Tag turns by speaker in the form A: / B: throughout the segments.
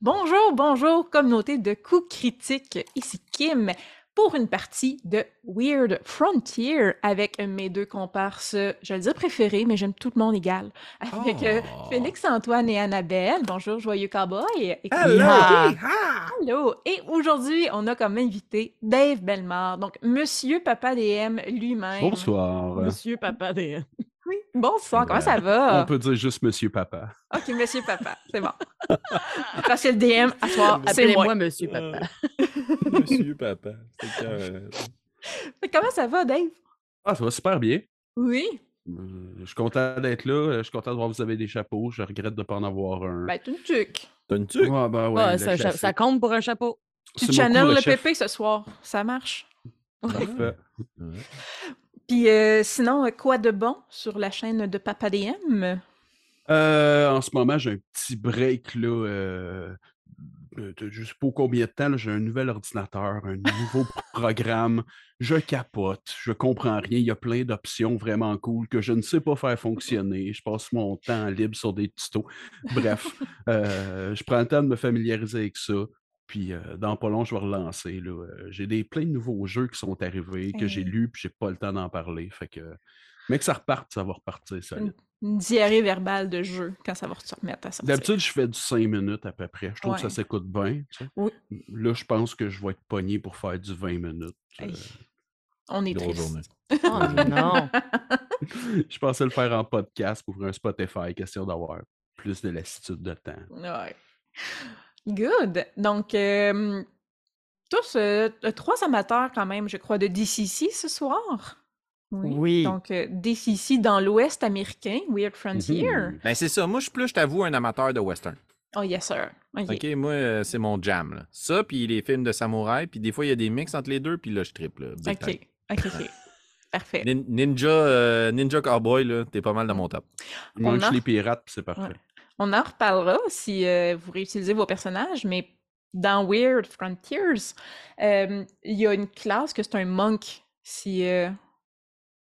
A: Bonjour, bonjour, communauté de coups critiques. Ici Kim pour une partie de Weird Frontier avec mes deux comparses, je le dire préférés, mais j'aime tout le monde égal. Avec euh,
B: Oh.
A: Félix-Antoine et Annabelle. Bonjour, joyeux cowboy. Et-
B: Hello!
A: Ah! Allô! Et aujourd'hui, on a comme invité Dave Bellemare, donc Monsieur Papa DM lui-même.
C: Bonsoir.
D: Monsieur Papa des...
A: Oui. Bonsoir, comment ça
C: On
A: va?
C: peut dire juste Monsieur Papa.
A: Ok, Monsieur Papa, c'est bon. Parce que le DM, à soir, c'est moi.
D: Appelez-moi Monsieur Papa.
B: Monsieur Papa. C'est.
A: Mais Comment ça va, Dave?
C: Ah, ça va super bien.
A: Oui.
C: Euh, Je suis content d'être là. euh, Je suis content de voir que vous avez des chapeaux. Je regrette de ne pas en avoir un.
A: Ben, tu une tuque.
B: T'as une tuque?
C: Ouais, ben ouais,
D: Ah, ça, compte pour un chapeau.
A: Tu channel le pépé ce soir. Ça marche.
C: Parfait.
B: Ouais.
A: Puis euh, sinon, euh, quoi de bon sur la chaîne de Papa DM?
C: Euh, en ce moment, j'ai un petit break là. Euh, de- je sais pas combien de temps. J'ai un nouvel ordinateur, un nouveau programme. Je capote. Je comprends rien. Il y a plein d'options vraiment cool que je ne sais pas faire fonctionner. Je passe mon temps libre sur des tutos. Bref, je prends le temps de me familiariser avec ça. Puis euh, dans pas long, je vais relancer. là. J'ai des plein de nouveaux jeux qui sont arrivés, que j'ai lus, puis j'ai pas le temps d'en parler. Fait que, mais que ça reparte, ça va repartir solide.
A: Une diarrhée verbale de jeu quand ça va se remettre à sortir.
C: D'habitude, je fais du 5 minutes à peu près. Je trouve que ça s'écoute bien. tu sais.
A: Oui.
C: Là, je pense que je vais être pogné pour faire du 20 minutes.
A: Hey,
C: Euh,
A: On est triste.
B: journée.
D: Oh non.
C: je pensais le faire en podcast pour un Spotify, question d'avoir plus de lassitude de temps.
A: Ouais. Good. Donc, euh, tous euh, euh, trois amateurs quand même, je crois, de DCC ce soir.
D: Oui.
A: Donc, euh, DCC dans l'Ouest américain, Weird Frontier.
C: Mhm.
B: Ben, c'est ça. Moi, je suis plus, je t'avoue, un amateur de western.
A: Oh, yes, sir. OK.
B: OK, moi, euh, c'est mon jam. Là. Ça, puis les films de samouraï, puis des fois, il y a des mix entre les deux, puis là, je triple. là,
A: OK. OK, OK. Parfait.
B: Nin- Ninja, euh, Ninja Cowboy, là, t'es pas mal dans mon top.
A: On
C: manque
A: a-
C: les pirates, puis c'est parfait.
A: Ouais. On en reparlera si euh, vous réutilisez vos personnages, mais dans Weird Frontiers, euh, il y a une classe que c'est un monk. Si euh,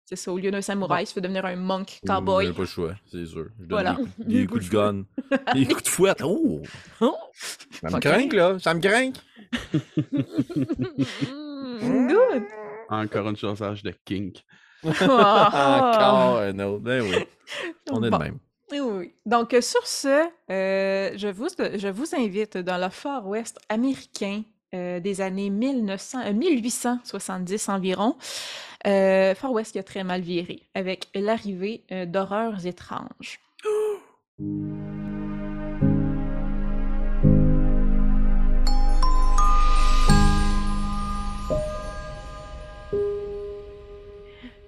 A: c'est ça, au lieu d'un samouraï, tu veux devenir un monk
B: J'ai
A: cowboy.
B: pas le choix, c'est sûr. Je donne
A: Voilà.
B: des, coups- des coups de gun, des coups de fouette. Oh! Ça me
A: Ok.
B: craint, là. Ça me craint.
A: Good.
C: Encore une chassage de kink.
A: Ah.
B: Encore un autre. Ben oui. On est
A: Bon.
B: de même.
A: Oui, oui. Donc, euh, sur ce, euh, je, vous, invite dans le Far West américain euh, des années 1900, euh, 1870 environ. Far West qui a très mal viré, avec l'arrivée d'horreurs étranges.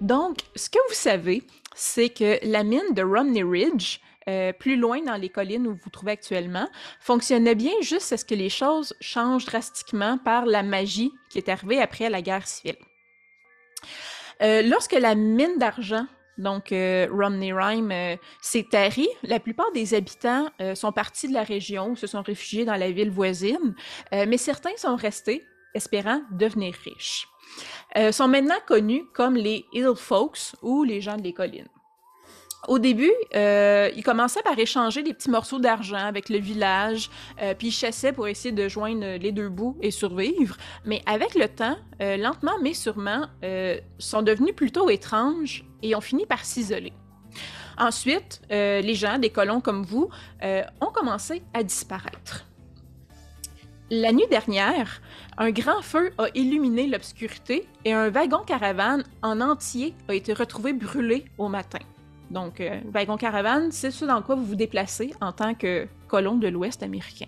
A: Donc, ce que vous savez, c'est que la mine de Romney Ridge, euh, plus loin dans les collines où vous vous trouvez actuellement, fonctionnait bien juste à ce que les choses changent drastiquement par la magie qui est arrivée après la guerre civile. Euh, lorsque la mine d'argent, donc euh, Romney Rhyme, s'est tarie, la plupart des habitants sont partis de la région ou se sont réfugiés dans la ville voisine, mais certains sont restés, espérant devenir riches. Euh, sont maintenant connus comme les Hill Folks ou les gens des collines. Au début, euh, ils commençaient par échanger des petits morceaux d'argent avec le village, euh, puis ils chassaient pour essayer de joindre les deux bouts et survivre. Mais avec le temps, lentement mais sûrement, sont devenus plutôt étranges et ont fini par s'isoler. Ensuite, les gens, des colons comme vous, ont commencé à disparaître. La nuit dernière, un grand feu a illuminé l'obscurité et un wagon caravane en entier a été retrouvé brûlé au matin. Donc, euh, wagon caravane, c'est ce dans quoi vous vous déplacez en tant que colon de l'Ouest américain.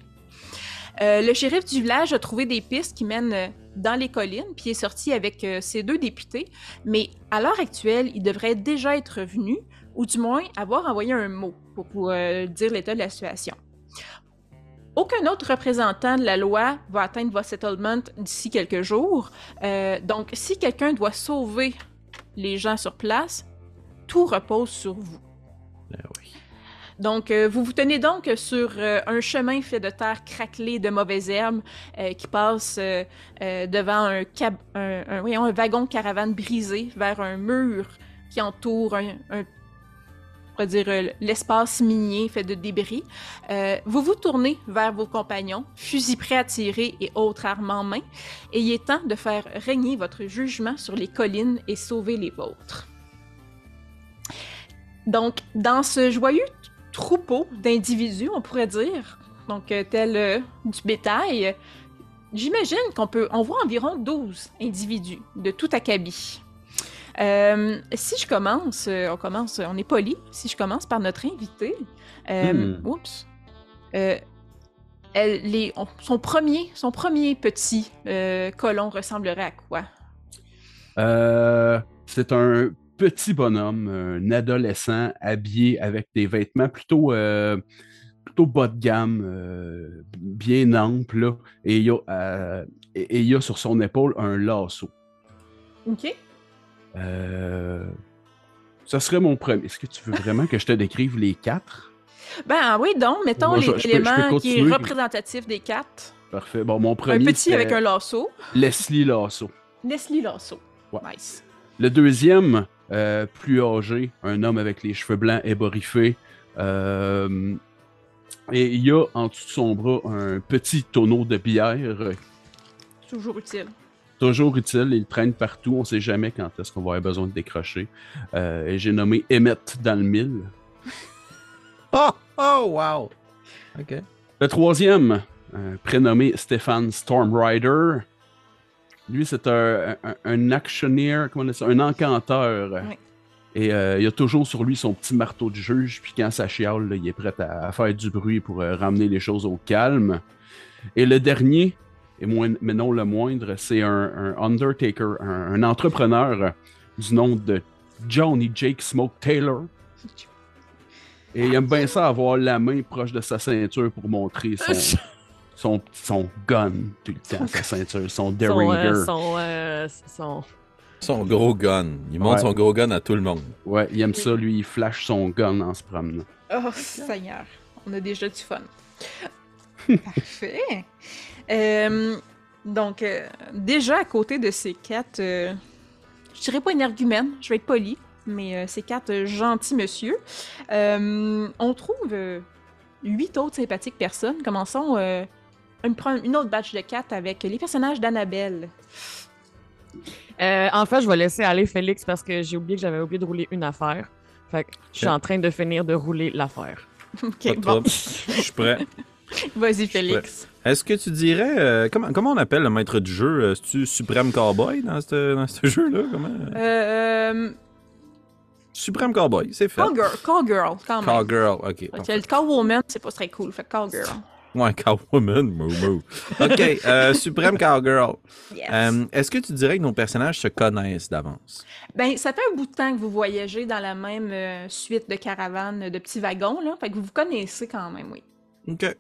A: Euh, le shérif du village a trouvé des pistes qui mènent euh, dans les collines, puis est sorti avec ses deux députés, mais à l'heure actuelle, il devrait déjà être revenu, ou du moins avoir envoyé un mot pour, dire l'état de la situation. Aucun autre représentant de la loi va atteindre votre settlement d'ici quelques jours. Euh, donc, si quelqu'un doit sauver les gens sur place, tout repose sur vous.
B: Ben oui.
A: Donc, euh, vous vous tenez donc sur euh, un chemin fait de terre craquelée de mauvaises herbes euh, qui passe devant un, un, un- voyons, un wagon caravane brisé vers un mur qui entoure un, pourrait dire euh, l'espace minier fait de débris. Euh, vous vous tournez vers vos compagnons, fusil prêt à tirer et autres armes en main, et il est temps de faire régner votre jugement sur les collines et sauver les vôtres. Donc, dans ce joyeux troupeau d'individus, on pourrait dire, donc euh, tel euh, du bétail, j'imagine qu'on peut, on voit environ 12 individus de tout acabit. Euh, si je commence, euh, on commence, on est poli. Si je commence par notre invité, euh,
C: Hmm.
A: oups, euh, elle- les- on- son premier, son premier petit colon ressemblerait à quoi?
C: C'est un petit bonhomme, un adolescent habillé avec des vêtements plutôt, plutôt bas de gamme, euh, bien ample, là, et il y a, euh, et, et il y a sur son épaule un lasso.
A: Ok.
C: Euh, ça serait mon premier. Est-ce que tu veux vraiment que je te décrive les quatre?
A: Ben oui, donc mettons
C: je-
A: les
C: je peux- je peux
A: éléments qui est représentatif des quatre.
C: Parfait. Bon, mon
A: Un
C: premier,
A: petit avec un lasso.
C: Leslie Lasso.
A: Leslie Lasso.
C: Ouais.
A: Nice.
C: Le deuxième, euh, plus âgé, un homme avec les cheveux blancs ébouriffés. Euh, et il y a en dessous de son bras un petit tonneau de bière,
A: Toujours utile.
C: Toujours utile. Il traîne partout. On ne sait jamais quand est-ce qu'on va avoir besoin de décrocher. Euh, et j'ai nommé Emmett dans le mille.
B: Oh, oh, wow. OK.
C: Le troisième, euh, prénommé Stéphane Stormrider. Lui, c'est un, un, un actionnaire, comment on dit ça, un encanteur. Et euh, il a toujours sur lui son petit marteau de juge, puis quand ça chiale, là, il est prêt à, à faire du bruit pour euh, ramener les choses au calme. Et le dernier, et moins, mais non le moindre, c'est un, un Undertaker, un, un entrepreneur du nom de Johnny Jake Smoke Taylor. Et il aime bien ça avoir la main proche de sa ceinture pour montrer son, son, son gun tout le temps, sa ceinture, son
D: Son,
C: Derringer.
D: euh, son, euh, son-
B: Son gros gun. Il montre
C: Ouais.
B: son gros gun à tout le monde.
C: Ouais, il aime ça, lui, il flash son gun en se promenant.
A: Oh, Seigneur. On a déjà du fun. Parfait. Euh, donc, euh, déjà à côté de ces quatre, euh, je dirais pas énergumènes, je vais être poli, mais euh, ces quatre euh, gentils monsieur, euh, on trouve euh, huit autres sympathiques personnes. Commençons euh, une, autre batch de quatre avec les personnages d'Annabelle.
D: Euh, en fait, je vais laisser aller Félix parce que j'ai oublié que j'avais oublié de rouler une affaire. Fait que je suis en train de finir de rouler l'affaire.
A: Ok, bon.
B: Je suis prêt.
A: vas-y Félix.
B: Est-ce que tu dirais. euh, comment, comment on appelle le maître du jeu? Euh, C'est-tu Supreme Cowboy dans ce dans ce jeu-là? Comment?
A: Euh,
B: Supreme Cowboy, c'est fait.
A: call, girl, call girl, quand même.
B: Cowgirl, ok.
A: Le Cowwoman, c'est pas très cool. Fait Cowgirl.
B: Ouais, Cowwoman, moo moo. Ok, euh, Supreme Cowgirl.
A: Yes.
B: Euh, Est-ce que tu dirais que nos personnages se connaissent d'avance?
A: Ben, ça fait un bout de temps que vous voyagez dans la même euh, suite de caravanes, de petits wagons, là. Fait que vous vous connaissez quand même, oui.
B: Ok.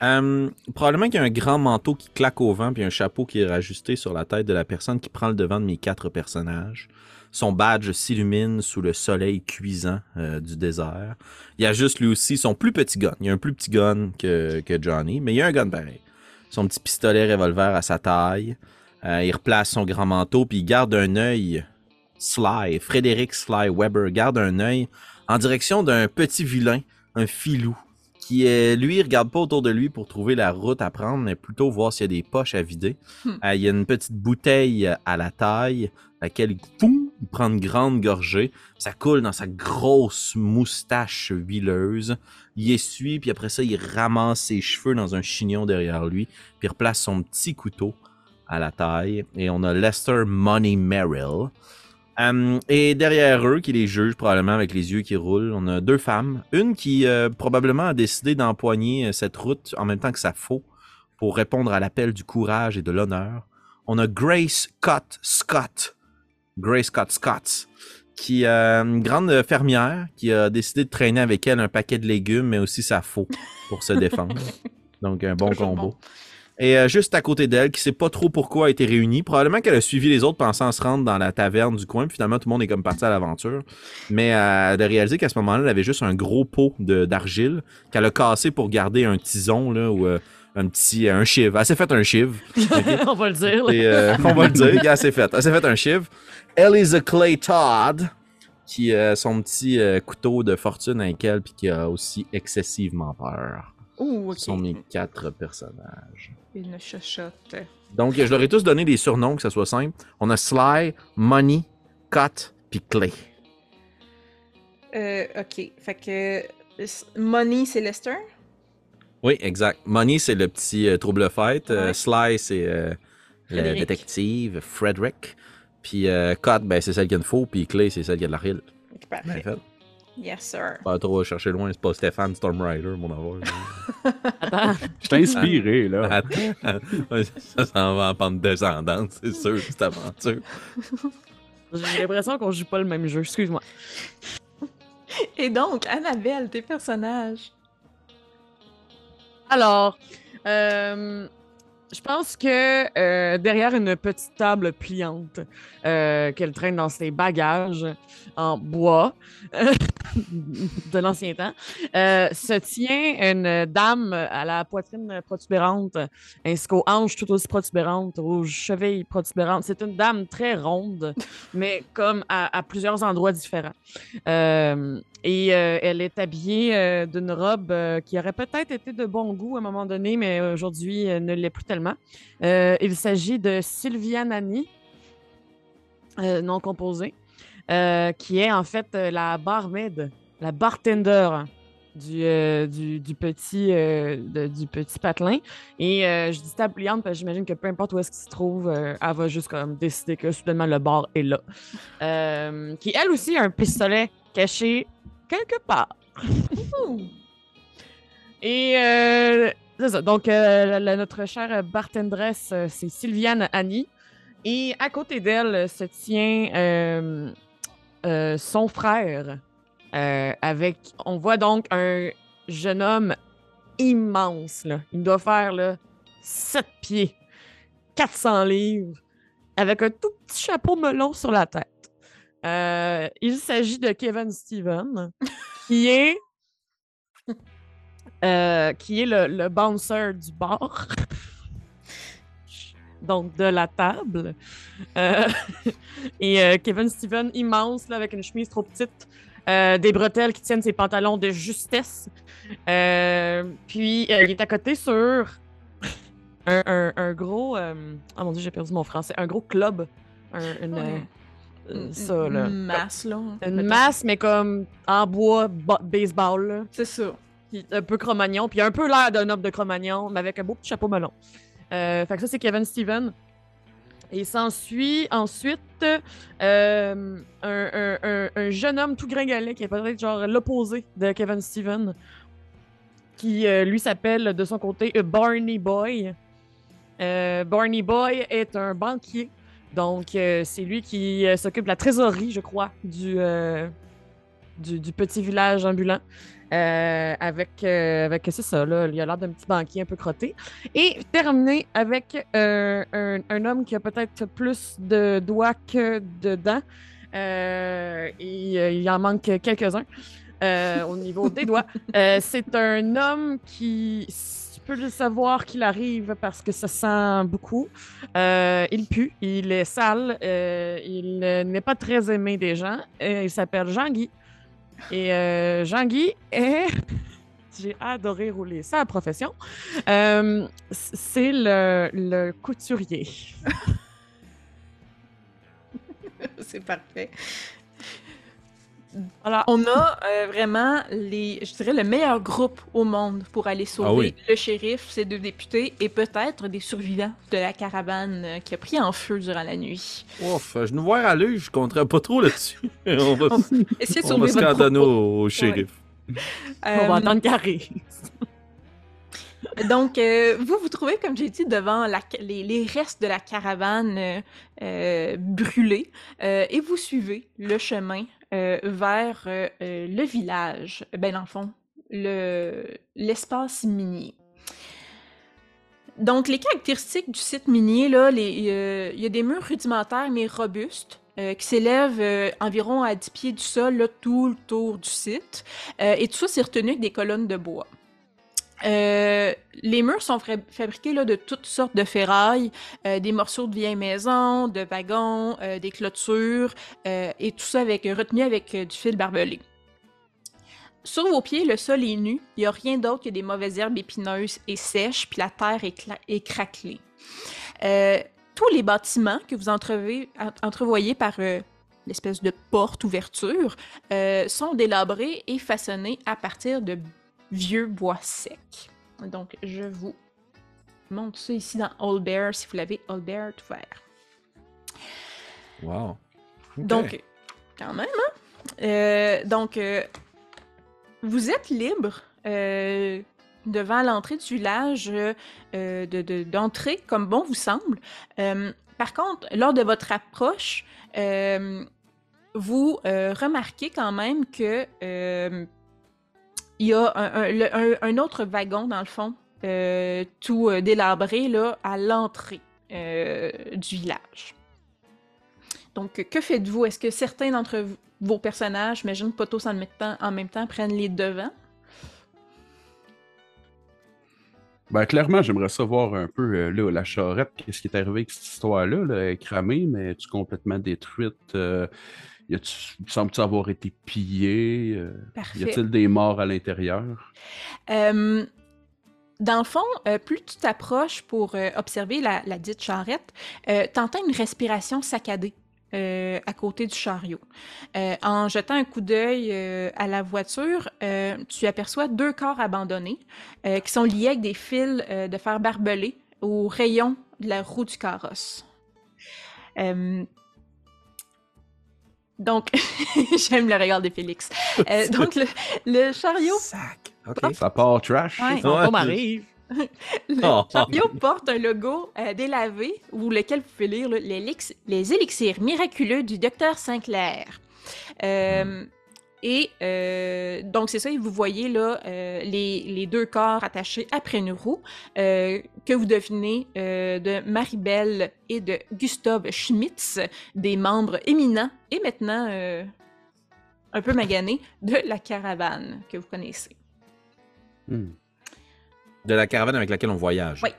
B: Euh, probablement qu'il y a un grand manteau qui claque au vent puis un chapeau qui est rajusté sur la tête de la personne qui prend le devant de mes quatre personnages. Son badge s'illumine sous le soleil cuisant euh, du désert. Il y a juste lui aussi son plus petit gun. Il y a un plus petit gun que, Johnny, mais il y a un gun pareil. Son petit pistolet revolver à sa taille. Euh, il replace son grand manteau puis il garde un œil. Sly, Frédéric Sly Weber garde un œil en direction d'un petit vilain, un filou, qui est, lui, il regarde pas autour de lui pour trouver la route à prendre, mais plutôt voir s'il y a des poches à vider.
A: Hmm.
B: Euh, il y a une petite bouteille à la taille, laquelle poum, il prend une grande gorgée. Ça coule dans sa grosse moustache huileuse. Il essuie, puis après ça, il ramasse ses cheveux dans un chignon derrière lui, puis il replace son petit couteau à la taille. Et on a Lester Money Merrill. Euh, et derrière eux, qui les juge probablement avec les yeux qui roulent, on a deux femmes. Une qui euh, probablement a décidé d'empoigner euh, cette route en même temps que sa faux pour répondre à l'appel du courage et de l'honneur. On a Grace Scott Scott. Grace Scott Scott. Qui est euh, une grande fermière qui a décidé de traîner avec elle un paquet de légumes, mais aussi sa faux pour se défendre. Donc un bon
A: Toujours
B: combo.
A: bon.
B: Et euh, juste à côté d'elle, qui sait pas trop pourquoi a été réunie. Probablement qu'elle a suivi les autres pensant se rendre dans la taverne du coin. Puis finalement, tout le monde est comme parti à l'aventure. Mais euh, de réaliser qu'à ce moment-là, elle avait juste un gros pot de- d'argile qu'elle a cassé pour garder un tison là, ou euh, un petit un chiv. Elle s'est fait un chiv.
D: On va le dire. là.
B: Et, euh, on va le dire, elle s'est fait. Elle s'est fait un chiv. Eliza Clay Todd, qui a son petit euh, couteau de fortune avec elle, puis qui a aussi excessivement peur.
A: Ouh, ok.
B: Ce sont mes quatre personnages.
A: Une chuchote.
B: Donc, je leur ai tous donné des surnoms, que ça soit simple. On a Sly, Money, Cut, puis Clay.
A: Euh, ok. Fait que. Money, c'est Lester?
B: Oui, exact. Money, c'est le petit euh, trouble-fête. Euh,
A: Ouais.
B: Sly, c'est le
A: Frédéric.
B: détective, Frederick. Puis Cut, ben, c'est celle qui a une faux, puis Clay, c'est celle qui a de la rille.
A: Parfait. Yes, sir.
B: Pas trop chercher loin, c'est pas Stéphane Stormrider, mon avoir.
D: Attends.
C: Je t'ai inspiré, là.
B: Attends, ça s'en va en pente descendante, c'est sûr, cette aventure.
D: J'ai l'impression qu'on joue pas le même jeu. Excuse-moi.
A: Et donc, Annabelle, tes personnages.
D: Alors, euh, je pense que euh, derrière une petite table pliante euh, qu'elle traîne dans ses bagages en bois de l'ancien temps, euh, se tient une dame à la poitrine protubérante, ainsi qu'aux hanches tout aussi protubérantes, aux chevilles protubérantes. C'est une dame très ronde, mais comme à, plusieurs endroits différents. Euh, et elle est habillée d'une robe qui aurait peut-être été de bon goût à un moment donné, mais aujourd'hui ne l'est plus tellement. Il s'agit de Sylvia Nani, euh, non composée, euh, qui est en fait euh, la barmaid, la bartender du, euh, du, du petit, de- du petit patelin. Et je dis table pliante parce que j'imagine que peu importe où est-ce qu'il se trouve, elle va juste comme décider que soudainement le bar est là. Qui elle aussi a un pistolet caché quelque part. Et c'est ça. Donc, la- la- notre chère bartendresse, c'est Sylviane Annie. Et à côté d'elle euh, se tient euh, euh, son frère. avec, on voit donc un jeune homme immense. Il doit faire là, 7 pieds, 400 livres, avec un tout petit chapeau melon sur la tête. Il s'agit de Kevin Steven, qui est qui est le, le bouncer du bar. Donc, de la table. Euh, et euh, Kevin Steven, immense, là, avec une chemise trop petite, euh, des bretelles qui tiennent ses pantalons de justesse. Puis, il est à côté sur un, un- un gros. Oh mon dieu, j'ai perdu mon français. Un gros club. Un- une,
A: Ouais.
D: ça, là.
A: Une masse, là.
D: Une masse, mais comme en bois, ba- baseball.
A: C'est ça.
D: Un peu Cro-Magnon, puis un peu l'air d'un homme de Cro-Magnon, mais avec un beau petit chapeau melon. Euh, fait que ça, c'est Kevin Steven. Et s'ensuit ensuite euh, un, un- un- un jeune homme tout gringalet qui est peut-être genre l'opposé de Kevin Steven, qui euh, lui s'appelle de son côté euh, Barney Boy. Barney Boy est un banquier, donc c'est lui qui s'occupe de la trésorerie, je crois, du petit village ambulant. Euh, avec, euh, avec c'est ça, là, il a l'air d'un petit banquier un peu crotté. Et terminé avec euh, un, un homme qui a peut-être plus de doigts que de dents. Et il en manque quelques-uns au niveau des doigts. C'est un homme qui, tu peux le savoir qu'il arrive parce que ça sent beaucoup. Euh, il pue, il est sale, euh, il n'est pas très aimé des gens. Euh, il s'appelle Jean-Guy. Et euh, Jean-Guy est. J'ai adoré rouler sa profession. Euh, c'est le couturier.
A: c'est parfait.
D: Voilà.
A: On a euh, vraiment les, je dirais, le meilleur groupe au monde pour aller sauver
B: Ah oui.
A: le shérif, ses deux députés et peut-être des survivants de la caravane euh, qui a pris en feu durant la nuit.
B: Ouf, je nous à l'œil, je compterais pas trop là-dessus. on va,
A: de
B: on va
A: sauver
B: se au, au shérif.
D: On va
A: Euh,
D: attendre carré.
A: Donc, euh, vous vous trouvez, comme j'ai dit, devant la les, les restes de la caravane euh, euh, brûlée euh, et vous suivez le chemin euh, vers euh, euh, le village, ben dans l'espace minier. Donc, les caractéristiques du site minier, il y a des murs rudimentaires mais robustes. qui s'élèvent environ à 10 pieds du sol, tout le du site. Et tout ça, c'est retenu avec des colonnes de bois. Euh, les murs sont fabriqués là, de toutes sortes de ferrailles, euh, des morceaux de vieilles maisons, de wagons, euh, des clôtures, et tout ça avec, retenu avec du fil barbelé. Sur vos pieds, le sol est nu. Il n'y a rien d'autre que des mauvaises herbes épineuses et sèches, puis la terre est, est craquelée. Tous les bâtiments que vous entrevoyez par l'espèce de porte-ouverture euh, sont délabrés et façonnés à partir de vieux bois secs. Donc, je vous montre ça ici dans Old Bear, si vous l'avez, Old Bear tout vert.
B: Wow.
A: Donc, quand même, hein? Euh, donc, euh, vous êtes libre euh, devant l'entrée du village euh, de- de- d'entrer comme bon vous semble. Par contre, lors de votre approche, vous remarquez quand même que il y a un, autre wagon, dans le fond, euh, tout euh, délabré là, à l'entrée euh, du village. Donc, que faites-vous? Est-ce que certains d'entre vos personnages, j'imagine pas tous en même temps, en même temps, prennent les devants?
C: Ben, clairement, j'aimerais savoir un peu, là, la charrette, qu'est-ce qui est arrivé avec cette histoire-là, cramée, mais est-tu complètement détruite? Y a-tu- semble-t-il avoir été pillée? Euh, y a-t-il des morts à l'intérieur?
A: Euh, dans le fond, euh, plus tu t'approches pour euh, observer la, la dite charrette, t'entends une respiration saccadée à côté du chariot. En jetant un coup d'œil à la voiture, tu aperçois deux corps abandonnés qui sont liés avec des fils de fer barbelé au rayon de la roue du carrosse. Euh, donc, j'aime le regard de Félix. Euh, donc, le, le chariot
B: Sac. OK.
C: Ça part trash?
A: Ouais.
D: M'arrive.
A: Le
B: Oh.
A: chariot porte un logo euh, délavé ou lequel vous pouvez lire là, les élixirs miraculeux du docteur Sinclair. Euh, Et euh, donc, c'est ça, et vous voyez là euh, les, les deux corps attachés après une roue euh, que vous devinez de Maribel et de Gustave Schmitz, des membres éminents et maintenant un peu maganés de la caravane que vous connaissez.
C: Hmm.
B: De la caravane avec laquelle on voyage.
A: Oui.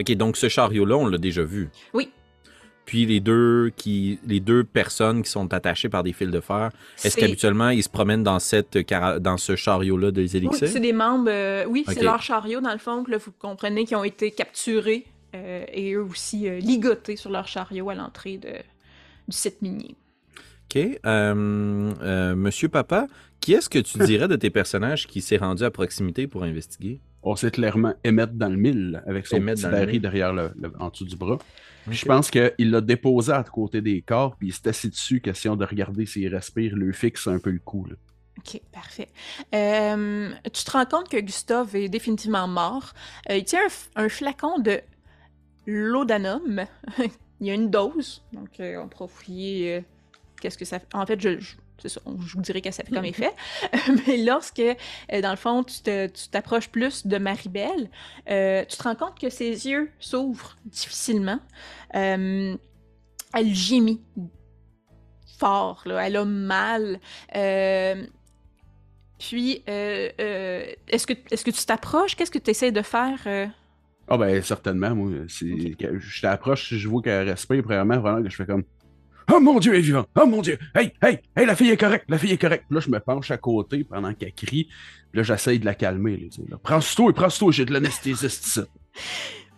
B: OK, donc ce chariot-là, on l'a déjà vu.
A: Oui.
B: Puis les deux, qui, les deux personnes qui sont attachées par des fils de fer, est-ce qu'habituellement, ils se promènent dans, cette dans ce chariot-là des
A: Oui,
B: élixirs?
A: c'est des membres, euh, oui, c'est leur chariot dans le fond, que là, vous comprenez qu'ils ont été capturés euh, et eux aussi euh, ligotés sur leur chariot à l'entrée de, du site minier.
B: OK. Euh, euh, Monsieur Papa, qui est-ce que tu dirais de tes personnages qui s'est rendu à proximité pour investiguer?
C: On sait clairement Emmett dans le mille avec son
B: Emmett
C: petit
B: dans le
C: baril
B: mille.
C: derrière le, le- en dessous du bras. Puis Je pense qu'il l'a déposé à côté des corps, puis il s'est assis dessus, question de regarder s'il respire, lui fixe un peu le coup. là.
A: Ok, parfait. Euh, tu te rends compte que Gustave est définitivement mort. Euh, il tient un, flacon de laudanum. il y a une dose, donc euh, on pourra fouiller qu'est-ce que ça fait. En fait, je- c'est ça, je vous dirai qu'est-ce que ça fait comme effet. Mais lorsque, euh, dans le fond, tu t'approches plus de Maribel, euh, tu te rends compte que ses yeux s'ouvrent difficilement. Euh, elle gémit fort, là. elle a mal. Euh, puis, euh, euh, est-ce que, est que tu t'approches? Qu'est-ce que tu essaies de faire? euh?
C: Ah ben certainement, moi, je t'approche, si je vois qu'elle respire, premièrement, vraiment que je fais comme Oh mon dieu, elle est vivante! Oh mon dieu! Hey, hey, hey, la fille est correcte, la fille est correcte! Puis là, je me penche à côté pendant qu'elle crie, puis là, j'essaye de la calmer. Là, là. Prends ce toi, prends ce toi, j'ai de l'anesthésiste ici.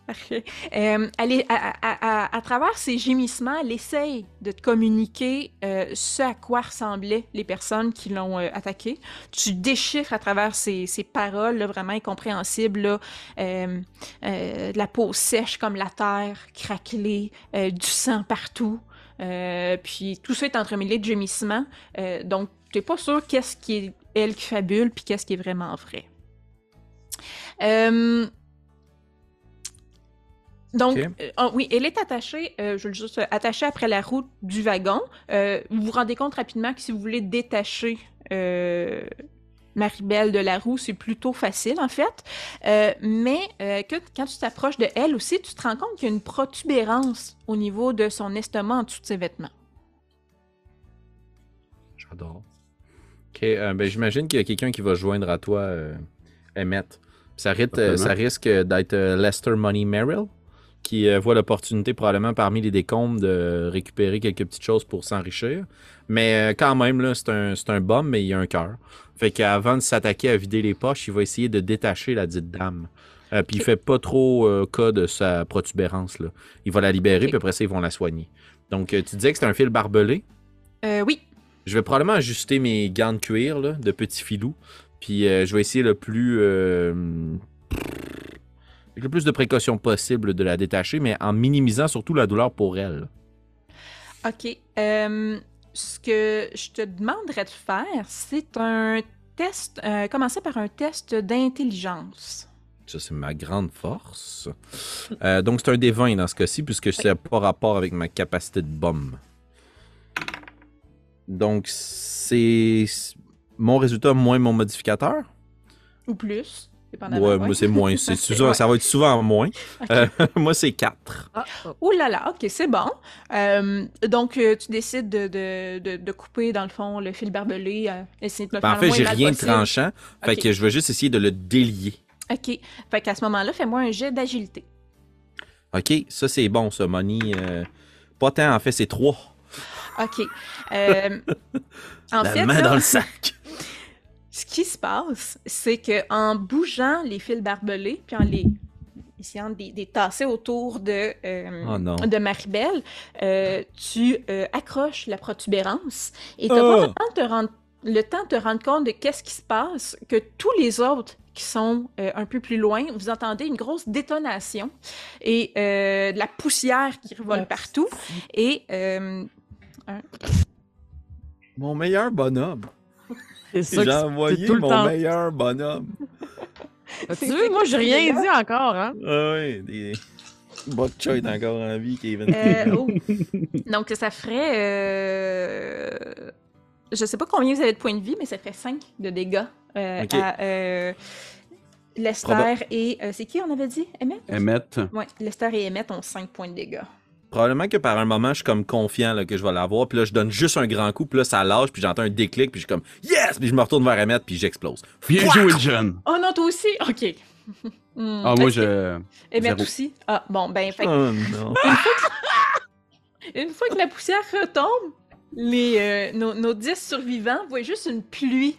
A: Parfait. Euh, elle est- à, à- à- à travers ses gémissements, elle essaye de te communiquer euh, ce à quoi ressemblaient les personnes qui l'ont euh, attaquée. Tu déchiffres à travers ses, ses paroles là, vraiment incompréhensibles, là, euh, euh, de la peau sèche comme la terre, craquelée, euh, du sang partout. Euh, puis tout ça est entremêlé de gémissements. Euh, donc, t'es pas sûr qu'est-ce qui est elle qui fabule puis qu'est-ce qui est vraiment vrai. Euh, donc, euh, ah oui, elle est attachée, euh, je veux juste attachée après la roue du wagon. Vous vous rendez compte rapidement que si vous voulez détacher Maribel de la roue, c'est plutôt facile en fait. Euh, mais euh, que, quand tu t'approches de elle aussi, tu te rends compte qu'il y a une protubérance au niveau de son estomac en dessous de ses vêtements.
B: J'adore. OK, euh, ben, j'imagine qu'il y a quelqu'un qui va se joindre à toi, euh, Emmett. Ça, rit- euh, ça risque d'être Lester Money Merrill, qui euh, voit l'opportunité probablement parmi les décombres de récupérer quelques petites choses pour s'enrichir. Mais euh, quand même, là, c'est un, c'est un bum, mais il a un cœur. Fait qu'avant de s'attaquer à vider les poches, il va essayer de détacher la dite dame. Euh, puis il fait pas trop euh, cas de sa protubérance. Là. Il va la libérer,
A: Ok.
B: puis après ça, ils vont la soigner. Donc, euh, tu disais que c'était un fil barbelé?
A: Euh, oui.
B: Je vais probablement ajuster mes gants de cuir là, de petits filous. Puis je vais essayer le plus. avec le plus de précautions possible de la détacher, mais en minimisant surtout la douleur pour elle.
A: OK. Euh, ce que je te demanderais de faire, c'est un test. euh, commencer par un test d'intelligence.
B: Ça, c'est ma grande force. Euh, donc, c'est un des 20 dans ce cas-ci, puisque ça n'a pas rapport avec ma capacité de bombe. Donc, c'est mon résultat moins mon modificateur?
A: Ou plus.
B: Ouais, moi, c'est moins. C'est souvent-. Ça va être souvent moins. Euh, moi, c'est 4.
D: Ah, oh.
A: Ouh là là, ok, c'est bon. Euh, donc, euh, tu décides de, de, de, couper, dans le fond, le fil barbelé, euh, essayer de le
B: Ben,
A: faire
B: en fait, j'ai rien de tranchant. Fait que je veux juste essayer de le délier.
A: OK. Fait qu'à ce moment-là, fais-moi un jet d'agilité.
B: OK, ça, c'est bon, ça, Money. pas tant, en fait, c'est 3.
A: OK. En
B: La
A: fait,
B: main
A: là,
B: dans le sac.
A: Ce qui se passe, c'est que en bougeant les fils barbelés, puis en les essayant de les, tasser autour de, euh,
B: Oh non.
A: de Maribel, euh, tu euh, accroches la protubérance et tu
B: Oh!
A: pas le temps, de te rendre, le temps de te rendre compte de qu'est-ce qui se passe, que tous les autres qui sont euh, un peu plus loin, vous entendez une grosse détonation et euh, de la poussière qui revole partout. Et euh,
B: Mon meilleur bonhomme.
D: C'est ça
B: J'ai envoyé
D: tout le
B: mon
D: temps.
B: meilleur bonhomme.
D: Tu veux, moi, j'ai rien dit encore, hein?
B: Ah ouais, des... Bok est encore en vie, Kevin.
A: Euh, oh. Donc, ça ferait. Euh... Je sais pas combien vous avez de points de vie, mais ça ferait 5 de dégâts euh, à euh, Lester
B: Proba-
A: et. euh, c'est qui on avait dit? Emmett?
C: Emmett.
A: Ouais, Lester et Emmett ont 5 points de dégâts.
B: Probablement que par un moment, je suis comme confiant là, que je vais l'avoir. Puis là, je donne juste un grand coup. Puis là, ça lâche. Puis j'entends un déclic. Puis je suis comme Yes! Puis je me retourne vers Emmett. Puis j'explose.
C: Bien joué, jeune.
A: Oh non, toi aussi? Ok.
C: Ah, moi, je.
A: Emmett
C: zéro.
A: aussi? Ah, bon, ben, fait
B: Oh non.
A: Une fois que la poussière retombe, les, euh, nos, nos 10 survivants voient juste une pluie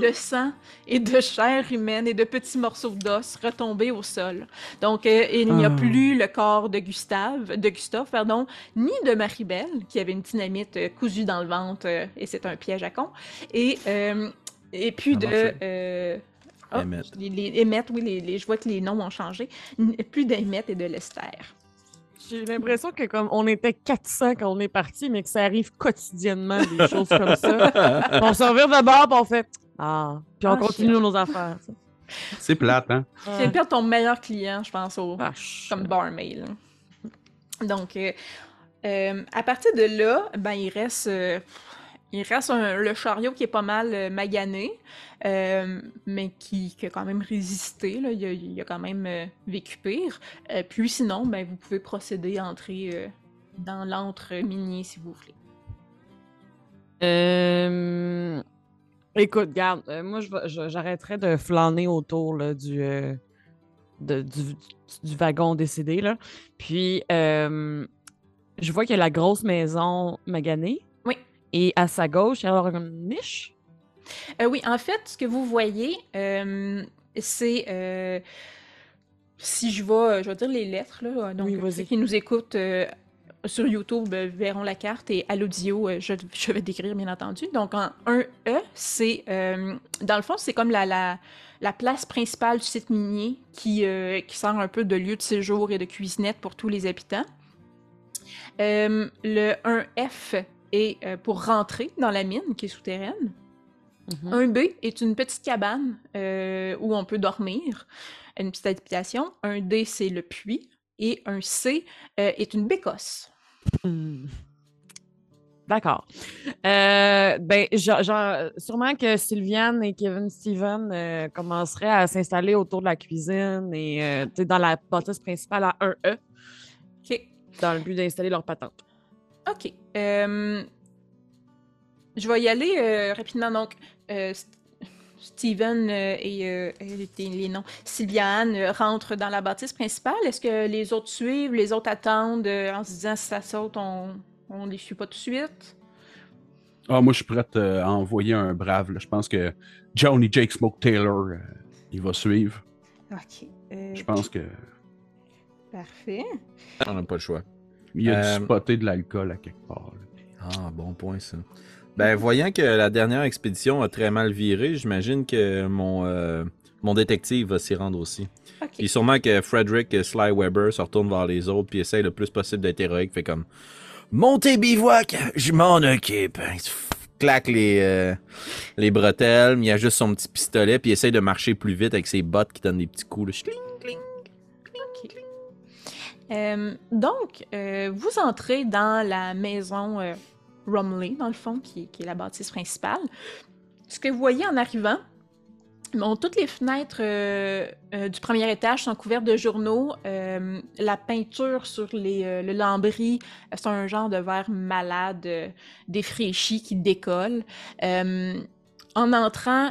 A: de sang et de chair humaine et de petits morceaux d'os retomber au sol. Donc, euh, il n'y a
C: Ah.
A: plus le corps de Gustave, de Gustave, pardon, ni de Maribel, qui avait une dynamite euh, cousue dans le ventre, euh, et c'est un piège à con, et, euh, et puis
C: Ça
A: de... euh, oh,
B: Emmett.
A: les, les- Emmett, oui, les, les- je vois que les noms ont changé. Plus d'Emmett et de Lester.
D: J'ai l'impression que comme on était 400 quand on est parti, mais que ça arrive quotidiennement, des choses comme ça. on se revient de bord, on fait Ah, puis on
A: Ah,
D: continue nos affaires.
C: C'est plate, hein?
A: Tu viens de perdre ton meilleur client, je pense, au, comme barmaid. là. Donc, euh, euh, à partir de là, ben, il reste, euh, il reste un- le chariot qui est pas mal euh, magané, euh, mais qui, qui a quand même résisté. Là. Il, a, il a quand même euh, vécu pire. Euh, puis sinon, ben, vous pouvez procéder à entrer euh, dans l'antre minier si vous voulez.
D: Écoute, garde, euh, moi, j'arrêterai de flâner autour là, du, euh, de- du, du wagon décédé. Là. Puis, euh, je vois qu'il y a la grosse maison maganée.
A: Oui.
D: Et à sa gauche, il y a une niche?
A: Euh, oui, en fait, ce que vous voyez, c'est. si je vais, je vais dire les lettres, là. Donc,
D: Oui,
A: ceux qui nous écoutent euh, sur YouTube euh, verront la carte et à l'audio, euh, je, je vais décrire, bien entendu. Donc, en 1E, c'est. euh, dans le fond, c'est comme la, la, la place principale du site minier qui, euh, qui sert un peu de lieu de séjour et de cuisinette pour tous les habitants. Euh, le 1F est pour rentrer dans la mine qui est souterraine.
D: Mhm.
A: Un B est une petite cabane où on peut dormir, une petite habitation. Un D, c'est le puits. Et un C euh, est une bécosse.
D: Hmm. D'accord. Euh, ben, genre, genre, sûrement que Sylviane et Kevin Steven euh, commenceraient à s'installer autour de la cuisine et euh, dans la bâtisse principale à 1E,
A: OK.
D: dans le but d'installer leur patente.
A: OK. Euh, je vais y aller rapidement. Donc, Steven euh, et, euh, et les noms, Sylviane euh, rentrent dans la bâtisse principale. Est-ce que les autres suivent, les autres attendent euh, en se disant si ça saute, on, on les suit pas tout de suite?
C: Ah, moi, je suis prête euh, à envoyer un brave. là. Je pense que Johnny Jake Smoke Taylor, euh, il va suivre.
A: Ok. euh,
C: Je pense que
A: Parfait.
B: On n'a pas le choix.
C: il a
B: Euh,
C: dû spotter de l'alcool à quelque part. là.
B: Ah, bon point ça. Ben, voyant que la dernière expédition a très mal viré, j'imagine que mon, euh, mon détective va s'y rendre aussi. Puis sûrement que Frederick Sly Weber se retourne vers les autres puis essaye le plus possible d'être héroïque. Fait comme Montez bivouac, je m'en occupe. Il claque les, euh, les bretelles, mais il a juste son petit pistolet puis il essaye de marcher plus vite avec ses bottes qui donnent des petits coups. là.
A: Euh, donc, euh, vous entrez dans la maison euh, Rumley, dans le fond, qui, est la bâtisse principale. Ce que vous voyez en arrivant, bon, toutes les fenêtres euh, euh, du premier étage sont couvertes de journaux. Euh, la peinture sur les, le lambris, c'est un genre de verre malade, défraîchi, qui décolle. En entrant,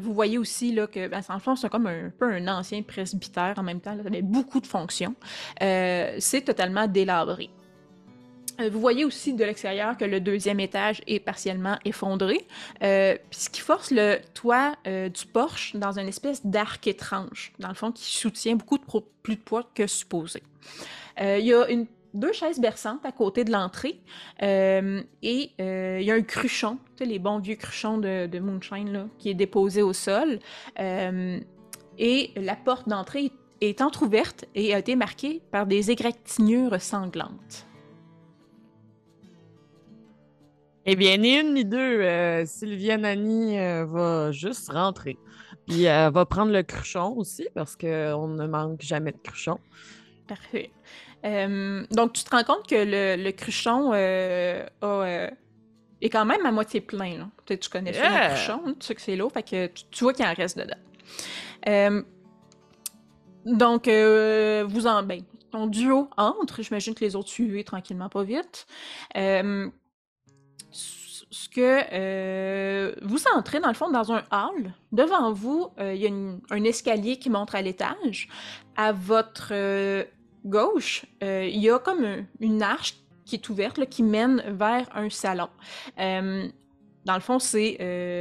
A: vous voyez aussi là, que, ben, en fond, c'est comme un, peu un ancien presbytère en même temps. Là, ça avait beaucoup de fonctions. C'est totalement délabré. Euh, Vous voyez aussi de l'extérieur que le deuxième étage est partiellement effondré, euh, ce qui force le toit euh, du porche dans une espèce d'arc étrange, dans le fond, qui soutient beaucoup plus de poids que supposé. Il y a deux chaises berçantes à côté de l'entrée et il y a un cruchon, les bons vieux cruchons de, Moonshine, qui est déposé au sol. Et la porte d'entrée est entr'ouverte et a été marquée par des égratignures sanglantes.
D: Eh bien, ni une ni deux, euh, Sylviane Annie euh, va juste rentrer. Puis elle va prendre le cruchon aussi, parce qu'on ne manque jamais de cruchon.
A: Parfait. Euh, donc, tu te rends compte que le, le cruchon euh, a, euh, est quand même à moitié plein. Là. Tu, sais, tu connais ça, le cruchon, tu sais que c'est l'eau, fait que tu, tu vois qu'il en reste dedans. Euh, donc, euh, vous en... Ben, ton duo entre, j'imagine que les autres suivent tranquillement, pas vite. Euh, ce que euh, vous entrez dans le fond dans un hall. Devant vous, euh, il y a un escalier qui monte à l'étage. À votre euh, gauche, il y a comme un- une arche qui est ouverte là, qui mène vers un salon. Dans le fond, c'est,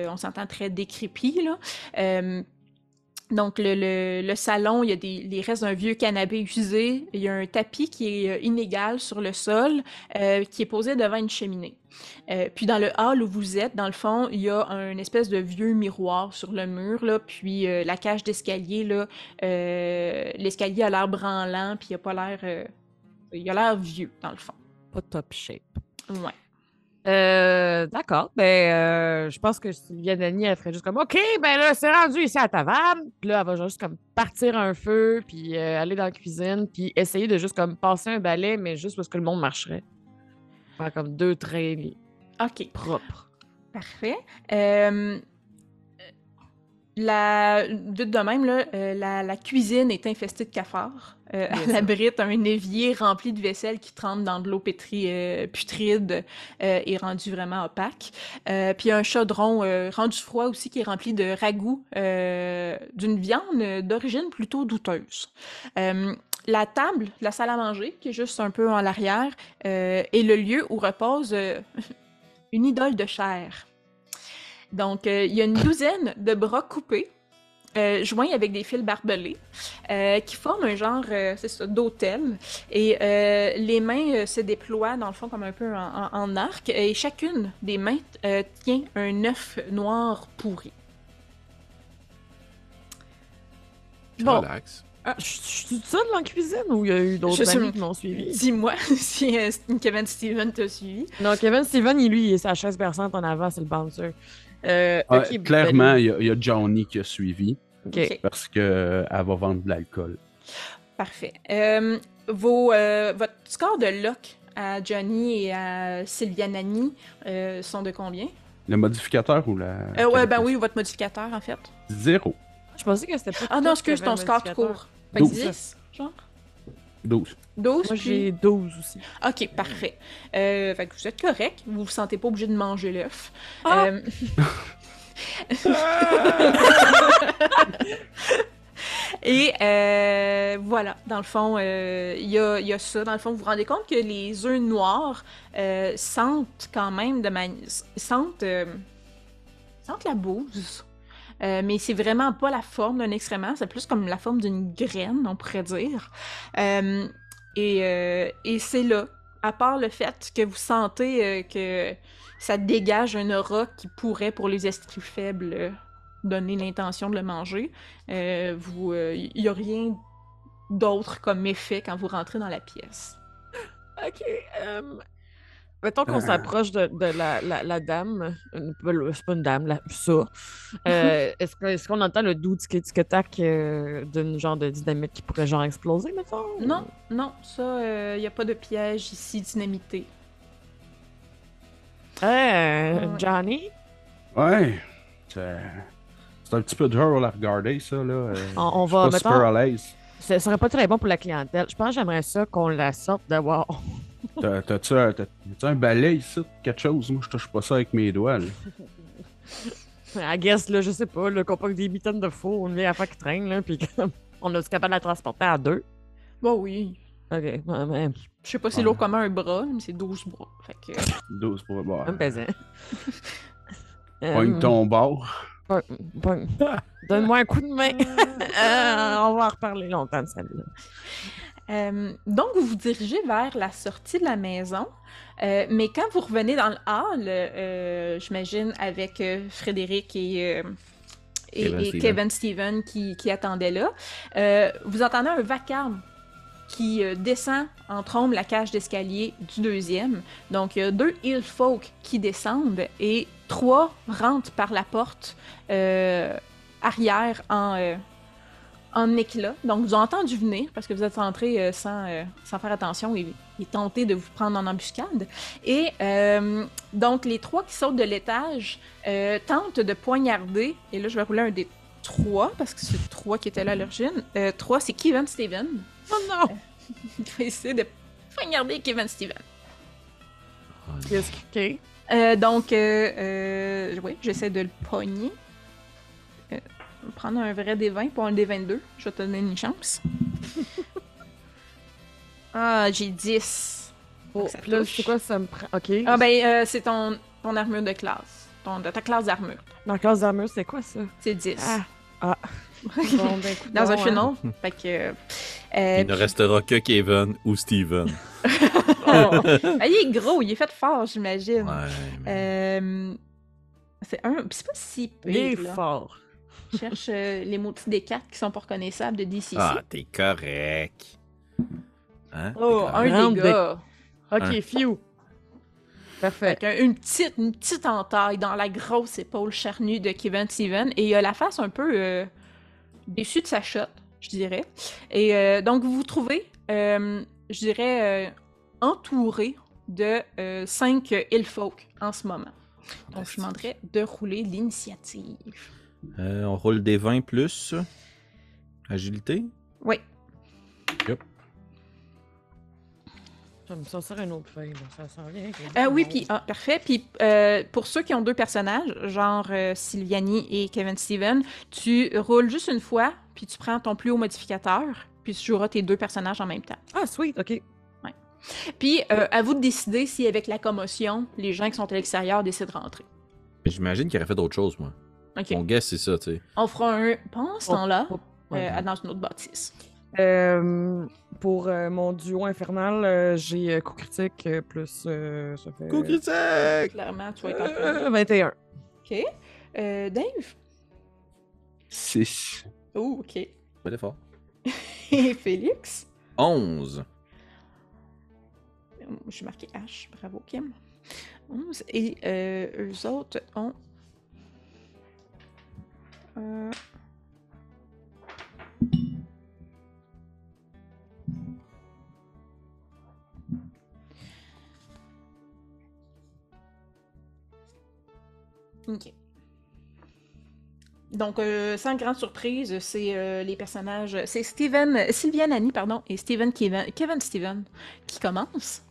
A: on s'entend très décrépit là. Donc, le, le- le salon, il y a des, les restes d'un vieux canapé usé. Il y a un tapis qui est euh, inégal sur le sol, euh, qui est posé devant une cheminée. Euh, puis dans le hall où vous êtes, dans le fond, il y a un espèce de vieux miroir sur le mur, là, puis euh, la cage d'escalier, là, l'escalier a l'air branlant, puis il a pas l'air... il a l'air vieux, dans le fond.
D: Pas top shape.
A: Ouais.
D: Euh, D'accord. Ben, euh, je pense que Sylviane Annie, elle ferait juste comme OK, ben là, c'est rendu ici à ta table. Puis là, elle va juste comme partir un feu, puis euh, aller dans la cuisine, puis essayer de juste comme passer un balai, mais juste parce que le monde marcherait. Faire comme deux traits
A: OK.
D: propres.
A: Parfait. Euh, la, vite de même, là, euh, la, la cuisine est infestée de cafards. Euh, elle abrite un évier rempli de vaisselle qui trempe dans de l'eau euh, putride euh, et rendu vraiment opaque. Euh, puis un chaudron euh, rendu froid aussi qui est rempli de ragoût euh, d'une viande d'origine plutôt douteuse. Euh, la table, la salle à manger, qui est juste un peu en l'arrière, euh, est le lieu où repose euh, une idole de chair. Donc, euh, il y a une douzaine de bras coupés, euh, joints avec des fils barbelés, euh, qui forment un genre, euh, c'est ça, d'autel. Et euh, les mains euh, se déploient, dans le fond, comme un peu en, en- en arc. Et chacune des mains euh, tient un œuf noir pourri. Bon,
B: Relax.
D: Ah, je je suis toute seule dans la cuisine ou il y a eu d'autres
A: suis-
D: amis qui m'ont suivi?
A: dis-moi si euh, Kevin Steven t'a suivi.
D: Non, Kevin Steven, il, lui, il est sa chaise berçante en avant, c'est le bouncer. Euh,
C: Ah,
D: ok,
C: clairement,
D: ben,
C: il y, a- il y a Johnny qui a suivi
D: ok.
A: Ok.
C: parce qu'elle va vendre de l'alcool.
A: Parfait. Euh, vos, euh, votre score de lock à Johnny et à Sylvia Nani euh, sont de combien?
C: Le modificateur ou la.
A: Euh, ouais, ben oui, votre modificateur, en fait.
C: Zéro.
D: Je pensais que c'était pas.
A: Ah non, excuse, ton score tout court. Fait que
C: Douze.
A: 10, genre?
C: 12.
A: 12,
D: Moi,
A: puis-
D: j'ai 12 aussi.
A: OK, parfait. Euh, fait que vous êtes correct. Vous vous sentez pas obligé de manger l'œuf.
D: Ah!
A: Euh, Et euh, voilà, dans le fond, euh, il y, a, il y a ça. Dans le fond, vous vous rendez compte que les œufs noirs euh, sentent quand même de manière. sentent, euh, sentent la bouse. Euh, mais c'est vraiment pas la forme d'un excrément, c'est plus comme la forme d'une graine, on pourrait dire. Et euh, et c'est là, à part le fait que vous sentez euh, que ça dégage un aura qui pourrait, pour les esprits faibles, euh, donner l'intention de le manger, vous, il n'y a rien d'autre comme effet quand vous rentrez dans la pièce.
D: Ok. Mettons qu'on
C: Euh.
D: s'approche de, de la, la, la dame. C'est pas une dame, la, ça. Euh, Est-ce que- est-ce qu'on entend le doux tic-tac euh, d'une genre de dynamite qui pourrait genre exploser, mettons?
A: Non, non, ça, il n'y a pas de piège ici dynamité.
D: Euh,
A: Ouais.
D: Johnny?
C: Ouais. C'est c'est un petit peu dur à regarder, ça, là. euh,
D: On- va,
C: pas
D: mettons-
C: super à l'aise.
D: Ce serait pas très bon pour la clientèle. Je pense que j'aimerais ça qu'on la sorte d'avoir.
C: T'as- T'as-tu un, un balai ici, quelque chose? Moi, je touche pas ça avec mes doigts, là.
D: I guess, là, je sais pas, là, qu'on des mitaines de faux, une vieille affaire qui traîne, là, puis comme on est capable de la transporter à deux?
A: Bon, oui.
D: Ok, ouais, ouais,
A: Je sais pas si
C: Ouais.
A: lourd comme un bras, mais c'est 12 bras. Fait que...
C: 12 pour boire.
D: un pesant.
C: Pogne
D: Euh,
C: ton bord.
D: Donne-moi un coup de main. Euh, on va en reparler longtemps de celle-là.
A: Euh, donc, vous vous dirigez vers la sortie de la maison. Euh, mais quand vous revenez dans le hall, euh, j'imagine avec Frédéric et, et-
B: Kevin
A: et
B: Steven.
A: Kevin Steven qui, qui attendaient là, vous entendez un vacarme qui descend en trombe la cage d'escalier du deuxième. Donc, il y a deux hill folk qui descendent et trois rentrent par la porte arrière en, en éclat. Donc, vous avez entendu venir parce que vous êtes entré euh, sans, euh, sans faire attention et, et tenter de vous prendre en embuscade. Et euh, donc, les trois qui sautent de l'étage euh, tentent de poignarder. Et là, je vais rouler un des trois parce que c'est trois qui étaient là à l'origine. Euh, trois, c'est Kevin Steven.
D: Oh non!
A: Il va essayer de poignarder Kevin Steven.
D: Qu'est-ce que. ok.
A: Euh, donc, euh, euh, oui, j'essaie de le pogner. Euh, prendre un vrai D20 pour un D22. Je vais te donner une chance. ah, j'ai 10.
D: Oh,
A: Ça
D: puis là,
A: touche.
D: c'est quoi ça me prend? Ok.
A: Ah, ben, euh, c'est ton, ton armure de classe. Ton, de ta classe d'armure.
D: Dans la classe d'armure, c'est quoi ça?
A: C'est 10.
D: Ah. Ah. Bon, ben, écoute
A: Dans un
D: hein.
A: funnel. fait que. euh,
B: Il ne restera que Kevin ou Steven.
A: Oh. Ah, il est gros, il est fait fort, j'imagine.
B: Ouais, mais-
A: Euh, c'est un. C'est pas si
D: Il est
A: pire. là.
D: fort.
A: Je cherche euh, les mots des cartes qui sont pas reconnaissables de DCC.
B: Ah, t'es correct. Hein?
A: Oh,
B: correct.
A: un
D: Grande
A: dégât.
D: Ok,
B: Un.
D: few. Parfait.
A: Une petite, une petite entaille dans la grosse épaule charnue de Kevin Steven et il a la face un peu euh, déçue de sa shot, je dirais. Et euh, donc vous vous trouvez, euh, je dirais, euh, entouré de euh, cinq Hillfolk en ce moment. Donc je demanderais de rouler l'initiative.
B: Euh, on roule des 20 plus. Agilité.
A: Oui.
D: Je vais me sortir une autre feuille. Ça sent bien.
A: Euh, oui, puis ah, parfait. Puis euh, pour ceux qui ont deux personnages, genre euh, Sylviani et Kevin Steven, tu roules juste une fois, puis tu prends ton plus haut modificateur, puis tu joueras tes deux personnages en même temps.
D: Ah, sweet, ok.
A: Puis euh, à vous de décider si avec la commotion, les gens qui sont à l'extérieur décident de rentrer.
B: J'imagine qu'il aurait fait d'autres choses, moi.
A: Ok.
B: Mon guess, c'est ça, tu sais.
A: On fera un pendant ce temps-là
D: Oh,
A: euh, dans une autre bâtisse.
D: Euh, pour euh, mon duo infernal, euh, j'ai euh, coup critique euh, plus. euh, ça fait.
B: Coup critique!
A: Clairement, tu vas être en train.
D: Euh, 21.
A: Ok. Euh, Dave?
C: 6.
A: Oh, ok.
B: Pas d'effort.
A: Et Félix?
B: 11.
A: Je suis marqué H. Bravo, Kim. 11. Et euh, eux autres ont. Ok. Donc, euh, sans grande surprise, c'est euh, les personnages. C'est Steven, Sylviane Annie, pardon, et Steven Kevin, Kevin Steven qui commencent.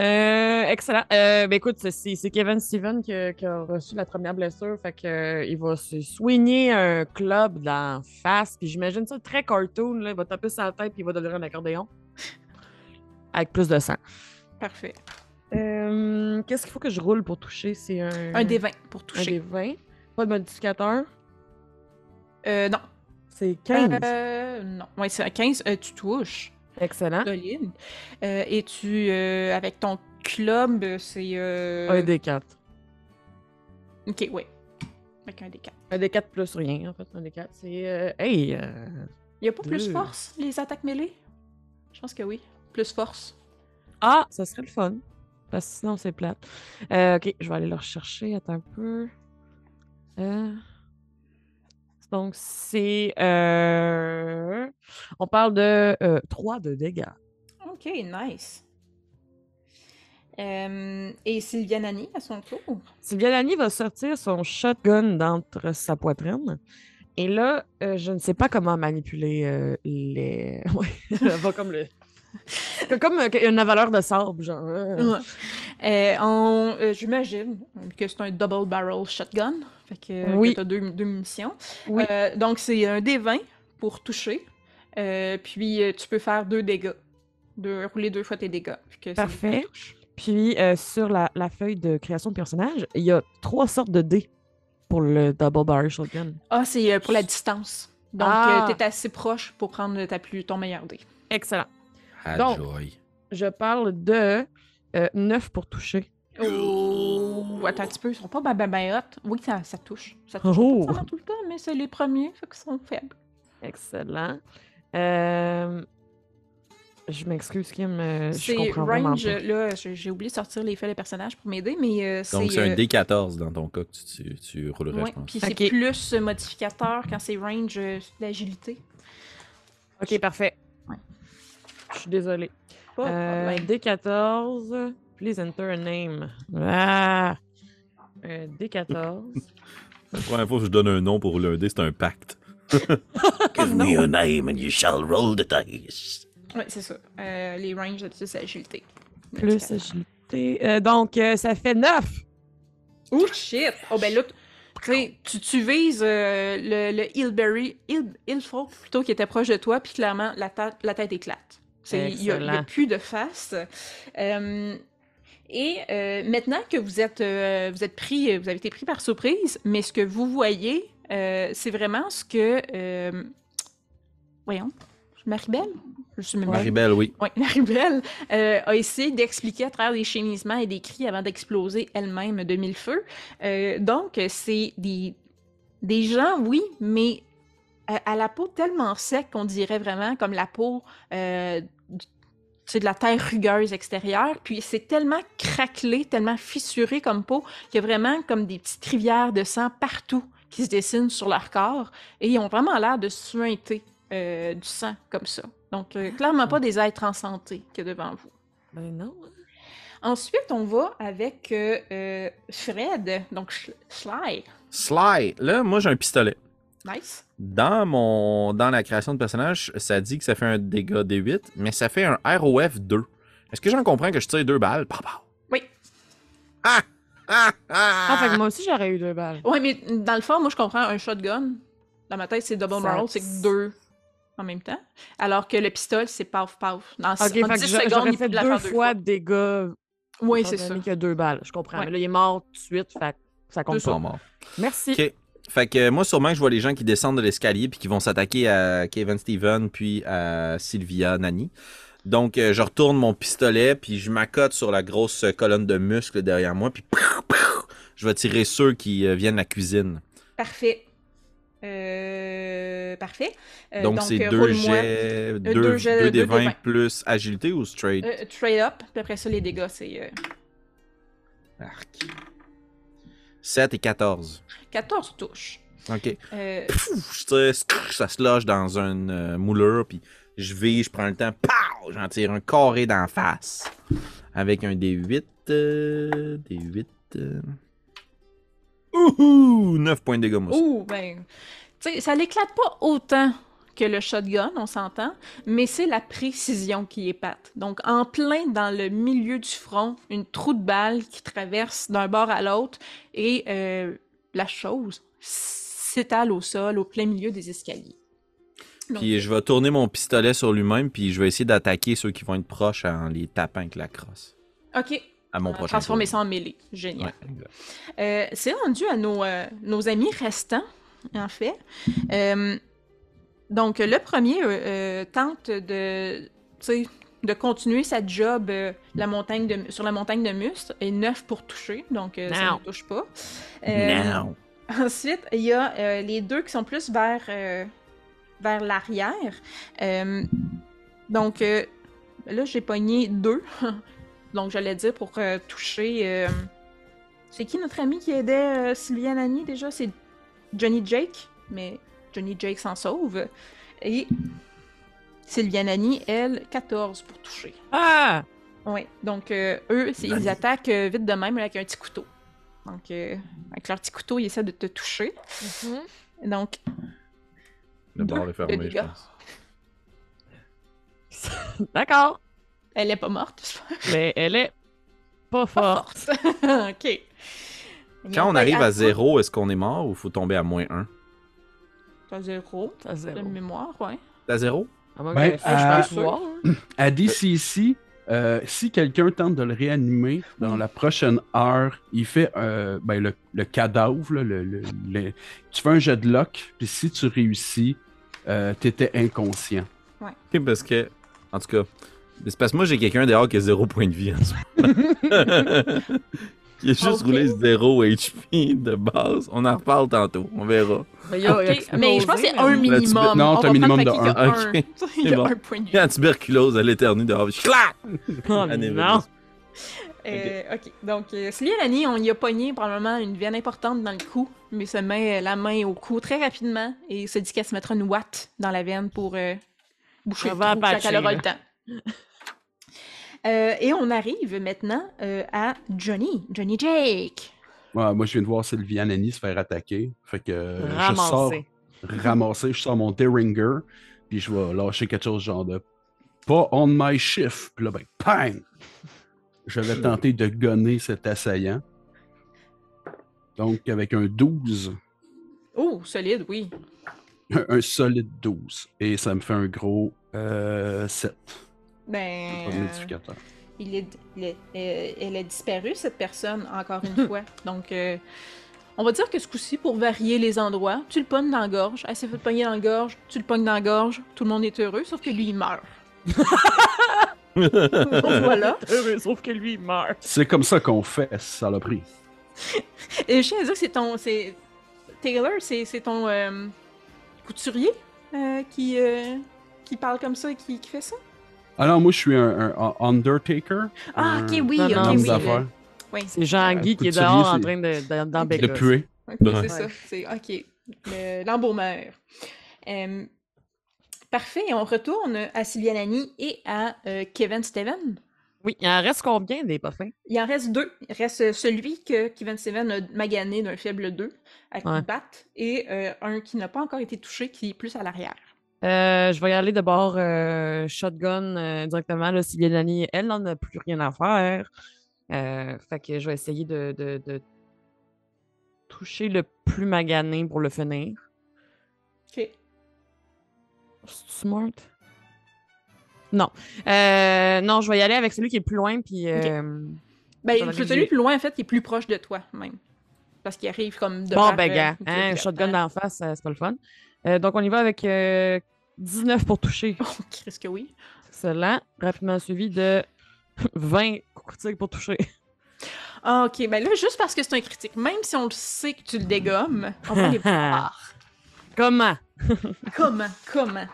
D: Euh, excellent. Euh, ben écoute, c'est Kevin Steven qui, a- qui a reçu la première blessure. Fait que, euh, il va se soigner un club d'en face. Puis j'imagine ça très cartoon. Là. Il va taper sur la tête puis il va devenir un accordéon. Avec plus de sang.
A: Parfait.
D: Euh, Qu'est-ce qu'il faut que je roule pour toucher? C'est un...
A: Un des 20 pour
D: Un
A: toucher.
D: des 20. Pas de modificateur?
A: Euh, non.
D: C'est 15.
A: Euh, non. Ouais, c'est un 15. euh, tu touches.
D: Excellent.
A: Solide. Euh, et tu, euh, avec ton club, euh, c'est. euh,
D: Un des 4.
A: Ok, ouais. Avec un des 4.
D: Un des 4 plus rien, en fait. Un des 4. C'est. euh, Hey! euh,
A: Il y a pas plus
D: Deux.
A: force, les attaques mêlées? Je pense que oui. Plus force.
D: Ah! Ça serait le fun. Parce que sinon, c'est plate. Euh, ok, je vais aller le rechercher. Attends un peu. Euh, Donc, c'est. euh, On parle de 3 de dégâts.
A: Ok, nice. Euh, et Sylvia Nani, à son tour?
D: Sylvia Lani va sortir son shotgun d'entre sa poitrine. Et là, euh, je ne sais pas comment manipuler euh, les. Va comme le. comme euh, une valeur de sable, genre. euh.
A: Ouais. Euh, on- euh, J'imagine que c'est un double barrel shotgun. Fait que,
D: Oui.
A: tu as deux, deux munitions.
D: Oui.
A: Euh, donc, c'est un D20 pour toucher. Euh, puis, euh, tu peux faire deux dégâts. De rouler deux fois tes dégâts. Que
D: Parfait. Puis euh, sur la, la feuille de création de personnage, il y a trois sortes de dés pour le double barrel shotgun.
A: Ah, c'est euh, pour la distance. Donc,
D: Ah.
A: tu es assez proche pour prendre ta plus, ton meilleur dé.
D: Excellent.
B: Ah,
D: Donc.
B: joy.
D: Je parle de 9 pour toucher.
A: Oh, attends un petit peu, ils sont pas ben ben ben hot. Oui, ça, ça touche. Ça touche
D: Oh.
A: pas tout le temps, mais c'est les premiers, fait qu'ils sont faibles.
D: Excellent. Euh, Je m'excuse, Kim. euh, Je
A: C'est
D: comprends vraiment
A: range, là, j'ai oublié de sortir les faits de personnages pour m'aider, mais euh, c'est...
B: Donc, c'est un
A: euh,
B: D14 dans ton cas que tu, tu, tu roulerais,
A: ouais,
B: je pense.
A: puis c'est plus euh, modificateur quand c'est range euh, d'agilité.
D: Ok, parfait.
A: Ouais.
D: Je suis désolée.
A: Pas de
D: Euh,
A: problème.
D: D14. Please enter a name. Ah! Euh, D14.
B: La première fois que je donne un nom pour rouler un dé, c'est un pacte.
D: Give me a
B: name and you shall roll the dice.
A: Ouais, c'est ça. Euh, les ranges de plus agilité.
D: Plus agilité. Euh, donc, euh, ça fait 9.
A: Oh shit! Oh ben là, tu tu, vises euh, le, le Hillberry, Hill, Hillfolk plutôt qui était proche de toi, puis clairement, la, tête la tête éclate. Il n'y a, a plus de face. Euh, et euh, maintenant que vous êtes, euh, vous êtes pris, vous avez été pris par surprise, mais ce que vous voyez, euh, c'est vraiment ce que. voyons, Marie-Belle? Je suis même
B: Maribel, oui.
A: oui, Maribel a essayé d'expliquer à travers des gémissements et des cris avant d'exploser elle-même de mille feux. Donc, c'est des, des gens, oui, mais à, la peau tellement sec qu'on dirait vraiment comme la peau euh, c'est de la terre rugueuse extérieure, puis c'est tellement craquelé, tellement fissuré comme peau, qu'il y a vraiment comme des petites rivières de sang partout qui se dessinent sur leur corps, et ils ont vraiment l'air de suinter euh, du sang comme ça. Donc, euh, clairement pas des êtres en santé que devant vous.
D: Ben non.
A: Ensuite, on va avec euh, Fred, donc Sly.
B: Sly, là, moi, j'ai un pistolet.
A: Nice.
B: Dans mon dans la création de personnage, ça dit que ça fait un dégât D8, mais ça fait un ROF 2. Est-ce que j'en comprends que je tire deux balles? Pow, pow.
A: Oui.
B: Ah! Ah!
D: Ah,
B: Ah!
D: fait que moi aussi, j'aurais eu deux balles.
A: Ouais, mais dans le fond, moi, je comprends un shotgun. Dans ma tête, c'est double barrel, c'est que deux en même temps. Alors que le pistolet, c'est paf paf. Dans
D: Ok,
A: en
D: fait
A: 10
D: que j'a-
A: secondes, il
D: fait
A: peut la
D: deux
A: faire deux
D: fois de dégâts.
A: Oui, c'est ça.
D: y a deux balles. Je comprends.
A: Ouais.
D: Mais là, il est mort tout de suite. Fait que ça compte
A: Deux
D: pas.
B: Pas mort.
D: Merci.
B: Ok. Fait que moi, sûrement que je vois les gens qui descendent de l'escalier puis qui vont s'attaquer à Kevin Steven puis à Sylvia Nani. Donc, euh, je retourne mon pistolet puis je m'accote sur la grosse colonne de muscles derrière moi puis je vais tirer ceux qui euh, viennent de la cuisine.
A: Parfait. Euh, parfait. Euh,
B: donc, c'est deux jets,
A: deux
B: deux,
A: jets-
B: deux des 20
A: des 20.
B: plus agilité ou straight?
A: euh, trade up, puis après ça, les dégâts, c'est
B: Arc. 7 et 14.
A: 14 touches.
B: Ok.
A: Euh,
B: skrr, ça se loge dans une euh, moulure, puis je vise, je prends le temps, pow, j'en tire un carré d'en face. Avec un D8. Euh, D8. Euh... Ouhou! 9 points de dégâts.
A: Ouh, ben. Tu sais, ça l'éclate pas autant que le shotgun, on s'entend, mais c'est la précision qui épate. Donc, en plein dans le milieu du front, une trou de balle qui traverse d'un bord à l'autre et euh, la chose s'étale au sol, au plein milieu des escaliers. Donc,
B: Puis je vais tourner mon pistolet sur lui-même, puis je vais essayer d'attaquer ceux qui vont être proches en les tapant avec la crosse.
A: OK.
B: À mon prochain
A: transformer ça en mêlée. Génial.
B: Ouais.
A: Euh, c'est rendu à nos, euh, nos amis restants, en fait. Euh, donc, le premier euh, euh, tente de, tu sais, de continuer sa job euh, la montagne de, sur la montagne de Mustre et 9 pour toucher, donc euh, ça ne touche pas. Euh. Ensuite, il y a euh, les deux qui sont plus vers, euh, vers l'arrière. Euh, donc, euh, là, j'ai pogné deux. donc, j'allais dire pour euh, toucher. euh, C'est qui notre ami qui aidait euh, Sylviane Annie déjà? C'est Johnny Jake, mais Johnny Jake s'en sauve. Et Sylviane Annie, elle, 14 pour toucher.
D: Ah!
A: Oui, donc euh, eux, c'est- ils attaquent euh, vite de même avec un petit couteau. Donc, euh, avec leur petit couteau, ils essaient de te toucher.
D: Mhm.
A: Donc,
B: Le bar est fermé, je pense.
D: D'accord.
A: elle est pas morte.
D: Mais elle est pas forte.
A: ok.
B: Quand on arrive à zéro, est-ce qu'on est mort ou faut tomber à moins 1?
A: À zéro, de
D: zéro.
A: mémoire, ouais.
B: À zéro?
D: À moins
C: Ben,
D: que ça, je
C: à-
D: pense voir.
C: À DCC, euh, si quelqu'un tente de le réanimer dans la prochaine heure, il fait euh, ben, le, le cadavre. là, le, le- le- tu fais un jet de lock, puis si tu réussis, euh, t'étais inconscient.
B: Ok, parce que, en tout cas, c'est parce que moi j'ai quelqu'un dehors qui a zéro point de vie en ce moment. qui a juste roulé zéro HP de base. On en reparle tantôt, on verra.
D: Mais, il il
A: je pense que c'est un minimum.
C: Non,
A: va
C: un minimum de
A: quelqu'un qui a
B: un.
A: un.
B: Ok,
A: Il y a
B: bon.
A: un point de
B: Il y a la tuberculose à l'éternue dehors. Clac!
D: Oh, non.
A: Euh, ok, donc euh, Lani, on y a pogné probablement une veine importante dans le cou, mais se met euh, la main au cou très rapidement et se dit qu'elle se mettra une ouate dans la veine pour euh, boucher
D: Ça
A: le
D: va
A: trou quand
D: patcher,
A: elle aura le temps. Euh, et on arrive maintenant euh, à Johnny, Johnny Jake.
C: Ouais, moi, je viens de voir Sylviane Annie se faire attaquer. Fait que euh, je sors
D: Ramassé.
C: ramasser, je sors mon Derringer, puis je vais lâcher quelque chose genre de pas on my shift. Puis là, ben, pang! Je vais tenter de gonner cet assaillant. Donc, avec un 12,
A: Oh, solide, oui.
C: un, un solide 12. Et ça me fait un gros euh, 7.
A: Ben,
C: Pas
A: euh,
C: modificateur.
A: il est, il est- euh, elle a disparu, cette personne, encore une fois. Donc, euh, on va dire que ce coup-ci, pour varier les endroits, tu le pognes dans la gorge, elle s'est fait pogner dans la gorge, tu le pognes dans la gorge, tout le monde est heureux, sauf que lui, il meurt. Donc, voilà.
D: Heureux, sauf que lui, il meurt.
C: C'est comme ça qu'on fait, saloperie.
A: Et je tiens à dire que c'est ton... c'est- Taylor, c'est c'est ton euh, couturier euh, qui, euh, qui parle comme ça et qui, qui fait ça?
C: Alors, moi, je suis un, un
A: Ah,
C: Undertaker. un-
A: ok, oui, ok, oui.
C: d'affaires.
A: le- Oui,
D: C'est Jean-Guy
C: Euh,
D: qui est dehors en train de- d'en-
C: De
D: d'embêter.
C: puer.
A: Ok,
B: Ouais.
A: c'est ça. C'est ok. Le- L'embaumeur. Euh, parfait. On retourne à Sylvia Nani et à euh, Kevin Steven.
D: Oui, il en reste combien des parfums?
A: Il en reste deux. Il reste celui que Kevin Steven a magané d'un faible 2 avec
D: Ouais.
A: une batte et euh, un qui n'a pas encore été touché qui est plus à l'arrière.
D: Euh, je vais y aller d'abord euh, shotgun euh, directement. Là, si Lani, elle n'en a plus rien à faire. Euh, fait que je vais essayer de, de- de toucher le plus magané pour le finir.
A: Ok.
D: C'est smart? Non. Non, je vais y aller avec celui qui est plus loin. Puis, euh,
A: Ben, celui plus loin, en fait, qui est plus proche de toi, même. Parce qu'il arrive comme de
D: Bon, ben, gars, hein, shotgun d'en face, c'est pas le fun. Donc, on y va avec 19 pour toucher.
A: Oh, Christ que oui.
D: Excellent. Rapidement suivi de 20 critiques pour toucher.
A: Ah, ok. Ben là, juste parce que c'est un critique, même si on le sait que tu le dégommes, on va les voir.
D: Comment?
A: Comment? Comment?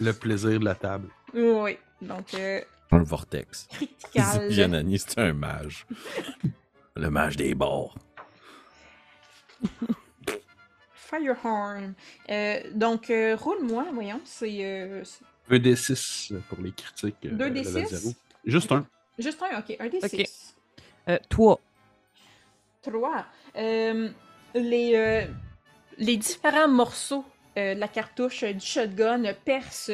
C: Le plaisir de la table.
A: Oui. Donc, euh,
B: Un vortex.
A: critical.
B: Giannani, c'est un mage. Le mage des bords.
A: Firehorn. Euh, donc, euh, roule-moi, voyons. C'est euh, c'est
C: 2d6 pour les critiques. euh,
A: 2d6?
C: level zéro. Juste un.
A: juste un, ok. Un des
D: Ok.
A: six.
D: Euh, toi.
A: Trois. Euh, les, euh, les différents morceaux euh, de la cartouche euh, du shotgun perce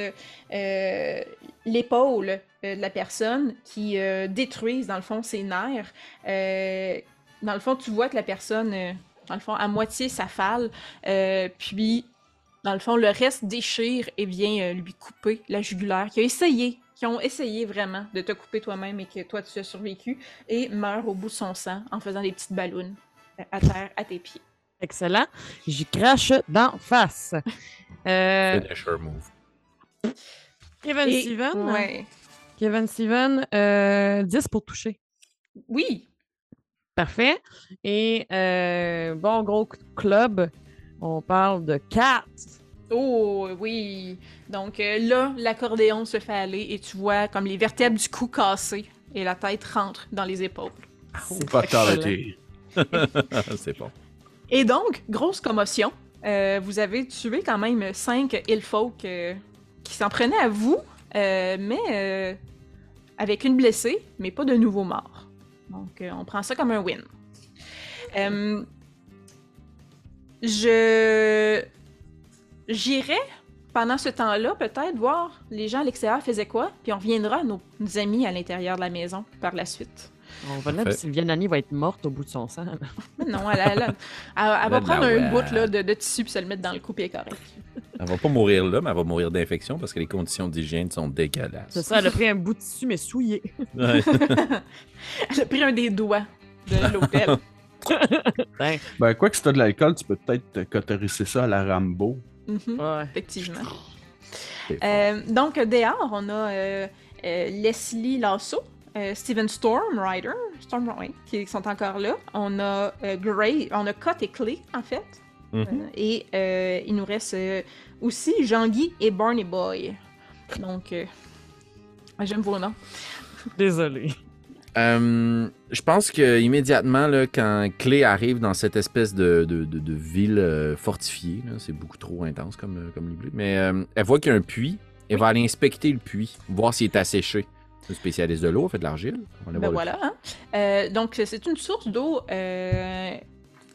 A: euh, l'épaule euh, de la personne, qui euh, détruisent, dans le fond, ses nerfs. Euh, dans le fond, tu vois que la personne, euh, dans le fond, à moitié s'affale, euh, puis, dans le fond, le reste déchire et vient euh, lui couper la jugulaire, qui a essayé, qui ont essayé vraiment de te couper toi-même et que toi, tu as survécu, et meurt au bout de son sang en faisant des petites ballons euh, à terre, à tes pieds.
D: Excellent. J'y crache d'en face. Euh,
B: Finisher move.
D: Kevin
A: Et-
D: Steven?
A: Ouais.
D: Kevin Steven, euh, 10 pour toucher.
A: Oui,
D: Parfait. Et euh, bon, gros club, on parle de 4.
A: Oh oui. Donc euh, là, l'accordéon se fait aller et tu vois comme les vertèbres du cou cassées et la tête rentre dans les épaules.
C: Fatality.
B: c'est bon.
A: Et donc, grosse commotion. Euh, vous avez tué quand même cinq Ilfolk euh, qui s'en prenaient à vous, euh, mais euh, avec une blessée, mais pas de nouveaux morts. Donc, euh, on prend ça comme un win. Euh, je. J'irai pendant ce temps-là, peut-être, voir les gens à l'extérieur faisaient quoi, puis on reviendra à nos amis à l'intérieur de la maison par la suite.
D: On va là, Sylviane Annie va être morte au bout de son sang.
A: non, elle, elle- elle- elle- elle va prendre un bout là, de, de tissu puis se le mettre dans le cou, puis elle est correcte.
B: Elle va pas mourir là, mais elle va mourir d'infection parce que les conditions d'hygiène sont dégueulasses.
D: C'est ça, elle a pris un bout de tissu, mais souillé.
B: Ouais.
A: Elle a pris un des doigts de l'hôtel.
D: Ben,
C: Ben, quoi que si t'as de l'alcool, tu peux peut-être te cauteriser ça à la Rambo.
A: Mhm,
D: ouais.
A: Effectivement. Euh, donc, dehors, on a euh, euh, Leslie Lasso, euh, Steven Stormrider, Storm, ouais, qui sont encore là. On a euh, Gray, on a Cut et Clay, en fait.
B: Mhm.
A: Euh, et euh, il nous reste euh, aussi Jean-Guy et Barney Boy. Donc, euh, j'aime vos noms.
D: Désolé.
B: Euh, je pense que immédiatement, là, quand Clé arrive dans cette espèce de, de, de- de ville euh, fortifiée, là, c'est beaucoup trop intense comme, comme libellé, mais euh, elle voit qu'il y a un puits, elle va aller inspecter le puits, voir s'il est asséché. Le spécialiste de l'eau, fait de l'argile.
A: Ben voilà. hein. Euh, donc, c'est une source d'eau euh,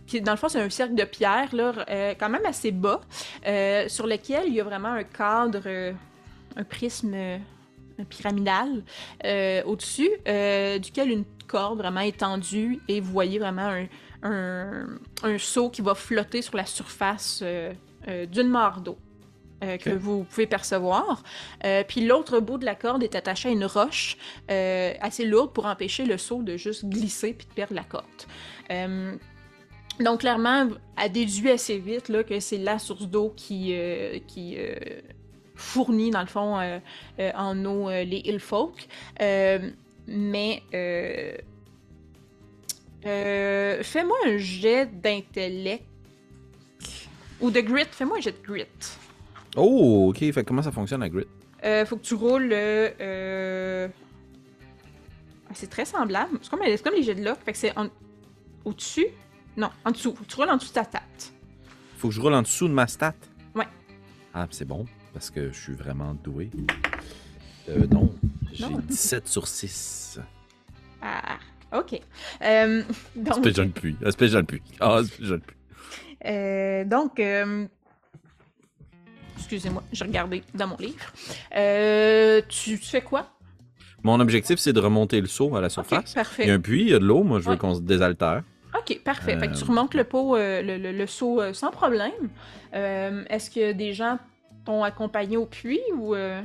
A: qui, dans le fond, c'est un cercle de pierre, là, euh, quand même assez bas, sur lequel il y a vraiment un cadre, un prisme pyramidal au-dessus, duquel une corde vraiment étendue, et vous voyez vraiment un, un, un seau qui va flotter sur la surface d'une mare d'eau. Euh, que vous pouvez percevoir. Euh, puis l'autre bout de la corde est attaché à une roche euh, assez lourde pour empêcher le seau de juste glisser puis de perdre la corde. Donc clairement, elle déduit assez vite là, que c'est la source d'eau qui, qui fournit dans le fond en eau les Hillfolk. Mais fais-moi un jet d'intellect ou de grit. Fais-moi un jet de grit.
B: Oh, ok. Fait comment ça fonctionne la grid?
A: Euh, faut que tu roules. euh, euh, C'est très semblable. C'est comme, les jets de lock. Fait que c'est en- au-dessus. Non, en dessous. Faut que tu roules en dessous de ta tête.
B: Faut que je roule en dessous de ma stat?
A: Ouais.
B: Ah, c'est bon, parce que je suis vraiment doué. Euh, non. J'ai
A: Non.
B: 17 sur 6.
A: Ah, ok. Euh, donc,
B: Espèce puits. Espèce puits. Ah, espèce puits.
A: euh, donc euh, excusez-moi, j'ai regardé dans mon livre. Euh, tu, tu fais quoi?
B: Mon objectif, c'est de remonter le seau à la
A: Ok,
B: surface.
A: parfait.
B: Il y a un puits, il y a de l'eau. Moi, je veux
A: Ouais.
B: qu'on se désaltère.
A: Ok, parfait. Fait que tu
B: Euh,
A: remontes le pot, euh, le, le- le seau euh, sans problème. Euh, Est-ce que des gens t'ont accompagné au puits ou euh,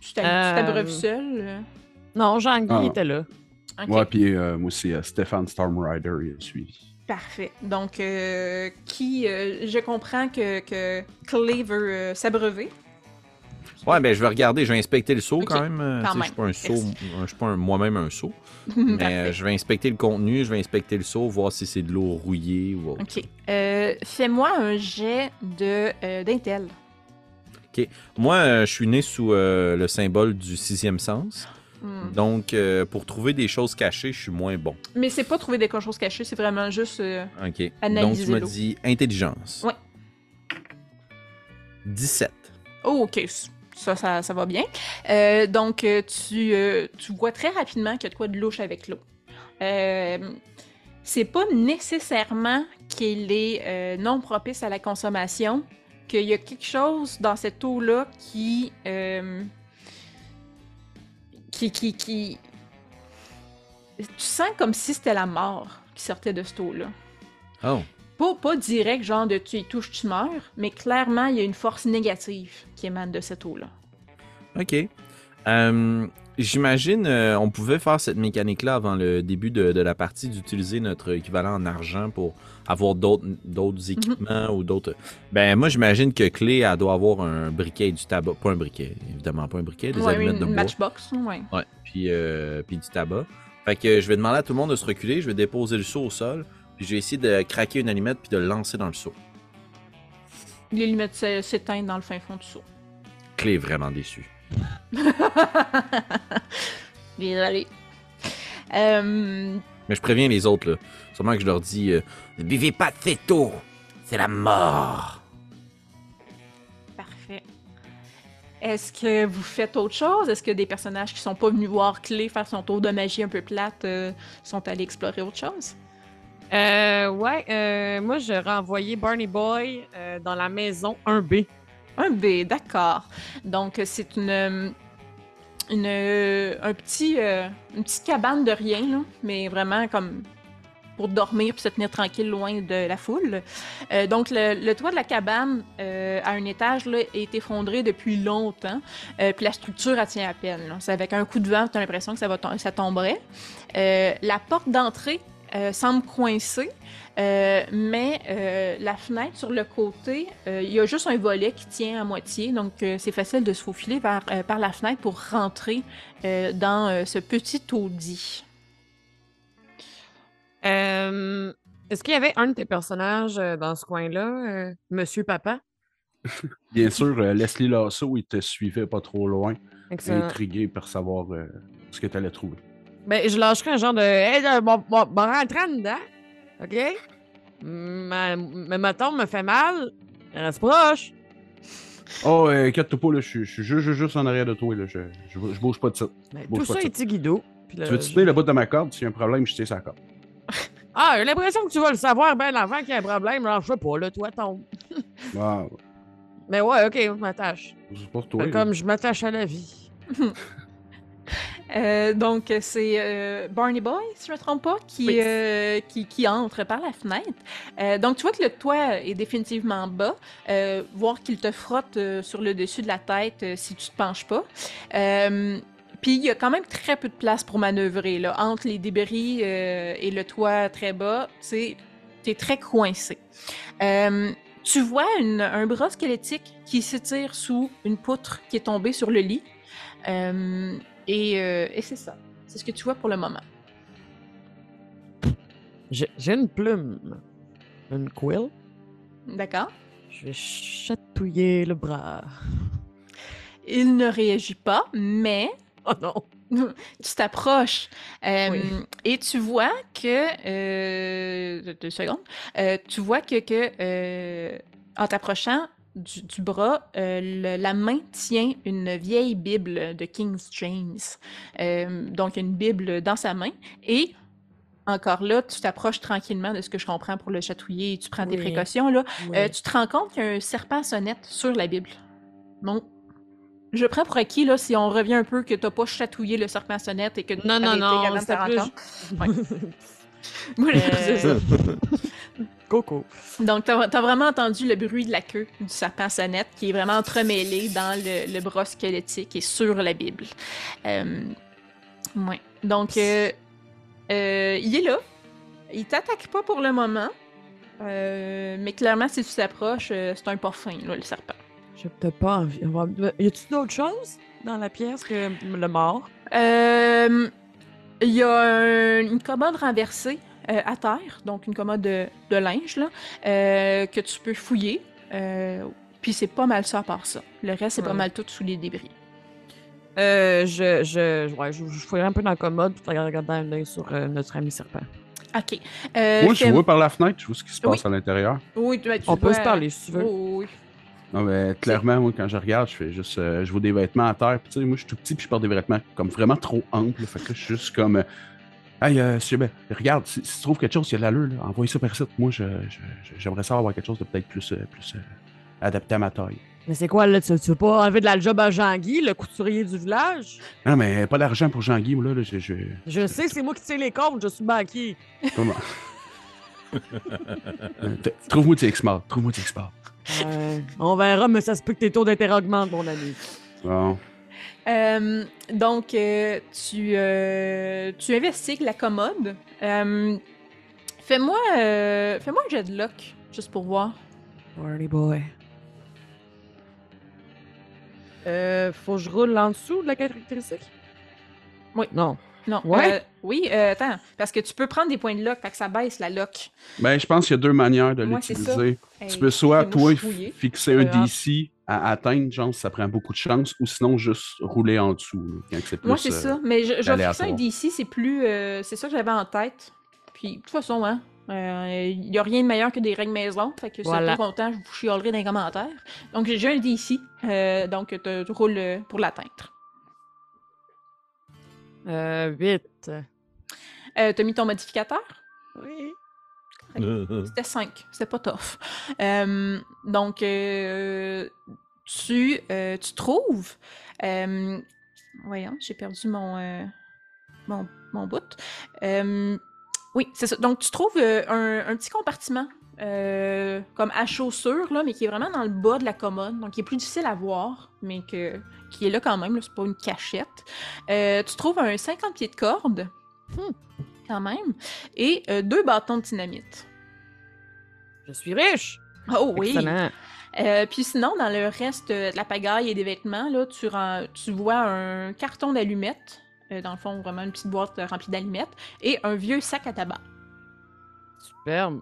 A: tu t'ab- tu
D: Euh,
A: t'abreuves seul? euh?
D: Non, Jean-Guy
C: Ah.
D: était là.
A: Ok,
C: Ouais, puis euh, moi aussi, euh, Stéphane Stormrider, il a suivi.
A: Parfait. Donc, euh, qui, euh, je comprends que, que Clay veut euh, s'abreuver.
B: Ouais, ben je vais regarder, je vais inspecter le seau
A: Ok,
B: quand même. euh,
A: quand
B: sais, Je suis pas un seau,
A: Merci.
B: je suis pas un- moi-même un seau. Mais euh, je vais inspecter le contenu, je vais inspecter le seau, voir si c'est de l'eau rouillée ou autre.
A: Ok. Euh, Fais-moi un jet de euh, d'intel.
B: Moi, euh, je suis né sous euh, le symbole du sixième sens.
A: Hmm.
B: Donc, euh, pour trouver des choses cachées, je suis moins bon.
A: Mais c'est pas trouver des choses cachées, c'est vraiment juste. euh,
B: OK. Donc,
A: Analyser
B: tu me
A: l'eau.
B: dis intelligence.
A: Ouais.
B: 17.
A: Oh, ok. Ça, ça, ça va bien. Euh, donc, euh, tu, tu vois très rapidement qu'il y a de quoi de louche avec l'eau. C'est pas nécessairement qu'il est non propice à la consommation, qu'il y a quelque chose dans cette eau-là qui, qui, qui, qui... Tu sens comme si c'était la mort qui sortait de cette eau-là.
B: Oh.
A: Pas, pas direct, genre de tu y touches, tu meurs, mais clairement, il y a une force négative qui émane de cette eau-là.
B: OK. Euh, J'imagine euh, on pouvait faire cette mécanique-là avant le début de, de la partie, d'utiliser notre équivalent en argent pour avoir d'autres d'autres équipements ou d'autres. Ben moi j'imagine que Clé elle doit avoir un briquet et du tabac, pas un briquet, évidemment pas un briquet, des
A: Ouais,
B: allumettes
A: une
B: de
A: matchbox, ouais.
B: Ouais, puis euh, puis du tabac. Fait que je vais demander à tout le monde de se reculer, je vais déposer le seau au sol, puis je vais essayer de craquer une allumette puis de le lancer dans le seau.
A: Les lunettes s'é- s'éteignent dans le fin fond du seau.
B: Clé est vraiment déçu.
A: Désolé. Euh,
B: Mais je préviens les autres là, sûrement que je leur dis euh, ne buvez pas de cette eau, c'est la mort.
A: parfait. Est-ce que vous faites autre chose? Est-ce que des personnages qui sont pas venus voir Clé faire son tour de magie un peu plate euh, sont allés explorer autre chose?
D: Euh, ouais, euh, moi, j'ai renvoyé Barney Boy euh, dans la maison 1B.
A: Un B, d'accord. Donc, c'est une, une, un petit, euh, une petite cabane de rien, là, mais vraiment comme pour dormir puis se tenir tranquille loin de la foule. Euh, donc, le, toit de la cabane euh, à un étage est effondré depuis longtemps, puis la structure, tient à peine. C'est avec un coup de vent, tu as l'impression que ça, va ça tomberait. La porte d'entrée euh, semble coincée, euh, mais euh, la fenêtre sur le côté, euh, il y a juste un volet qui tient à moitié, donc euh, c'est facile de se faufiler euh, par la fenêtre pour rentrer euh, dans euh, ce petit taudis.
D: Euh, Est-ce qu'il y avait un de tes personnages dans ce coin-là, euh, Monsieur Papa?
C: Bien sûr, euh, Leslie Lasso, il te suivait pas trop loin,
D: Excellent.
C: intrigué par savoir euh, ce que tu allais trouver.
D: Ben, je lâcherais un genre de. Hey, là, bon, bon, en dedans. OK? Ma, ma, ma tombe me fait mal. Reste proche.
C: Oh, euh, inquiète-toi pas, là, je suis- je suis juste, en arrière de toi, là, je, je, je bouge pas de ça.
D: Ben, tout ça est là,
C: tu veux tenir le bout de ma corde? S'il y a un problème, je tiens sa corde.
D: Ah, j'ai l'impression que tu vas le savoir bien avant qu'il y ait un problème. Alors, je sais pas, là, toi, tombe.
C: Ah,
D: Mais ouais, OK, je m'attache.
C: c'est pour toi.
D: Fait
C: là.
D: Comme je m'attache à la vie.
A: Euh, donc, c'est euh, Barney Boy, si je ne me trompe pas, qui,
D: Oui.
A: euh, qui, qui entre par la fenêtre. Donc, tu vois que le toit est définitivement bas. Euh, voir qu'il te frotte sur le dessus de la tête si tu te penches pas. Puis, il y a quand même très peu de place pour manœuvrer. Là. Entre les débris et le toit très bas, tu es très coincé. Tu vois une- un bras squelettique qui s'étire sous une poutre qui est tombée sur le lit. Euh, et, euh, et c'est ça. C'est ce que tu vois pour le moment.
D: J'ai j'ai une plume. Une quill.
A: D'accord?
D: Je vais chatouiller le bras.
A: Il ne réagit pas, mais
D: Oh non.
A: tu t'approches euh,
D: Oui.
A: et tu vois que euh, deux secondes, Euh, tu vois que, que euh, en t'approchant du, du bras, euh, le- la main tient une vieille Bible de King James. Euh, donc une Bible dans sa main et encore là, tu t'approches tranquillement de ce que je comprends pour le chatouiller et tu prends tes
D: Oui.
A: précautions là.
D: Oui.
A: Euh, tu te rends compte qu'il y a un serpent à sonnette sur la Bible. Donc, je prends pour acquis, là, si on revient un peu, que t'as pas chatouillé le serpent à sonnette et que
D: non,
A: t'avais
D: non,
A: été
D: non.
A: Voilà, c'est ça.
D: Euh, Coco.
A: Donc, t'as as vraiment entendu le bruit de la queue du serpent sonnette qui est vraiment entremêlé dans le, le bras squelettique et sur la Bible. Euh, ouais. Donc, euh, euh, il est là. Il t'attaque pas pour le moment. Euh, mais clairement, si tu t'approches, euh, c'est un pas fin, là, le serpent.
D: J'ai peut-être pas envie. Y a-tu d'autres choses dans la pièce que le mort?
A: Euh, Il y a un- une commode renversée euh, à terre, donc une commode de, de linge, là, euh, que tu peux fouiller. Euh, Puis c'est pas mal ça à part ça. Le reste, c'est pas mal tout sous les débris.
D: Euh, je, je, ouais, je, je fouillerai un peu dans la commode pour regarder un œil sur euh, notre ami serpent.
A: OK. Euh,
C: Moi, je vois par la fenêtre, je vois ce qui se
A: Oui.
C: passe à l'intérieur.
A: Oui, tu- tu
D: On peut se parler si tu veux.
A: Oh, oui.
C: Non, mais clairement, moi, quand je regarde, je fais juste. euh, je vois des vêtements à terre. Puis, tu sais, moi, je suis tout petit, puis je porte des vêtements comme vraiment trop amples. Fait que je suis juste comme. euh, Hey, euh, si jamais- regarde, si, si tu trouves quelque chose qui a de l'allure, là, envoie ça par ici. Moi, je, je- je- j'aimerais ça avoir quelque chose de peut-être plus. euh, plus adapté à ma taille.
D: Mais c'est quoi, là? Tu, tu veux pas enlever de la job à Jean-Guy, le couturier du village?
C: Non, mais pas d'argent pour Jean-Guy, là. là, je, je-
D: Je sais, c'est moi qui tire les cordes, je suis banquier.
C: Comment? Trouve-moi tes X-Mart. Trouve-moi tes X-Mart.
D: Euh, on verra, mais ça se peut que tes taux d'intérêt augmentent, mon ami.
C: Bon.
A: Euh, donc, euh, tu, euh, tu investigues la commode. Euh, fais-moi, euh, fais-moi un jet de luck, juste pour voir.
D: Party boy. Euh, faut que je roule en dessous de la caractéristique?
A: Oui.
D: Non.
A: Non.
D: Ouais?
A: euh, oui, euh, attends, parce que tu peux prendre des points de luck, fait que ça baisse la luck.
C: Ben, je pense qu'il y a deux manières de
A: Ouais,
C: l'utiliser.
A: Hey,
C: Tu peux soit, toi, fixer un
A: grave.
C: DC à atteindre, genre, ça prend beaucoup de chance, ou sinon, juste rouler en dessous, là, quand c'est plus...
A: Moi, c'est
C: euh,
A: ça. Mais je, je vais fixer un. DC, c'est plus. euh, c'est ça que j'avais en tête. Puis, de toute façon, hein. Il n'y a rien de meilleur que des règles maison. Fait que si
D: Voilà.
A: pas content, je vous chialerai dans les commentaires. Donc, j'ai un DC. euh, donc, tu roules euh, pour l'atteindre.
D: Euh, 8.
A: Euh, T'as mis ton modificateur?
D: Oui.
A: C'était 5. C'était pas tough. Euh, donc, euh, tu, euh, tu trouves. euh, voyons, j'ai perdu mon, euh, mon, mon bout. Euh, oui, c'est ça. Donc, tu trouves euh, un, un petit compartiment. Euh, comme à chaussures, là, mais qui est vraiment dans le bas de la commode, donc qui est plus difficile à voir, mais que, qui est là quand même, c'est pas une cachette. Euh, tu trouves un 50 pieds de corde,
D: Hmm.
A: quand même, et euh, deux bâtons de dynamite.
D: Je suis riche.
A: Oh oui!
D: Excellent.
A: Euh, puis sinon, dans le reste de la pagaille et des vêtements, là, tu, tu vois un carton d'allumettes, euh, dans le fond, vraiment une petite boîte remplie d'allumettes, et un vieux sac à tabac.
D: Superbe.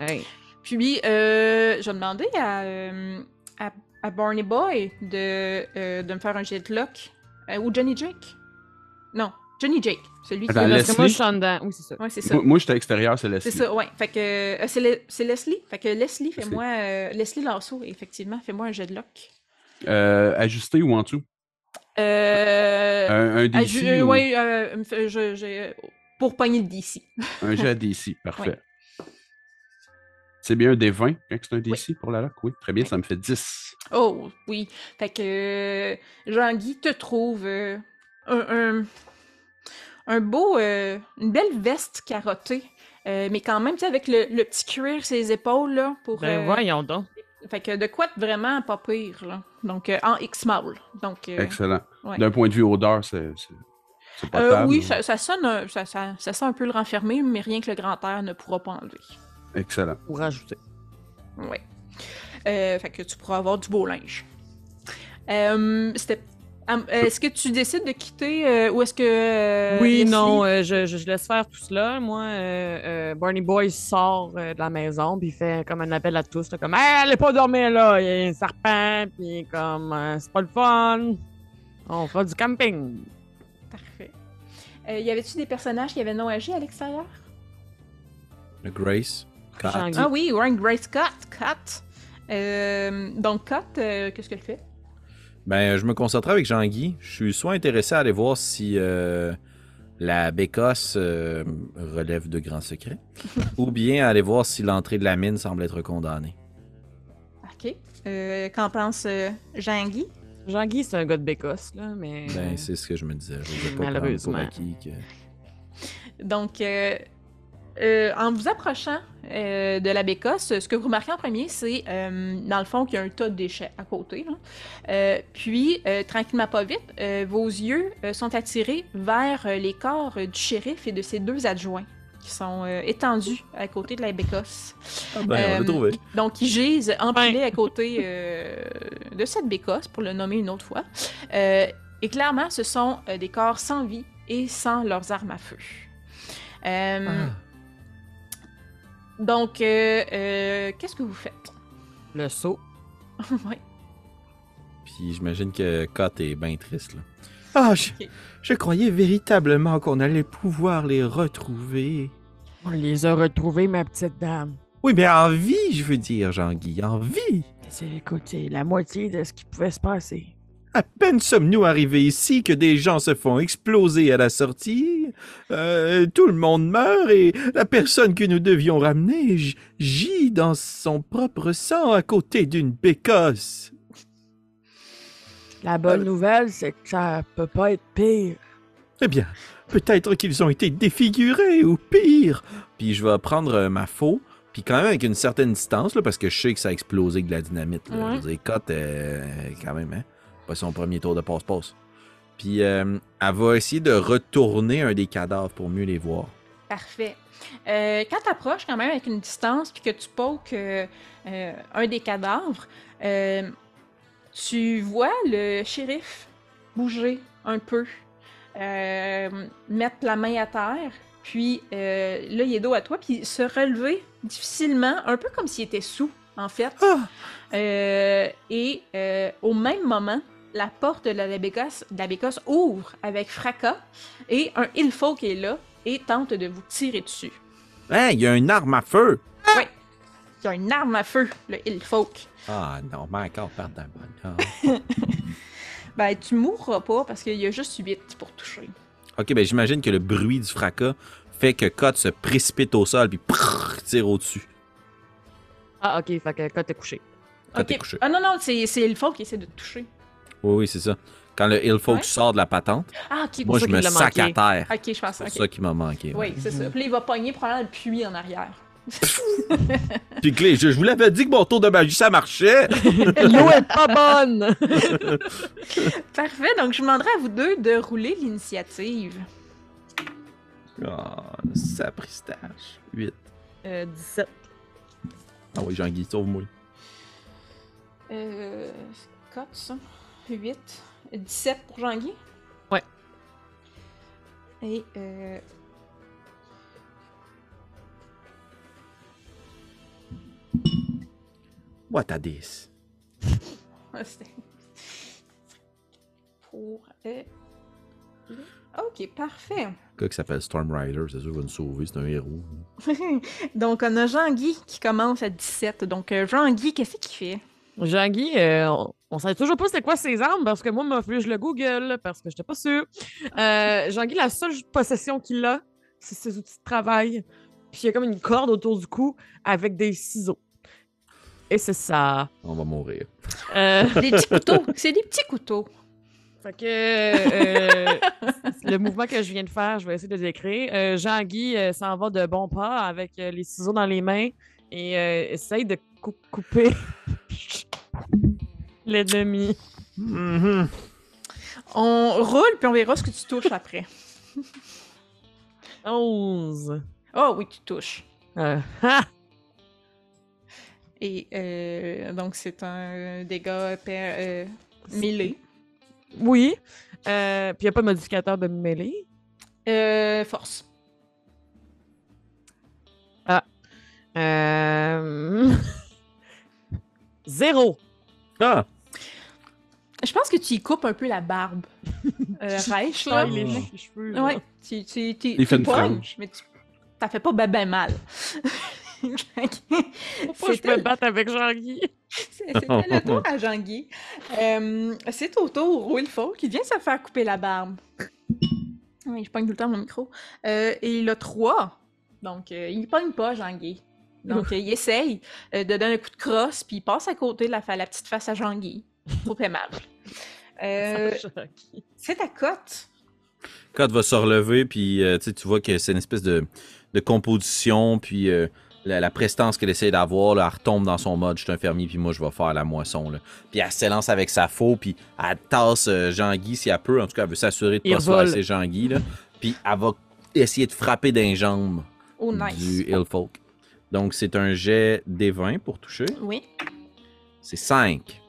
D: Hey.
A: Puis, euh, je vais demander à, euh, à, à Barney Boy de, euh, de me faire un jet de luck. Euh, ou Johnny Jake. Non, Johnny Jake, celui qui est
D: que moi,
C: Leslie?
D: je suis en dedans. Oui, c'est ça.
A: Ouais, ça.
C: Moi, moi, j'étais à l'extérieur, c'est Leslie.
A: C'est ça, ouais. Fait que euh, c'est Le- c'est Leslie. Fait que Leslie, fais-moi euh, Leslie Lasso, effectivement, fais-moi un jet de.
C: Euh, ajusté ou en dessous?
A: Euh,
C: Un, un DC
A: je-
C: ou
A: ouais, me fait- je- je- pour pogner le DC.
C: un jet à DC, parfait. C'est bien un des 20 quand c'est un DC pour la lock? Oui, très bien,
A: Oui.
C: ça me fait 10.
A: Oh, oui. Fait que euh, Jean-Guy te trouve euh, un, un, un beau, euh, une belle veste carottée. euh, mais quand même, tu sais, avec le, le petit cuir sur les épaules, là, pour...
D: Ben
A: euh,
D: voyons donc.
A: Fait que de quoi de vraiment pas pire, là. Donc, euh, en X-Mall. Donc, euh,
C: Excellent.
A: ouais.
C: D'un point de vue odeur, c'est
A: euh, oui, ça, ça sonne un- ça, ça, ça sent un peu le renfermer, mais rien que le grand air ne pourra pas enlever.
C: Excellent.
D: Pour rajouter.
A: Ouais. Euh, fait que tu pourras avoir du beau linge. Euh, c'était. Est-ce que tu décides de quitter euh, ou est-ce que. euh,
D: oui,
A: Leslie-
D: non, euh, je, je, je laisse faire tout cela. Moi, euh, euh, Barney Boy sort euh, de la maison, puis il fait comme un appel à tous, là, comme hey, allez pas dormir là, il y a un serpent, puis comme euh, c'est pas le fun. On fera du camping.
A: Parfait. Euh, y avait-tu des personnages qui avaient non agi à l'extérieur?
B: Le Grace.
A: Ah oui, Warren Grace Scott. Cut. Euh, donc, Cut, euh, qu'est-ce qu'elle fait?
B: Ben, je me concentrais avec Jean-Guy. Je suis soit intéressé à aller voir si euh, la bécosse euh, relève de grands secrets, ou bien aller voir si l'entrée de la mine semble être condamnée.
A: Ok. Euh, Qu'en pense euh, Jean-Guy?
D: Jean-Guy, c'est un gars de Bécosse, là, mais.
B: Ben, c'est ce que je me disais. Je pas
D: Malheureusement.
B: pour acquis que-
A: Donc, euh, en vous approchant euh, de la bécosse, ce que vous remarquez en premier, c'est, euh, dans le fond, qu'il y a un tas de déchets à côté. là. Euh, puis, euh, tranquillement pas vite, euh, vos yeux euh, sont attirés vers euh, les corps euh, du shérif et de ses deux adjoints qui sont euh, étendus à côté de la bécosse.
B: Ah ben, on
A: Euh,
B: trouvé.
A: Donc, ils gisent empilés à côté euh, de cette bécosse, pour le nommer une autre fois. Euh, et clairement, ce sont euh, des corps sans vie et sans leurs armes à feu. Euh,
B: Ah.
A: Donc, euh, euh, qu'est-ce que vous faites?
D: Le saut.
A: Ouais.
B: Puis j'imagine que Kat est bien triste, là. Ah, je,
A: Ok.
B: je croyais véritablement qu'on allait pouvoir les retrouver.
D: On les a retrouvés, ma petite dame.
B: Oui, mais en vie, je veux dire, Jean-Guy, en vie.
D: C'est, écoute, c'est la moitié de ce qui pouvait se passer.
B: À peine sommes-nous arrivés ici que des gens se font exploser à la sortie. Euh, tout le monde meurt et la personne que nous devions ramener gît dans son propre sang à côté d'une bécosse.
D: La bonne nouvelle, c'est que ça peut pas être pire.
B: Eh bien, peut-être qu'ils ont été défigurés ou pire. Puis je vais prendre euh, ma faux, puis quand même avec une certaine distance, là, parce que je sais que ça a explosé avec de la dynamite. Là.
A: Ouais.
B: Je veux dire, Cotte, euh, quand même, hein? Pas son premier tour de passe-passe. Puis euh, elle va essayer de retourner un des cadavres pour mieux les voir.
A: Parfait. Euh, quand tu approches quand même avec une distance puis que tu pokes euh, euh, un des cadavres, euh, tu vois le shérif bouger un peu, euh, mettre la main à terre, puis euh, là, il est dos à toi, puis se relever difficilement, un peu comme s'il était sous, en fait.
B: Ah!
A: Euh, et euh, au même moment, la porte de la bécosse, de la bécosse ouvre avec fracas et un ilfo qui est là et tente de vous tirer dessus.
B: Hein, il y a une arme à feu!
A: Il y a une arme à feu, le Ilfolk.
B: Ah non, mais encore par la bonne.
A: Ben, tu mourras pas parce qu'il y a juste 8 pour toucher.
B: ok, ben j'imagine que le bruit du fracas fait que Cotte se précipite au sol puis prrr, tire au-dessus.
D: Ah, ok, fait que quand t'es couché.
A: Ah non, non, c'est c'est Ilfolk qui essaie de te toucher.
B: Oui, oui, c'est ça. Quand le Hillfolk
A: Ouais.
B: sort de la patente,
A: Ah, ok.
B: moi je me sac à
D: manqué.
B: terre.
A: Ok, je pense.
B: C'est
A: ok.
B: ça qui m'a manqué. ouais.
A: Oui, c'est ça. Puis là, il va pogner probablement le puits en arrière.
B: Puis Clé, je, je vous l'avais dit que mon tour de magie ça marchait.
D: L'eau est pas bonne!
A: Parfait, donc je demanderai à vous deux de rouler l'initiative.
B: Ah, sapristache. 8.
D: Euh, 17.
B: Ah oui, Jean-Guy, sauve-moi.
A: Euh. 4, ça. 8. 17 pour Jean-Guy?
D: Ouais.
A: Et euh.
B: What a this?
A: ah, c'était- Pour. Euh... Ok, parfait.
B: Le gars qui s'appelle Storm Rider, c'est sûr qu'il va nous sauver, c'est un héros.
A: donc, on a Jean-Guy qui commence à 17. Donc, euh, Jean-Guy, qu'est-ce qu'il fait?
D: Jean-Guy, euh, on, on savait toujours pas c'était quoi ses armes parce que moi, m'a fallu que je le Google parce que j'étais pas sûre. Euh, Jean-Guy, la seule possession qu'il a, c'est ses outils de travail. Puis il y a comme une corde autour du cou avec des ciseaux. Et c'est ça.
B: On va mourir.
D: Euh,
A: Des petits couteaux. C'est des petits couteaux.
D: Fait que euh, le mouvement que je viens de faire, je vais essayer de le décrire. Euh, Jean-Guy euh, s'en va de bon pas avec euh, les ciseaux dans les mains et euh, essaye de cou- couper l'ennemi.
B: Mhm.
A: On roule, puis on verra ce que tu touches après.
D: 11.
A: Oh oui, tu touches.
D: Euh, ha!
A: Et euh, donc, c'est un dégât per, euh, mêlé.
D: Oui. Euh, puis il n'y a pas de modificateur de mêlée?
A: Euh, force.
D: Euh... Zéro.
B: Ah!
A: Je pense que tu y coupes un peu la barbe. Euh, rêche, là.
D: Les cheveux. là.
A: Ouais, tu, tu, tu,
C: Il fait
A: tu
C: une
A: mais tu, ça fait pas ben ben mal.
D: Pourquoi je me batte avec Jean-Guy?
A: c'est- c'était le tour à Jean-Guy. Euh, c'est au tour qui vient se faire couper la barbe. Oui, je pogne tout le temps mon micro. Euh, et il a trois. Donc, euh, il pogne pas, Jean-Guy. Donc, euh, il essaye euh, de donner un coup de crosse, puis il passe à côté de la, petite face à Jean-Guy. Trop aimable. Euh, c'est ta cote.
B: Cotte va se relever, puis euh, tu vois que c'est une espèce de, de composition, puis euh, la, la prestance qu'elle essaie d'avoir, là, elle retombe dans son mode, je suis un fermier, puis moi, je vais faire la moisson. Là. Puis elle s'élance avec sa faux, puis elle tasse euh, Jean-Guy si elle peut. En tout cas, elle veut s'assurer de
D: Il
B: pas se faire Jean-Guy. là. Puis elle va essayer de frapper d'un jambes
A: Oh, nice.
B: du Hillfolk. Donc, c'est un jet D20 pour toucher.
A: Oui.
B: C'est 5.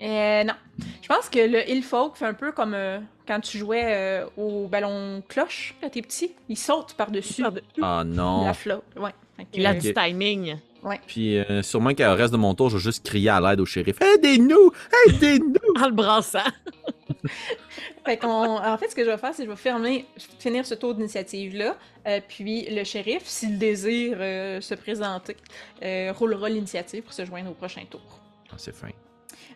A: Euh, non. Je pense que le Hillfolk fait un peu comme euh, quand tu jouais euh, au ballon cloche quand t'es petit. Il saute par-dessus.
B: Ah non.
A: la flotte. Ouais.
D: Il a du timing.
B: Puis euh, sûrement qu'au reste de mon tour, je vais juste crier à l'aide au shérif. Aidez-nous! Aidez-nous!
D: En le brassant.
A: fait qu'on- en fait, ce que je vais faire, c'est que je vais fermer, finir ce tour d'initiative-là. euh, puis le shérif, s'il désire euh, se présenter, euh, roulera l'initiative pour se joindre au prochain tour.
B: Ah, c'est fin.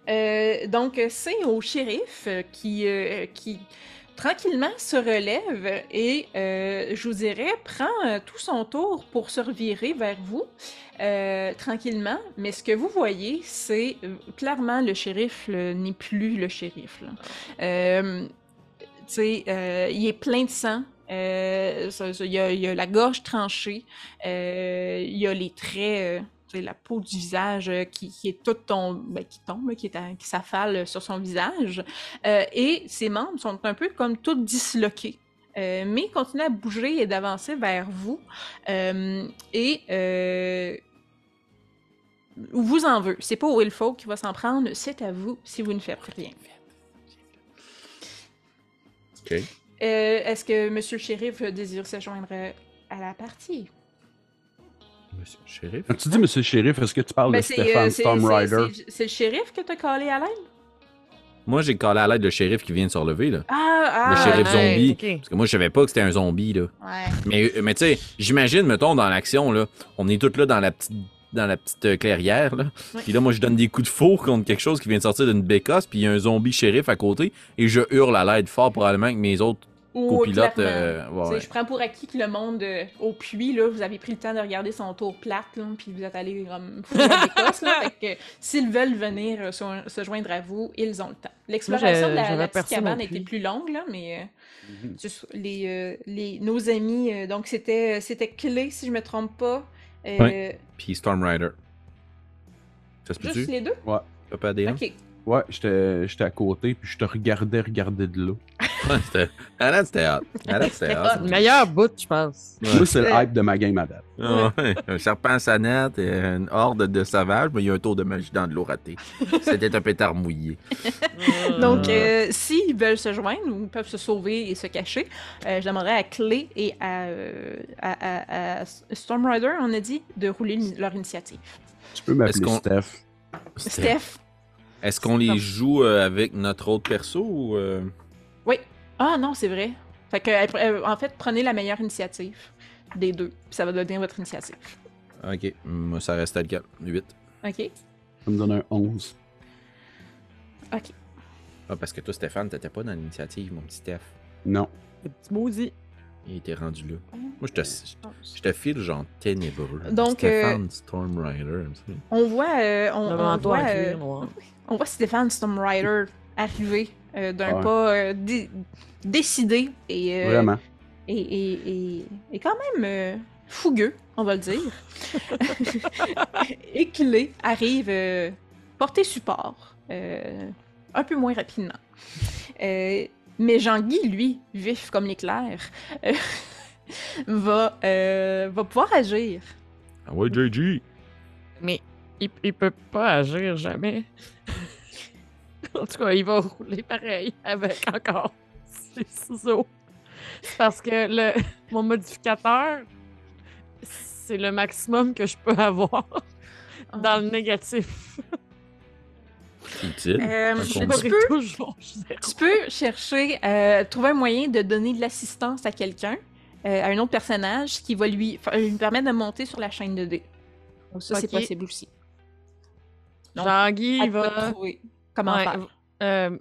A: Euh, donc, c'est au shérif qui, euh, qui tranquillement se relève et, euh, je vous dirais, prend euh, tout son tour pour se revirer vers vous, euh, tranquillement. Mais ce que vous voyez, c'est clairement le shérif n'est plus le shérif. il est plein de sang. Il, y a, la gorge tranchée. Il y a les traits, la peau du visage euh, qui, qui est toute tombe, ben, qui tombe, qui, est à- qui s'affale sur son visage. Euh, et ses membres sont un peu comme tous disloqués. Euh, mais il continue à bouger et d'avancer vers vous. Euh, et euh, vous en veut. C'est pas Wilfo qui va s'en prendre, c'est à vous si vous ne faites rien.
B: OK.
A: Euh, Est-ce que Monsieur le Shérif désire se joindre à la partie?
B: Monsieur le shérif.
C: Quand tu dis Monsieur le Shérif, est-ce que tu parles
A: Ben,
C: de
A: c'est,
C: Stéphane
A: euh, c'est-
C: Stormrider?
A: c'est- C'est le shérif que t'as collé à l'aide?
B: Moi, j'ai collé à l'aide le shérif qui vient de se relever, là.
A: Ah, ah!
B: Le shérif
D: ouais,
B: zombie. Parce que moi, je savais pas que c'était un zombie, là.
A: Ouais.
B: Mais, euh, mais tu sais, j'imagine, mettons, dans l'action, là, on est tous là dans la petite dans la petite euh, clairière, là.
A: Ouais.
B: Puis là, moi, je donne des coups de four contre quelque chose qui vient de sortir d'une bécasse, puis il y a un zombie shérif à côté, et je hurle à l'aide fort probablement que mes autres
A: Ou clairement.
B: euh, ouais, ouais.
A: Je prends pour acquis que le monde euh, au puits, là, vous avez pris le temps de regarder son tour plate, là, puis vous êtes allé comme. Fait que s'ils veulent venir euh, se, se joindre à vous, ils ont le temps. L'exploration de la, petite cabane
D: au
A: a été
D: puits.
A: plus longue, là, mais euh,
C: Mhm.
A: les, euh, les, nos amis, euh, donc c'était c'était clé, si je me trompe pas. Euh,
B: Ouais. Puis Stormrider. Ça se
A: Juste les deux?
B: Papa ADN?
A: Ok.
C: Ouais, j'étais j'étais à côté, puis je te regardais regarder de là.
B: Ouais, c'était... À date, c'était hot. À date, c'était
D: Ah,
B: hot.
D: le meilleur bout, je pense.
B: Ouais.
C: Moi, c'est le hype de ma game à date.
B: Ah ouais, Un serpent à sonnette et une horde de sauvages, mais il y a un tour de magie dans de l'eau raté. C'était un pétard mouillé.
A: Donc, euh, s'ils veulent se joindre ou peuvent se sauver et se cacher, euh, je demanderais à Clé et à, euh, à, à- à Stormrider, on a dit, de rouler leur initiative.
C: Tu peux m'appeler
B: Est-ce qu'on-
C: Steph.
A: Steph?
B: Est-ce qu'on les joue euh, avec notre autre perso ou. Euh.
A: Ah non, c'est vrai. Fait que, euh, euh, en fait, prenez la meilleure initiative des deux, puis ça va devenir votre initiative.
B: Ok, moi ça reste le cas. 8.
A: OK?
C: Ça me donne un 11.
A: OK.
B: Ah, parce que toi, Stéphane, t'étais pas dans l'initiative, mon petit Steph.
C: Non.
D: Le petit maudit.
B: Il était rendu là. Moi, je te, je te file genre ténébreux.
A: Donc,
B: Stéphane Stormrider.
A: On voit, euh, on, voit, euh, on voit Stéphane Stormrider arriver euh, d'un
C: Ouais.
A: pas euh, dé- décidé et, euh,
C: Vraiment.
A: et, et, et, et quand même euh, fougueux, on va le dire. et Clé arrive euh, porter support, euh, un peu moins rapidement. Euh, mais Jean-Guy, lui, vif comme l'éclair, va, euh, va pouvoir agir.
B: Ah ouais, JG.
D: Mais il, il peut pas agir jamais. en tout cas, il va rouler pareil avec encore ses ciseaux. C'est parce que le, mon modificateur, c'est le maximum que je peux avoir dans le négatif.
B: Utile.
A: Euh, tu peux-. Tu peux chercher, euh, trouver un moyen de donner de l'assistance à quelqu'un, euh, à un autre personnage, qui va lui, permettre de monter sur la chaîne de dés. Donc ça, c'est possible aussi.
D: Jean-Guy,
A: Elle
D: il
A: va
D: va.
A: trouver comment
D: Ouais,
A: faire?
D: euh,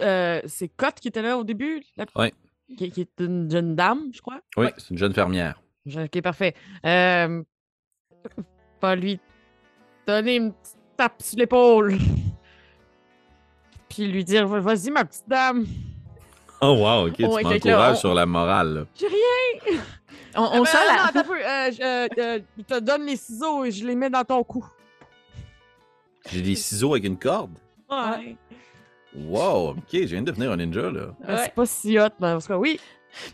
D: euh, c'est Cotte qui était là au début, la-
B: Ouais.
D: qui, qui est une jeune dame, je crois.
B: Oui, c'est une jeune fermière.
D: Ok, parfait. Euh, va lui donner une petite tape sur l'épaule. Puis lui dire Vas-y, ma petite dame.
B: Oh wow, ok, tu
A: que là,
B: m'encourages
A: on-
B: sur la morale. là.
D: J'ai rien.
A: On, on
D: Ah
A: sent
D: non,
A: la...
D: peu. Euh, je te donne les ciseaux et je les mets dans ton cou.
B: J'ai des ciseaux avec une corde.
D: Ouais.
B: Wow, ok, je viens de devenir un ninja là.
A: Ouais.
D: C'est pas si hot, mais en tout cas, oui.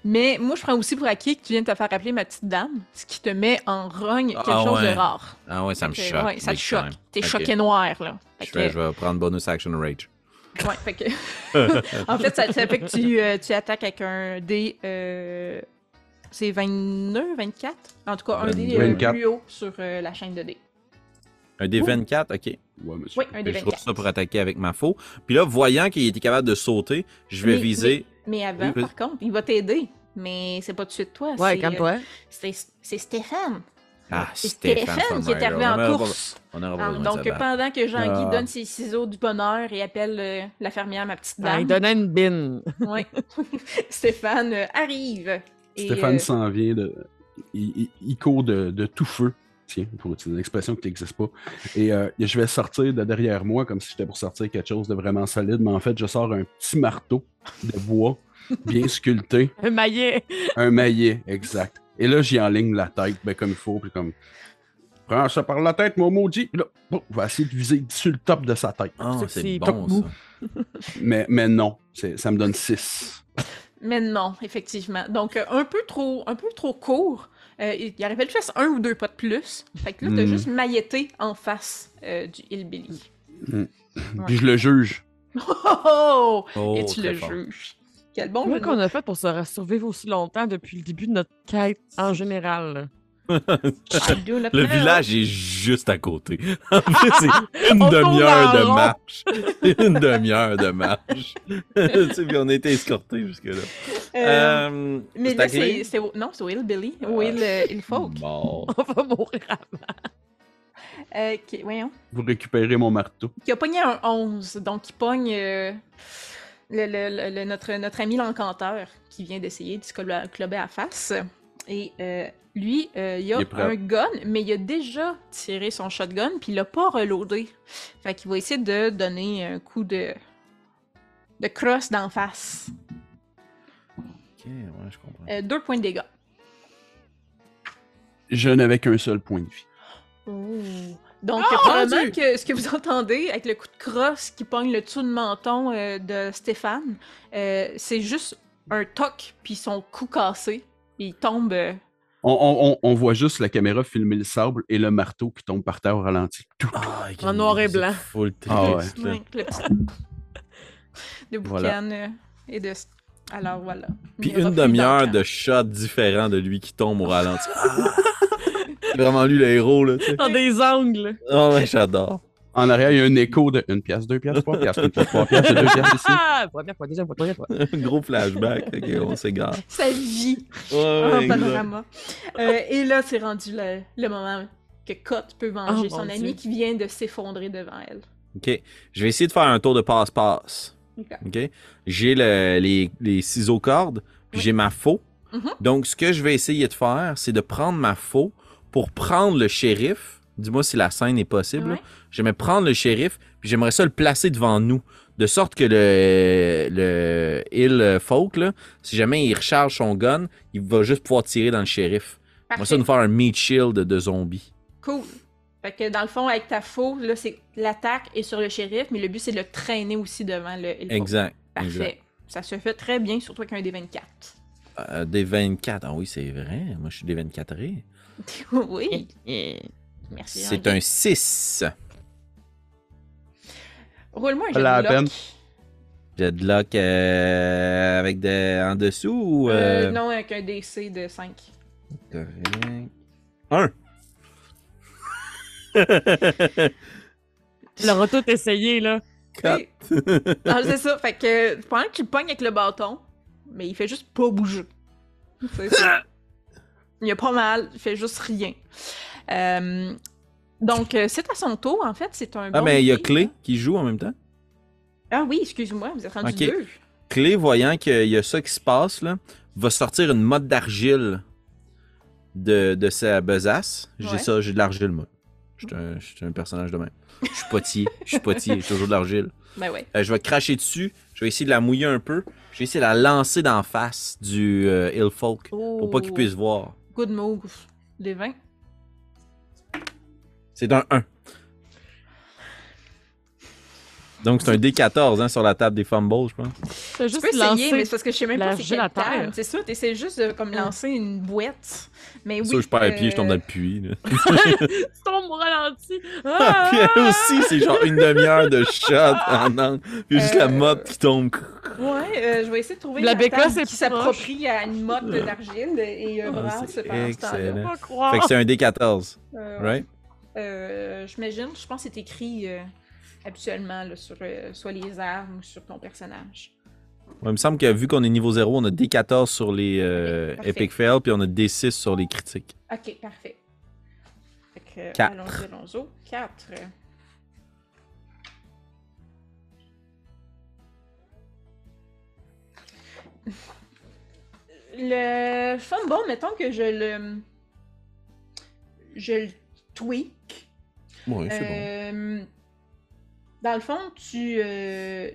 A: Mais moi, je prends aussi pour acquis que tu viens de te faire appeler ma petite dame, ce qui te met en rogne quelque
B: Ah,
A: chose
B: ouais.
A: de rare.
B: Ah ouais, ça me choque.
A: ouais, ça te choque. T'es choqué noir, là.
B: Je,
A: que-
B: fais- je vais prendre bonus action rage.
A: Ouais, fait que... en fait, ça, ça fait que tu, euh, tu attaques avec un dé... euh, C'est 22, 24? En tout cas, un dé euh,
C: 24.
A: plus haut sur euh, la chaîne de dés.
B: Un des 24, ok.
C: Ouais, monsieur.
A: Oui, un dé
B: Je roule
A: 24.
B: ça pour attaquer avec ma faux. Puis là, voyant qu'il était capable de sauter, je vais
A: Mais-
B: viser.
A: Mais avant,
B: Oui,
A: par contre, il va t'aider. Mais c'est pas tout de suite toi.
D: Ouais, comme
A: euh,
D: toi.
A: C'est c'est Stéphane.
B: Ah,
A: C'est
B: Stéphane
A: Stéphane qui est arrivé en
B: On
A: course.
B: pas- On
A: Ah, donc, pendant que Jean-Guy
C: Ah.
A: donne ses ciseaux du bonheur et appelle euh, la fermière ma petite
D: Ben,
A: dame,
D: il donnait une bine.
A: ouais. Stéphane euh, arrive. Et,
C: Stéphane
A: euh,
C: s'en vient de. Il, il- il court de, de tout feu. Tiens, pour utiliser une expression qui n'existe pas. Et euh, je vais sortir de derrière moi comme si j'étais pour sortir quelque chose de vraiment solide, mais en fait, je sors un petit marteau de bois, bien sculpté,
D: Un maillet.
C: un maillet, exact. Et là, j'y enligne la tête, ben, comme il faut, puis comme. Prends ça par la tête, mon maudit. Là, bon, on va essayer de viser sur le top de sa tête.
B: Ah,
D: C'est
B: c'est bon, ça.
C: Mais, mais non, c'est- ça me donne 6.
A: Mais non, effectivement. Donc, euh, un peu trop, un peu trop court. Euh, il il aurait fallu faire un ou deux pas de plus. Fait que là, t'as
C: Mm.
A: juste mailletté en face euh, du Hillbilly.
C: Puis je le juge.
A: Oh, oh!
B: Oh,
A: Et tu le
B: fort.
A: juges. Quel bon
D: Comment qu'on a fait pour se survivre aussi longtemps depuis le début de notre quête en général?
B: Le village est juste à côté. En fait, c'est une demi-heure de marche. une demi-heure de marche. tu sais, puis on a été escortés jusque-là.
A: Euh,
B: Euh,
A: mais là, c'est. Non, c'est. Au Hill, euh, Hillfolk.
B: Bon.
D: On va mourir.
A: Euh, qui- voyons.
C: Vous récupérez mon marteau.
A: Qui a pogné un 11. Donc, il pogne euh, le, le- le- le- notre, notre ami l'encanteur qui vient d'essayer de se clo- clubber à face. Et euh, lui, euh, il a
C: Il
A: un gun, mais il a déjà tiré son shotgun, puis il l'a pas reloadé. Fait qu'il va essayer de donner un coup de. de crosse d'en face.
B: Ok, ouais, je comprends.
A: Euh, deux points de dégâts.
C: Je n'avais qu'un seul point de vie.
A: Donc,
B: Ah,
A: probablement que ce que vous entendez avec le coup de crosse qui pogne le dessous de menton euh, de Stéphane, euh, c'est juste un toc, puis son cou cassé. Il tombe. euh,
C: On, on- on- on voit juste la caméra filmer le sable et le marteau qui tombe par terre au ralenti. Tout.
B: Ah,
D: En noir et blanc.
B: Full
C: Ah
A: ouais, de
C: Voilà.
A: boucan euh, et de. Alors voilà.
B: Puis une demi-heure de shots différents de lui qui tombe au ralenti. Ah! Vraiment lui le héros, là.
D: Dans des angles.
B: Oh, ouais, j'adore.
C: En arrière, il y a un écho de une pièce, deux pièces, trois pièces, une pièce, trois pièces, deux pièces ici.
D: Ah! Première fois, deuxième fois, troisième fois.
B: Gros flashback. Ok, on s'égare.
A: Sa vie
B: Ouais,
A: en panorama. Euh, et là, c'est rendu le, le moment que Cotte peut venger
D: Oh,
A: son
D: mon
A: ami
D: Dieu.
A: qui vient de s'effondrer devant elle.
B: Ok, je vais essayer de faire un tour de passe-passe.
A: Ok.
B: Ok, j'ai le- les, les ciseaux cordes, puis
A: Oui.
B: j'ai ma faux.
A: Mhm.
B: Donc, ce que je vais essayer de faire, c'est de prendre ma faux pour prendre le shérif. Dis-moi si la scène est possible.
A: Ouais.
B: J'aimerais prendre le shérif, puis j'aimerais ça le placer devant nous. De sorte que le, le Hill Folk, là, si jamais il recharge son gun, il va juste pouvoir tirer dans le shérif. On va
A: Parfait.
B: ça nous faire un meat shield de zombies.
A: Cool. Fait que dans le fond, avec ta faux, là, c'est l'attaque est sur le shérif, mais le but c'est de le traîner aussi devant le Hillfolk.
B: Exact.
A: Parfait.
B: exact.
A: Ça se fait très bien, surtout avec un des 24.
B: Euh, des 24. Ah oui, c'est vrai. Moi, je suis des 24
A: oui. Merci.
B: C'est un 6.
A: Roule-moi un
C: Pas la
A: jet de
C: peine.
A: luck.
B: Euh, avec des en dessous ou.
A: Euh,
B: Euh...
A: non, avec un DC de 5.
B: correct. Un.
D: Il aura tout essayé, là.
B: Quatre.
A: Non, c'est ça. Fait que pendant que tu le pognes avec le bâton, mais il fait juste pas bouger. C'est ça. Il a pas mal, il fait juste rien. Euh, donc, euh, c'est à son tour, en fait. C'est un
B: Ah,
A: bon
B: mais il y a. Clé qui joue en même temps.
A: Ah oui, excuse-moi, vous êtes rendu
B: Ok.
A: deux.
B: Clé, voyant qu'il y a ça qui se passe, là, va sortir une motte d'argile de, de sa besace. J'ai
A: Ouais.
B: ça, j'ai de l'argile, moi. Je suis un, personnage de même. Je suis potier, je suis potier, j'ai toujours de l'argile.
A: Ben ouais.
B: Euh, je vais cracher dessus, je vais essayer de la mouiller un peu. Je vais essayer de la lancer d'en face du euh, Hillfolk pour pas qu'il
A: Oh,
B: puisse voir.
A: Good move. Des 20.
B: C'est un 1. Donc c'est un D14 hein, sur la table des fumbles, je pense.
A: Tu
D: juste
A: peux essayer, mais c'est parce que je sais même pas c'est quelle
D: terre.
A: table. C'est ça, t'essaies juste de comme lancer une boîte. Mais oui.
B: Ça, je perds un pied, je tombe dans
A: euh,
B: le puits. là.
D: tu tombes au ralenti. Ah!
B: Puis elle aussi, c'est genre une demi-heure de shot en angle. Puis juste la
A: Euh,
B: motte qui tombe.
A: Ouais, euh, je vais essayer de trouver
D: La
A: la table
D: c'est
A: qui s'approprie à une motte d'argile et euh,
B: Ah,
A: brasse
B: c'est
A: pendant ce temps-là.
B: excellent.
D: Pas croire.
B: Fait que c'est un D14,
A: Euh,
B: right?
A: Euh, J'imagine, je pense que c'est écrit euh, habituellement là, sur euh, soit les armes ou sur ton personnage.
B: Ouais, il me semble que vu qu'on est niveau 0, on a D14 sur les euh,
A: Ok, parfait.
B: Epic Fail, puis on a D6 sur les critiques.
A: Ok, parfait. euh,
B: Quatre.
A: allons-y, allons-y. 4. Le fumble, mettons que je le. Je le tweak.
B: Oui, c'est bon.
A: Euh, Dans le fond, tu. Euh...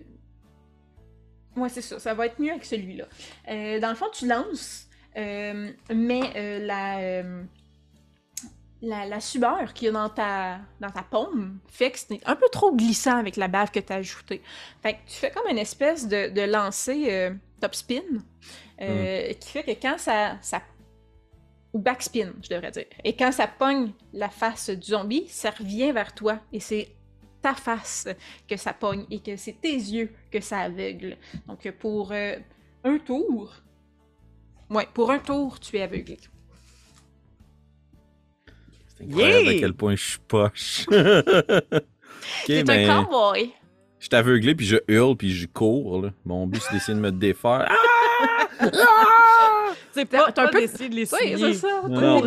A: Ouais, c'est ça. Ça va être mieux avec celui-là. Euh, dans le fond, tu lances, euh, mais euh, la, la, la sueur qu'il y a dans ta, dans ta paume fait que c'est un peu trop glissant avec la bave que tu as ajoutée. Fait que tu fais comme une espèce de, de lancer top spin euh, qui fait que quand ça, ça ou backspin, je devrais dire. Et quand ça pogne la face du zombie, ça revient vers toi. Et c'est ta face que ça pogne et que c'est tes yeux que ça aveugle. Donc pour euh, un tour, ouais, pour un tour, tu es aveuglé.
B: C'est incroyable
D: Yeah!
B: à quel point je suis poche. ok,
A: T'es
B: mais
A: un cowboy.
B: je suis aveuglé, puis je hurle, puis je cours. là. Mon but, c'est d'essayer de me défaire. Ah!
D: C'est
A: T'as-
D: pas,
A: t'as un
D: pas
A: peu-
D: d'essayer de les
A: Oui,
D: souiller.
A: c'est ça.
B: Non.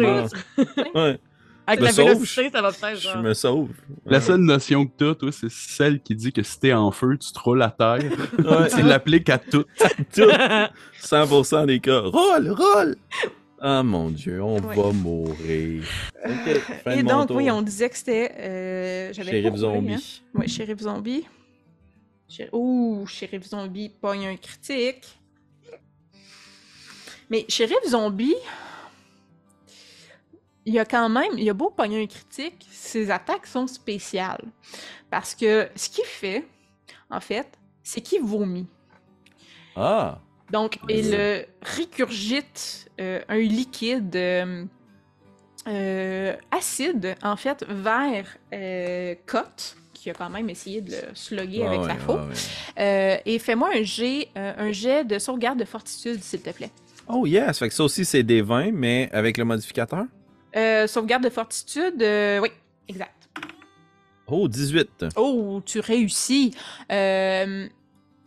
B: Ouais,
D: Avec la vélocité, ça va peut-être.
B: je me sauve.
C: La seule notion que t'as, toi, c'est celle qui dit que si t'es en feu, tu te roules à terre.
B: Ouais,
C: tu l'appliques à tout.
B: tout, 100% des cas. Roll, roll! Ah mon dieu, on
A: Ouais.
B: va mourir. Fin
A: Et
B: de mon
A: donc,
B: tour.
A: oui, on disait que c'était. Euh, j'avais
B: Shérif zombie.
A: hein. Oui, shérif zombie. Chéri- Ouh, shérif zombie pogne un critique. Mais shérif zombie, il y a quand même, il y a beau pogner un critique, ses attaques sont spéciales. Parce que ce qu'il fait, en fait, c'est qu'il vomit.
B: Ah!
A: Donc, il euh, euh, un liquide euh, euh, acide, en fait, vers Cotte, qui a quand même essayé de le slugger avec
B: Ah
A: sa. Euh, et fais-moi un jet, un jet de sauvegarde de fortitude, s'il te plaît.
B: Oh yes, fait que ça aussi c'est des 20, mais avec le modificateur?
A: Euh, sauvegarde de fortitude, euh, oui, exact.
B: Oh, 18.
A: Oh, tu réussis. Euh,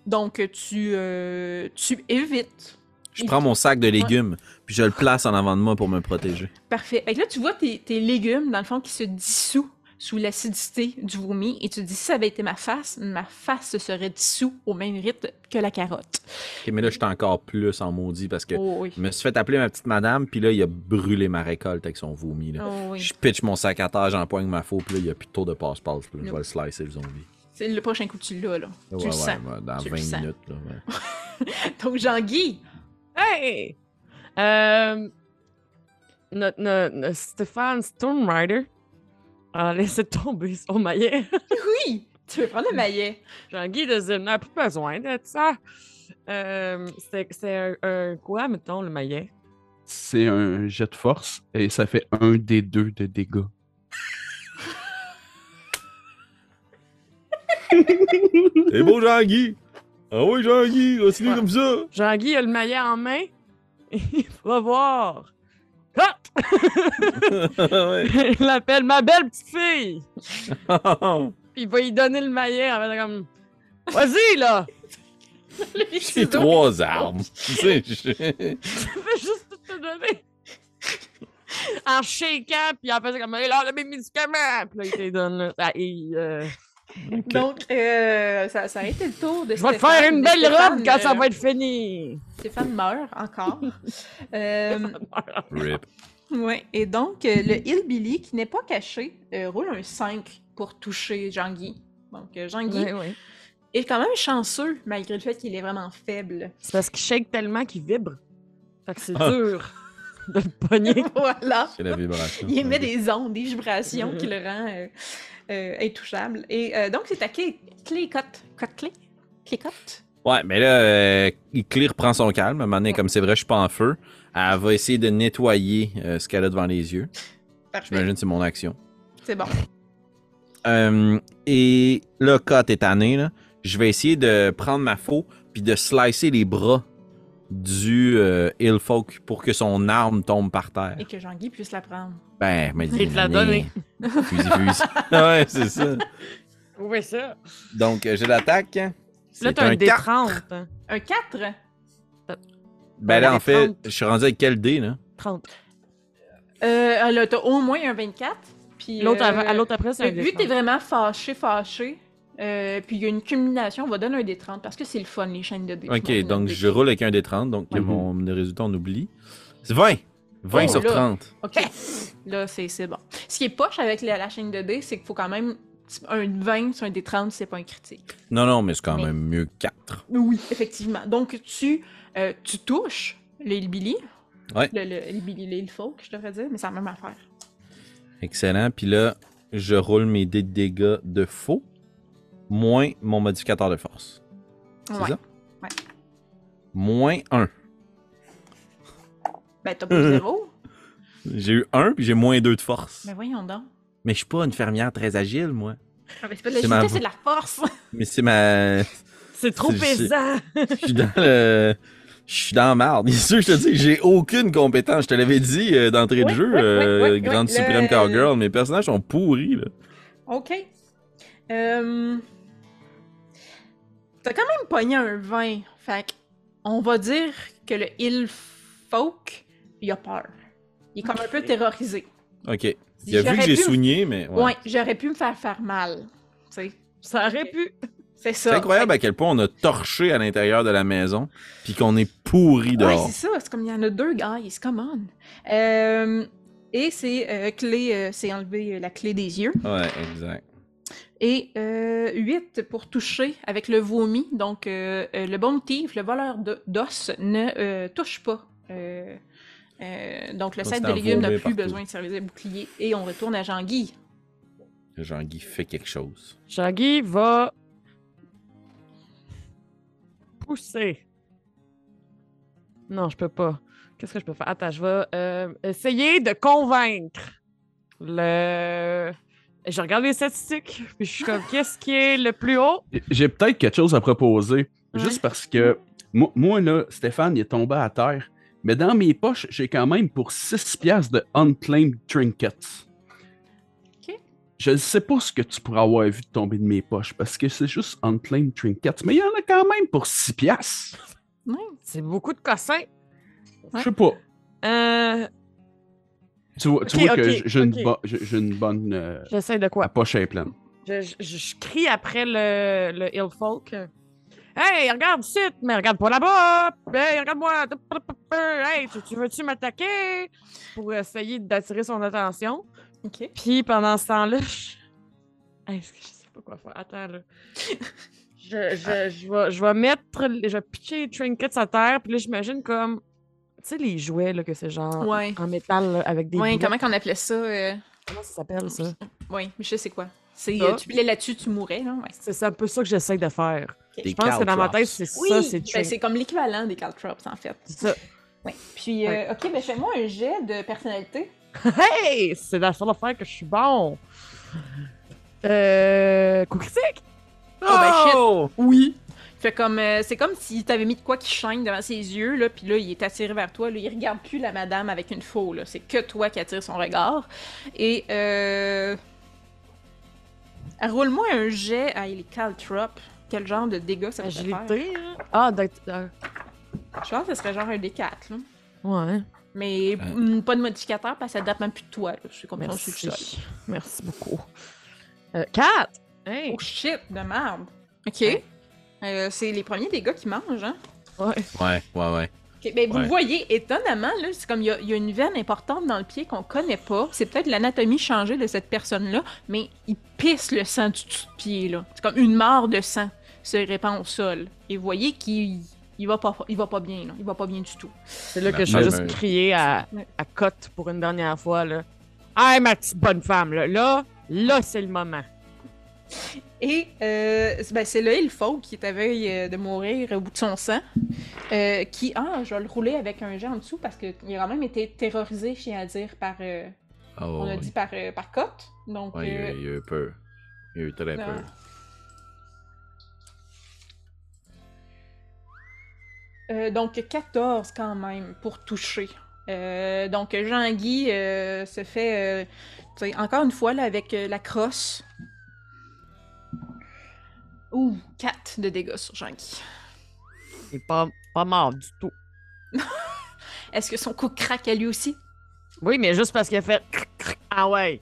A: donc, tu, euh, tu évites.
B: Je prends mon sac de légumes, puis je le place en avant de moi pour me protéger.
A: Parfait. Fait que là, tu vois tes, tes légumes, dans le fond, qui se dissous sous l'acidité du vomi, et tu te dis, si ça avait été ma face, ma face se serait dissous au même rythme que la carotte.
B: Ok, mais là, je suis encore plus en maudit parce que
A: Oh oui.
B: je me suis fait appeler ma petite madame, puis là, il a brûlé ma récolte avec son vomi. Là.
A: Oh oui.
B: Je pitch mon sac à terre, j'empoigne ma faux, puis là, il n'y a plus de tour de passe-passe. là, Je vais le slicer, le zombie.
A: C'est le prochain coup, tu l'as, là.
B: Ouais,
A: tu le
B: ouais,
A: sens.
B: dans
A: Tu le
B: 20
A: sens.
B: minutes. Là, ouais.
A: Donc, Jean-Guy,
D: Hey! Euh, notre, notre- notre Stéphane Stormrider a laissé tomber son maillet.
A: oui, tu veux prendre le maillet.
D: Jean-Guy de Zim n'a plus besoin de ça. Euh, c'est c'est un, un quoi, mettons, le maillet?
C: C'est un jet de force et ça fait un des deux de dégâts.
B: C'est beau, Jean-Guy! Ah oui, Jean-Guy, continue
D: Ouais.
B: comme ça!
D: Jean-Guy a le maillet en main. Il va voir.
B: Ouais.
D: Il l'appelle ma belle petite fille. Puis il va lui donner le maillet en fait comme. Vas-y, là!
B: J'ai trois armes. Tu sais, je-
D: Je vais juste tout te donner. En shakeant, puis en faisant comme, là, mes médicaments! Puis là, il te donne. Là. Ah, et, euh,
A: Donc, euh, ça, ça a été le tour de
D: je vais te faire une belle
A: Stéphane,
D: robe quand ça
A: euh,
D: va être fini!
A: Stéphane meurt encore. euh,
B: Rip.
A: ouais. Et donc, euh, le Hillbilly, qui n'est pas caché, euh, roule un 5 pour toucher Jean-Guy. Donc, euh, Jean-Guy
D: Ouais, ouais.
A: est quand même chanceux, malgré le fait qu'il est vraiment faible.
D: C'est parce qu'il shake tellement qu'il vibre. Fait que c'est
B: Ah.
D: dur de le pogner.
A: voilà.
B: C'est la vibration.
A: Il émet des ondes, des vibrations qui le rend euh, euh, intouchable. Et euh, donc, c'est à clé, clé cote. Cote clé? Clé cote?
B: Ouais, mais là, euh, Claire prend son calme. À un moment donné,
A: Ouais.
B: comme c'est vrai, je suis pas en feu. Elle va essayer de nettoyer euh, ce qu'elle a devant les yeux.
A: Parfait.
B: J'imagine que c'est mon action.
A: C'est bon.
B: Euh, et là, Kat est tanné, là. Je vais essayer de prendre ma faux puis de slicer les bras du euh, Hillfolk pour que son arme tombe par terre.
A: Et que Jean-Guy puisse la prendre.
B: Ben, mais
D: Il te l'a donné.
B: Fusil, fusil. ouais, c'est ça.
D: Oui, ça.
B: Donc, euh, j'ai l'attaque.
D: Là, t'as un
B: quatre.
D: D30. hein.
A: Un 4?
B: Ben là,
D: un
B: en fait,
D: D30.
B: je suis rendu avec quel dé, là?
D: 30.
A: Euh, là, t'as au moins un 24. Puis,
D: L'autre
A: euh,
D: à l'autre après, c'est un
A: Vu que t'es
D: D30.
A: vraiment fâché, fâché, euh, puis il y a une culmination, on va donner un des 30 parce que c'est le fun, les chaînes de dés.
B: Ok, donc je roule avec un des 30, donc
C: Ouais.
B: mon le résultat on oublie. C'est 20! 20
A: Oh,
B: sur
A: là.
B: 30.
A: Ok, là, c'est c'est bon. Ce qui est poche avec la, la chaîne de dés, c'est qu'il faut quand même. Un 20 sur un des 30, c'est pas un critique.
B: Non, non, mais c'est quand
A: Mais-
B: même mieux que 4.
A: Oui, effectivement. Donc, tu, euh, tu touches le Hillbilly.
B: Ouais.
A: Le, le le Hillfolk, je devrais dire, mais c'est la même affaire.
B: Excellent. Puis là, je roule mes dés de dégâts de faux, moins mon modificateur de force. C'est
A: Ouais.
B: ça?
A: Ouais.
B: Moins 1.
A: Ben, t'as pas zéro.
B: J'ai eu 1, puis j'ai moins 2 de force.
A: Ben, voyons donc.
B: Mais je suis pas une fermière très agile, moi.
A: Ah, c'est pas de
B: C'est
A: l'agilité,
B: ma-
A: c'est de la force.
B: Mais c'est ma.
D: C'est trop
B: C'est- c'est-
D: pesant.
B: Je suis dans le. Je suis dans marde. Bien sûr, je te dis, j'ai aucune compétence. Je te l'avais dit euh, d'entrée de jeu, euh, Grande
A: ouais,
B: Suprême
A: le-
B: Cowgirl. Mes personnages sont pourris, là.
A: OK. Euh... T'as quand même pogné un 20. Fait que on va dire que le Hillfolk, il a peur. Il est comme un peu terrorisé.
B: Ok. Il a vu
A: J'aurais
B: que j'ai
A: pu-
B: soigné, mais. ouais.
A: Ouais, j'aurais pu me faire faire mal. Tu sais,
D: Ça aurait pu.
A: c'est ça.
B: C'est incroyable à quel point on a torché à l'intérieur de la maison, puis qu'on est pourri
A: Ouais,
B: dehors.
A: c'est ça. C'est comme il y en a deux, guys. Come on. Euh, et c'est euh, clé, euh, c'est enlever euh, la clé des yeux.
B: Ouais, exact.
A: Et euh, 8 pour toucher avec le vomi. Donc, euh, euh, le bon thief, le voleur de- d'os, ne euh, touche pas. Euh, euh, donc, le set de légumes n'a plus
B: partout.
A: besoin de service de bouclier. Et on retourne à Jean-Guy.
B: Jean-Guy fait quelque chose.
D: Shaggy va pousser. Non, je peux pas. Qu'est-ce que je peux faire? Attends, je vais euh, essayer de convaincre le. Je regarde les statistiques, puis je suis comme, qu'est-ce qui est le plus haut?
C: J'ai peut-être quelque chose à proposer.
A: Ouais.
C: Juste parce que moi, moi, là, Stéphane, il est tombé à terre. Mais dans mes poches, j'ai quand même pour 6 piastres de unclaimed trinkets.
A: Ok.
C: Je ne sais pas ce que tu pourrais avoir vu tomber de mes poches parce que c'est juste unclaimed trinkets. Mais il y en a quand même pour 6 piastres.
A: Ouais.
D: C'est beaucoup de cossins.
C: Je sais pas.
D: Euh,
C: Tu vois, tu
D: Ok,
C: vois que j'ai une,
D: ok.
C: bo- une bonne. euh,
D: J'essaie de
C: la
D: quoi?
C: poche est pleine.
D: Je, je- crie après le, le Hillfolk. Hey, regarde ici, mais regarde pas là-bas! Hey, regarde-moi! Hey, tu, tu veux-tu m'attaquer? Pour essayer d'attirer son attention?
A: OK.
D: Puis pendant ce temps-là, je... Hey, je sais pas quoi faire? Attends, là. Je, je, je, vais, je vais mettre... Je vais pitcher les trinkets à terre, puis là, j'imagine comme... Tu sais, les jouets, là, que c'est genre
A: Ouais.
D: en métal, là, avec des boulettes.
A: comment qu'on appelait ça? euh,
D: Comment ça s'appelle, ça?
A: Oui, mais je sais c'est quoi. C'est, euh, tu pilais là-dessus, tu mourais, là. Ouais.
D: C'est un peu ça que j'essaie de faire. Je pense que dans ma tête, c'est
A: Oui,
D: ça, c'est
A: ben, c'est comme l'équivalent des caltrops, en fait.
D: C'est ça.
A: Ouais. Puis, euh,
D: Ouais.
A: OK, ben fais-moi un jet de personnalité.
D: Hey! C'est la seule affaire que je suis bon. Euh. Coup critique?
A: Oh, ben, shit.
B: Oh!
A: Oui. Fait comme euh, c'est comme si t'avais mis de quoi qui chaîne devant ses yeux là, puis là il est attiré vers toi, là, il regarde plus la madame avec une faux là, c'est que toi qui attire son regard. Et euh roule-moi un jet à les caltrop. Quel genre de dégâts ça peut faire?
D: Agilité? hein? Ah, euh,
A: Je pense que ce serait genre un D4 là.
D: Ouais.
A: Mais
B: Euh.
A: mm, pas de modificateur parce que ça date même plus de toi. là. C'est comme ça
D: Merci.
A: sur le sol.
D: Merci beaucoup. Euh, 4! Hey!
A: Oh shit, de merde. Ok. Euh, c'est les premiers dégâts qui mangent, hein?
D: Ouais.
B: Ouais, ouais, ouais.
A: Ok, ben, vous
B: Ouais.
A: voyez, étonnamment, là, c'est comme il y, a- il y a une veine importante dans le pied qu'on connaît pas. C'est peut-être l'anatomie changée de cette personne-là, mais il pisse le sang du dessous de pied, là. C'est comme une mare de sang se répand au sol. Et vous voyez qu'il il va, pas, il va pas bien, là. Il va pas bien du tout.
D: C'est là que je vais juste crier à, à Cotte pour une dernière fois, là. Hey, ma petite bonne femme, là. Là, là, c'est le moment.
A: Et euh, c'est- ben, c'est le Hillfolk qui est à veille euh, de mourir au bout de son sang. euh, qui, ah, je vais le rouler avec un jet en dessous parce qu'il a quand même été terrorisé, je tiens à dire, par, euh,
B: Oh,
A: on a
B: oui.
A: dit par, par Cotte. Donc,
B: Ouais, il, y a, il a eu peur. Il a eu très
A: Ah.
B: peur.
A: Euh, donc 14 quand même pour toucher. Euh, donc Jean-Guy euh, se fait, encore une fois là, avec la crosse. Ouh, 4 de dégâts sur Jean-Guy.
D: Il est pas, pas mort du tout.
A: Est-ce que son coup craque à lui aussi?
D: Oui, mais juste parce qu'il a fait. Ah ouais.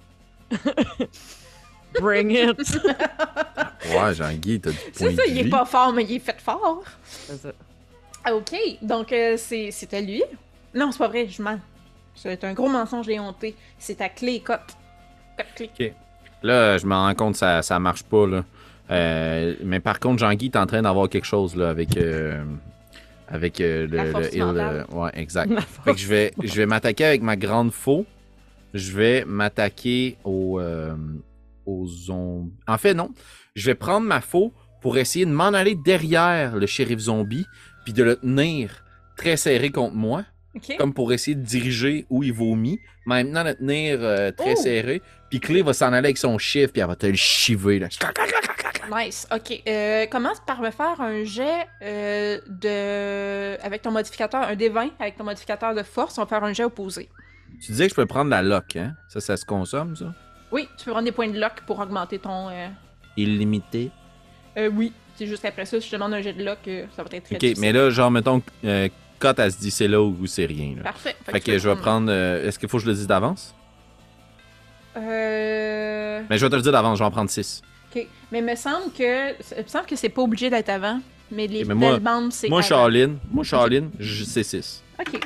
D: Bring it!
B: Ouais, Jean-Guy, t'as du point
A: C'est ça,
B: de
A: il est pas fort, mais il est fait fort.
D: C'est ça.
A: Ah, ok, donc euh, à lui. Non, c'est pas vrai, je mens. C'est un gros mensonge éhonté. C'est à clé, cote. Clé.
B: Là, je me rends compte que ça, ça marche pas, là. Euh, mais par contre, Jean-Guy est en train d'avoir quelque chose, là, avec... euh, avec euh, le, ouais, exact. Fait que je vais, je vais m'attaquer avec ma grande faux. Je vais m'attaquer aux, aux zombies. En fait, non. Je vais prendre ma faux pour essayer de m'en aller derrière le shérif zombie, puis de le tenir très serré contre moi, comme pour essayer de diriger où il vomit. Maintenant, le tenir très
A: Oh!
B: serré. Puis Clé va s'en aller avec son chiffre, puis elle va te le chiver. Là.
A: Nice. Ok. Euh, commence par me faire un jet euh, de. Avec ton modificateur, un D20 avec ton modificateur de force. On va faire un jet opposé?
B: Tu disais que je peux prendre la lock, hein? Ça, ça se consomme, ça?
A: Oui, tu peux prendre des points de lock pour augmenter ton. euh,
B: Illimité.
A: euh, oui. C'est juste après ça, si je te demande un jet de lock, euh, ça va être très
B: Ok,
A: difficile.
B: mais là, genre, mettons, euh, Cut, elle se dit c'est là où c'est rien. Là.
A: Parfait.
B: Fait
A: tu
B: que
A: peux
B: je vais prendre. euh, Est-ce qu'il faut que je le dise d'avance?
A: Euh.
B: Mais je vais te le dire d'avance, je vais en prendre 6.
A: Ok. Mais il me semble que. Il me semble que c'est pas obligé d'être avant. Mais les
B: Ok, mais moi-
A: c'est.
B: Moi. Charline, moi, Charline, c'est 6.
A: Ok.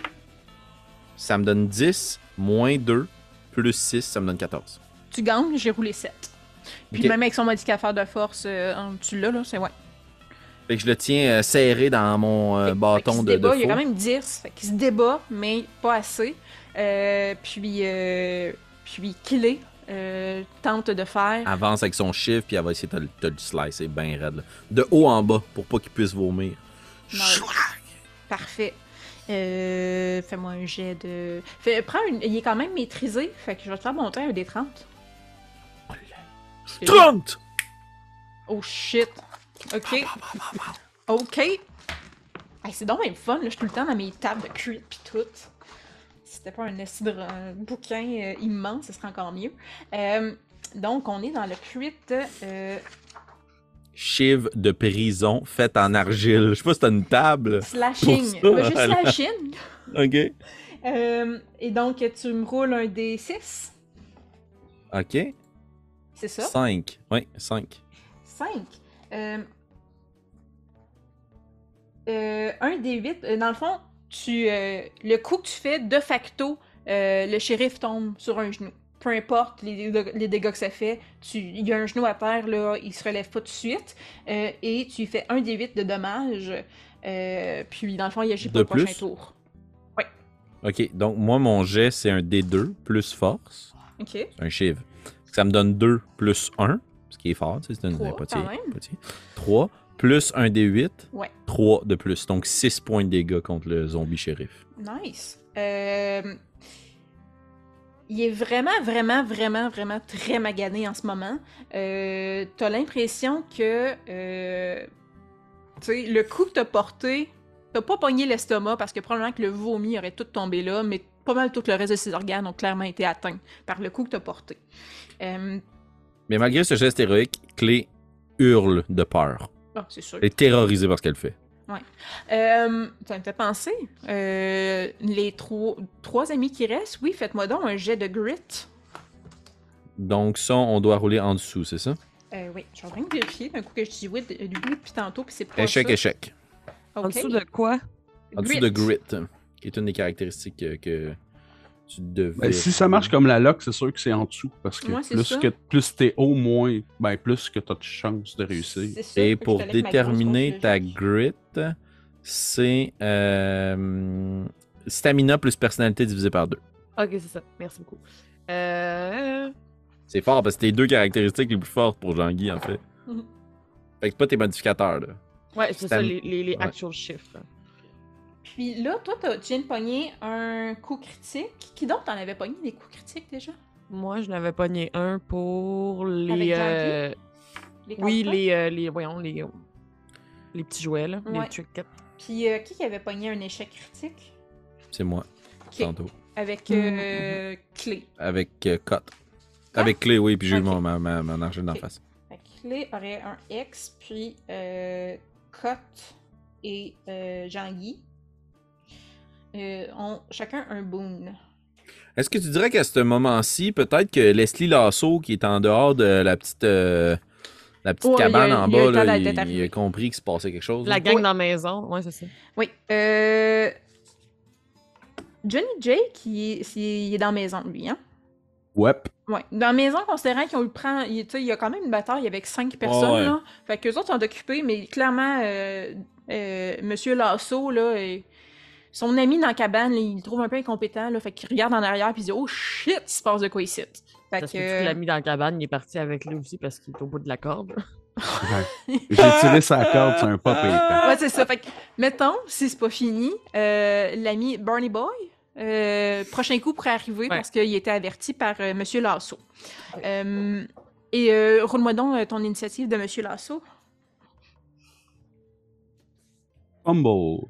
B: Ça me donne 10, moins 2, plus 6, ça me donne 14.
A: Tu gagnes, j'ai roulé 7. Puis même avec son modificateur de force, euh, tu l'as, là, c'est ouais.
B: Fait que je le tiens euh, serré dans mon euh,
A: Fait-
B: bâton de,
A: débat,
B: de
A: Il y a quand même 10. Fait qu'il se débat, mais pas assez. Euh, puis, euh, puis Kilé euh, tente de faire.
B: Avance avec son chiffre, puis elle va essayer de te, le- slicer bien raide. là. De haut en bas, pour pas qu'il puisse vomir.
A: Nice. Parfait. Euh, Fais-moi un jet de. Fais, prends une... Il est quand même maîtrisé. Fait que je vais te faire monter un des 30.
B: 30!
A: Oh shit. Ok. Ok. Hey, c'est donc même fun, là. Je suis tout le temps dans mes tables de crit pis tout. C'était pas un, un bouquin euh, immense, ce serait encore mieux. Euh, donc, on est dans le crit. Euh,
B: Chive de prison faite en argile. Je sais pas si t'as une table.
A: slashing.
B: Pour ça,
A: juste slashing.
B: Ok.
A: Euh, et donc, tu me roules un des 6.
B: Ok.
A: C'est ça?
B: 5. Oui, 5.
A: 5. Euh, euh, un des 8. dans le fond, tu, euh, le coup que tu fais, de facto, euh, le shérif tombe sur un genou. Peu importe les, les dégâts que ça fait, tu, il y a un genou à terre, là, il se relève pas tout de suite. euh, et tu fais un des 8 de dommages. puis, dans le fond, il agit pas au prochain tour.
B: Ok, donc moi, mon jet, c'est un D2 plus force.
A: Ok.
B: C'est un chive. Ça me donne 2 plus 1, ce qui est fort, c'est pas
A: quand même.
B: 3 plus un D8,
A: Ouais.
B: 3 de plus. Donc 6 points de dégâts contre le zombie shérif.
A: Nice. Euh, Il est vraiment, vraiment, vraiment, vraiment très magané en ce moment. Euh, t'as l'impression que euh, tu sais, le coup que t'as porté, t'as pas pogné l'estomac parce que probablement que le vomi aurait tout tombé là, mais pas mal tout le reste de ses organes ont clairement été atteints par le coup que t'as porté. Euh,
B: Mais malgré ce geste héroïque, Clé hurle de peur.
A: Ah, c'est sûr.
B: Elle est terrorisée par ce qu'elle fait.
A: Euh, ça me fait penser, euh, les trois, trois amis qui restent, oui, faites-moi donc un jet de grit.
B: Donc ça, on doit rouler en dessous, c'est ça?
A: Euh, oui, je suis en train de vérifier d'un coup que je dis oui, de- oui depuis tantôt, puis c'est pas
B: Échec,
A: ça.
B: échec.
D: En
A: Ok.
D: dessous de quoi?
B: En dessous de grit, qui est une des caractéristiques que, que tu devais...
C: Ben, si ça marche comme la lock, c'est sûr que c'est en dessous. Parce que
A: Ouais,
C: plus que plus t'es haut, moins ben, plus que t'as de chances de réussir.
B: Et pour déterminer ta grit, c'est euh, stamina plus personnalité divisé par 2.
D: Ok, c'est ça. Merci beaucoup. Euh...
B: C'est fort parce que c'est les deux caractéristiques les plus fortes pour Jean-Guy, en fait.
A: Mhm.
B: Fait que c'est pas tes modificateurs, là.
D: Ouais, c'est ça, les, les, les
B: Ouais.
D: actual shifts. là.
A: Puis là, toi, t'as- tu viens de pogner un coup critique. Qui donc t'en avais pogné des coups critiques déjà?
D: Moi, je n'avais pogné un pour
A: Avec
D: les.
A: Jean-Guy?
D: euh,
A: Les
D: Oui, les, euh, les. Voyons, les. Les petits jouets, là.
A: Ouais.
D: Les trinkets.
A: Puis euh, qui qui avait pogné un échec critique?
B: C'est moi,
A: Ok.
B: tantôt.
A: Avec
D: Mm.
A: euh, clé.
B: Avec euh, Cut. Avec Clé, oui, puis j'ai eu mon, ma, ma, mon argent d'en face.
A: Clé aurait un X, puis euh, Cotte et euh, Jean-Guy euh, ont chacun un boon.
B: Est-ce que tu dirais qu'à ce moment-ci, peut-être que Leslie Lasso, qui est en dehors de la petite, euh, la petite
A: Ouais,
B: cabane
A: a-
B: en
A: il a eu
B: bas, là, il, a compris qu'il se passait quelque chose?
D: La
B: là?
D: gang
A: Oui.
D: dans la maison. Ouais, c'est ça.
A: Oui. Euh... Johnny Jake, il est, il est dans la maison, lui, hein?
C: Ouais.
A: Ouais. Dans la maison, considérant qu'on le prend, il, tu sais, il y a quand même une bataille avec cinq personnes,
B: ouais.
A: là. Fait qu'eux autres sont occupés, mais clairement, euh, euh, Monsieur Lasso, là, est- son ami dans la cabane, là, il le trouve un peu incompétent, là. Fait qu'il regarde en arrière, puis il dit « Oh shit, il se passe de quoi ici? » Fait
D: Parce que
A: que...
D: tu l'as mis dans la cabane, il est parti avec lui aussi parce qu'il est au bout de la corde.
C: Ouais. J'ai tiré sa corde, c'est un pas payant.
A: Ouais, c'est ça. Fait que, mettons, si c'est pas fini, euh, l'ami Barney Boy, euh, prochain coup pourrait arriver parce qu'il était averti par euh, Monsieur Lasso. Euh, et euh, roule-moi donc euh, ton initiative de Monsieur Lasso.
C: Humble.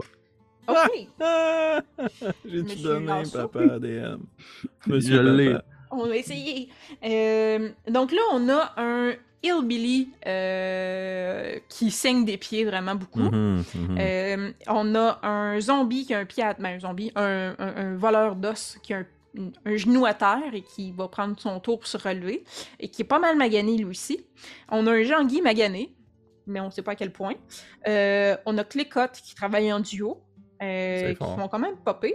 A: OK.
B: J'ai-tu
A: Monsieur
B: donné, papa, DM?
C: Je
B: Monsieur. Papa.
A: On va essayer. Euh, donc là, on a un hillbilly euh, qui saigne des pieds vraiment beaucoup.
B: Mhm, mhm.
A: Euh, on a un zombie qui a un pied à... ben, un zombie, un, un- un voleur d'os qui a un, un genou à terre et qui va prendre son tour pour se relever et qui est pas mal magané lui aussi. On a un Jean-Guy magané, mais on sait pas à quel point. Euh, on a Clécotte qui travaille en duo, qui
B: fort.
A: font quand même pas pire.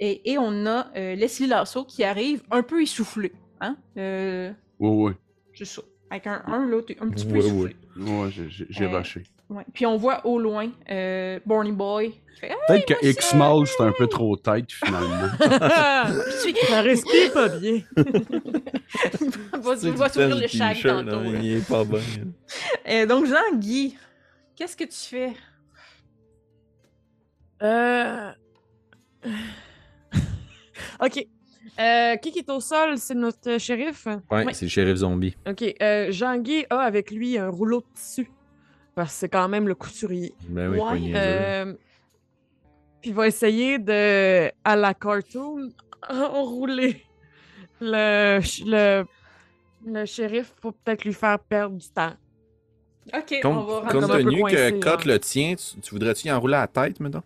A: Et, et on a euh, Leslie Lasso qui arrive un peu essoufflé. Hein? Euh,
C: Ouais, ouais.
A: c'est ça. Avec un 1, là, t'es un petit peu
B: Ouais,
A: essoufflé.
C: Ouais, j'ai-
A: Euh,
C: rushé.
A: Ouais. Puis on voit au loin euh, Barney Boy qui
C: Peut-être que
A: moi,
C: X-Mall, c'est un peu trop tête, finalement.
A: Je suis-
D: Ça respire pas bien.
A: On va, s'ouvrir le chag tantôt.
B: là,
A: là.
B: Il est pas bon.
A: Euh, donc, Jean-Guy, qu'est-ce que tu fais?
D: Euh... ok. Euh, qui qui est au sol? C'est notre shérif?
B: Ouais,
A: Ouais.
B: c'est le shérif zombie.
D: Ok. Euh, Jean-Guy a avec lui un rouleau de tissu. Parce que c'est quand même le couturier.
B: Ben oui,
A: Ouais.
D: Euh, Puis il va essayer de, à la cartoon, enrouler le, le, le shérif pour peut-être lui faire perdre du temps.
A: Ok, on
B: Compte,
A: va
B: compte tenu que Cott
D: là.
B: le tient, tu, tu voudrais-tu y enrouler à la tête, maintenant?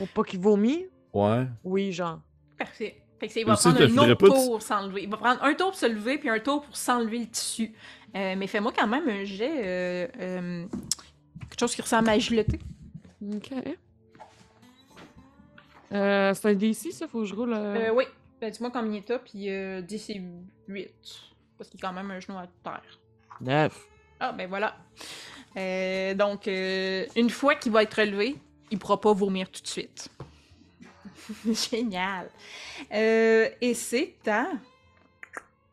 D: Pour pas qu'il vomit?
B: Ouais.
D: Oui, genre.
A: Parfait. Fait que il va prendre un autre tour pour s'enlever. Il va prendre un tour pour se lever, puis un tour pour s'enlever le tissu. Euh, mais fais-moi quand même un jet. euh, euh, quelque chose qui ressemble à agilité.
D: Ok. Euh, c'est un DC, ça? Faut que je roule. euh,
A: Euh, oui. Ben, dis-moi combien t'as, puis euh, 10 et 8. Parce qu'il y a quand même un genou à terre.
D: Neuf.
A: Ah, ben voilà. Euh, donc, euh, une fois qu'il va être relevé, il pourra pas vomir tout de suite. Génial. Euh, et c'est à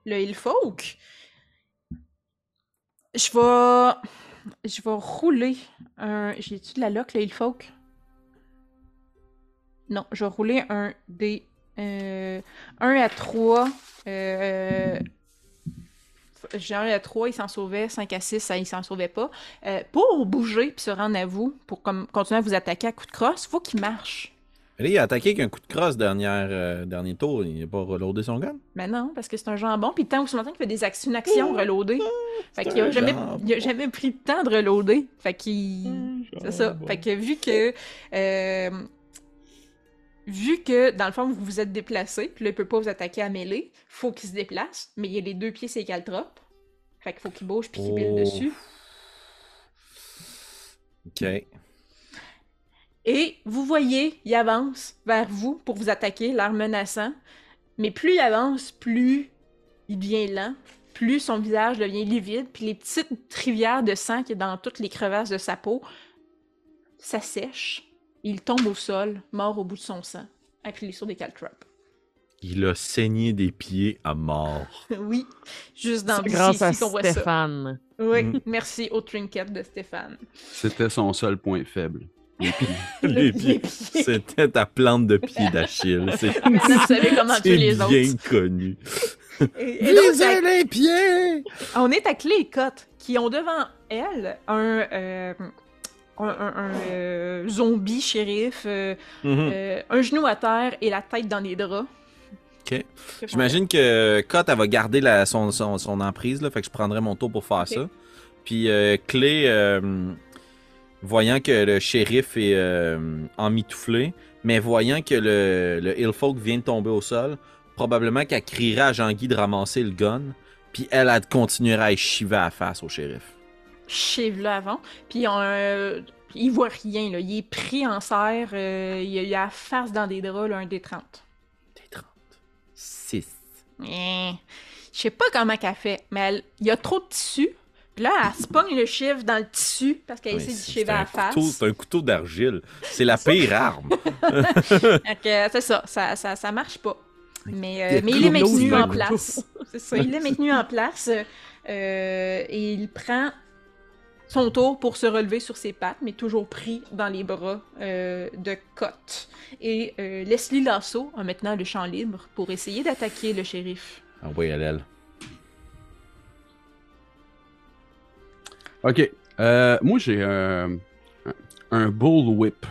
A: le Hillfolk. Je vais. Je vais rouler un. J'ai-tu de la lock, le Hillfolk? Non, je vais rouler un des. Euh, 1 à 3. Euh, j'ai un à 3, il s'en sauvait. 5 à 6, ça, il s'en sauvait pas. Euh, pour bouger puis se rendre à vous, pour comme, continuer à vous attaquer à coups de crosse, faut qu'il marche.
B: Là, il a attaqué avec un coup de crosse dernière, euh, dernier tour. Il n'a pas reloadé son gun?
A: Mais non, parce que c'est un jambon. Puis tant que longtemps qu'il fait des actions, une action reloader. Fait qu'il a
B: un
A: jamais, il a jamais pris le temps de reloader. Fait qu'il. C'est ça. Fait que vu que. euh, vu que, dans le fond, vous vous êtes déplacé, puis là, il peut pas vous attaquer à mêlée, faut qu'il se déplace, mais il a les deux pieds, c'est caltrope. Fait qu'il faut qu'il bouge puis qu'il pile
B: Oh.
A: dessus.
B: Ok.
A: Et vous voyez, il avance vers vous pour vous attaquer, l'air menaçant. Mais plus il avance, plus il devient lent, plus son visage devient livide, puis les petites rivières de sang qui est dans toutes les crevasses de sa peau s'assèchent. Il tombe au sol, mort au bout de son sang, avec les sauts des caltrops.
B: Il a saigné des pieds à mort.
A: oui, juste dans le
D: grâce à
A: ici ça.
D: Stéphane.
A: Oui,
B: Mm.
A: merci au trinket de Stéphane.
C: C'était son seul point faible. Les pieds.
B: les pieds.
A: pieds.
B: C'était ta plante de pied d'Achille. C'est
A: autres.
B: bien connu.
A: Et- et donc, ça-
B: les pieds!
A: On est à Clé et Cotte, qui ont devant elles un, euh, un, euh, zombie shérif, euh,
B: Mhm.
A: euh, un genou à terre et la tête dans les draps.
B: Ok. J'imagine que Cott, elle va garder la, son, son, son emprise, là, fait que je prendrai mon tour pour faire ça. Puis euh, Clé, voyant que le shérif est emmitouflé, mais voyant que le, le Hillfolk vient de tomber au sol, probablement qu'elle crierait à Jean-Guy de ramasser le gun, puis elle, elle continuerait à chiver à la face au shérif.
A: Chive là avant. Puis euh, il voit rien, là. Il est pris en serre. euh, il, a, il a la face dans des draps, là, un des 30.
B: T'es 30. 6.
A: Eh, Je sais pas comment qu'elle fait, mais elle- il y a trop de tissu. Puis là, elle se pogne le chiffre dans le tissu parce qu'elle essaie de chiver à la face.
B: C'est un couteau d'argile. C'est la pire arme.
A: Euh, c'est ça, ça, ça, ça marche pas. Mais, euh,
B: Il
A: mais il est maintenu en place. C'est ça, il est maintenu en place. euh, et il prend son tour pour se relever sur ses pattes, mais toujours pris dans les bras euh, de Cotte. Et euh, Leslie Lasso a maintenant le champ libre pour essayer d'attaquer le shérif.
B: Ah oui, elle, elle.
C: Ok. Euh, moi, j'ai un, un, un bullwhip.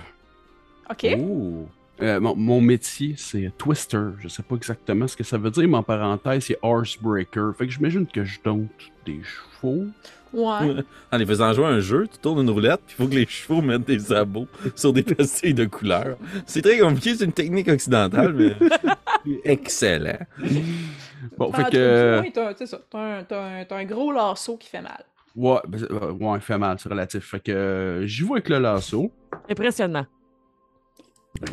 A: Ok?
B: Ouh.
C: Euh, mon, mon métier, c'est twister. Je sais pas exactement ce que ça veut dire, mais en parenthèse, c'est horsebreaker. Fait que j'imagine que je dompte des chevaux.
A: Ouais.
B: En les faisant jouer à un jeu, tu tournes une roulette, puis il faut que les chevaux mettent des sabots sur des pastilles de couleur. C'est très compliqué, c'est une technique occidentale, mais excellent.
C: Bon,
A: Ah,
C: fait
A: tu-
C: que.
A: t'as- un, un- gros lasso qui fait mal.
C: Ouais, ben, euh, ouais, il fait mal, c'est relatif. Fait que euh, j'y vais avec le lasso.
D: Impressionnant.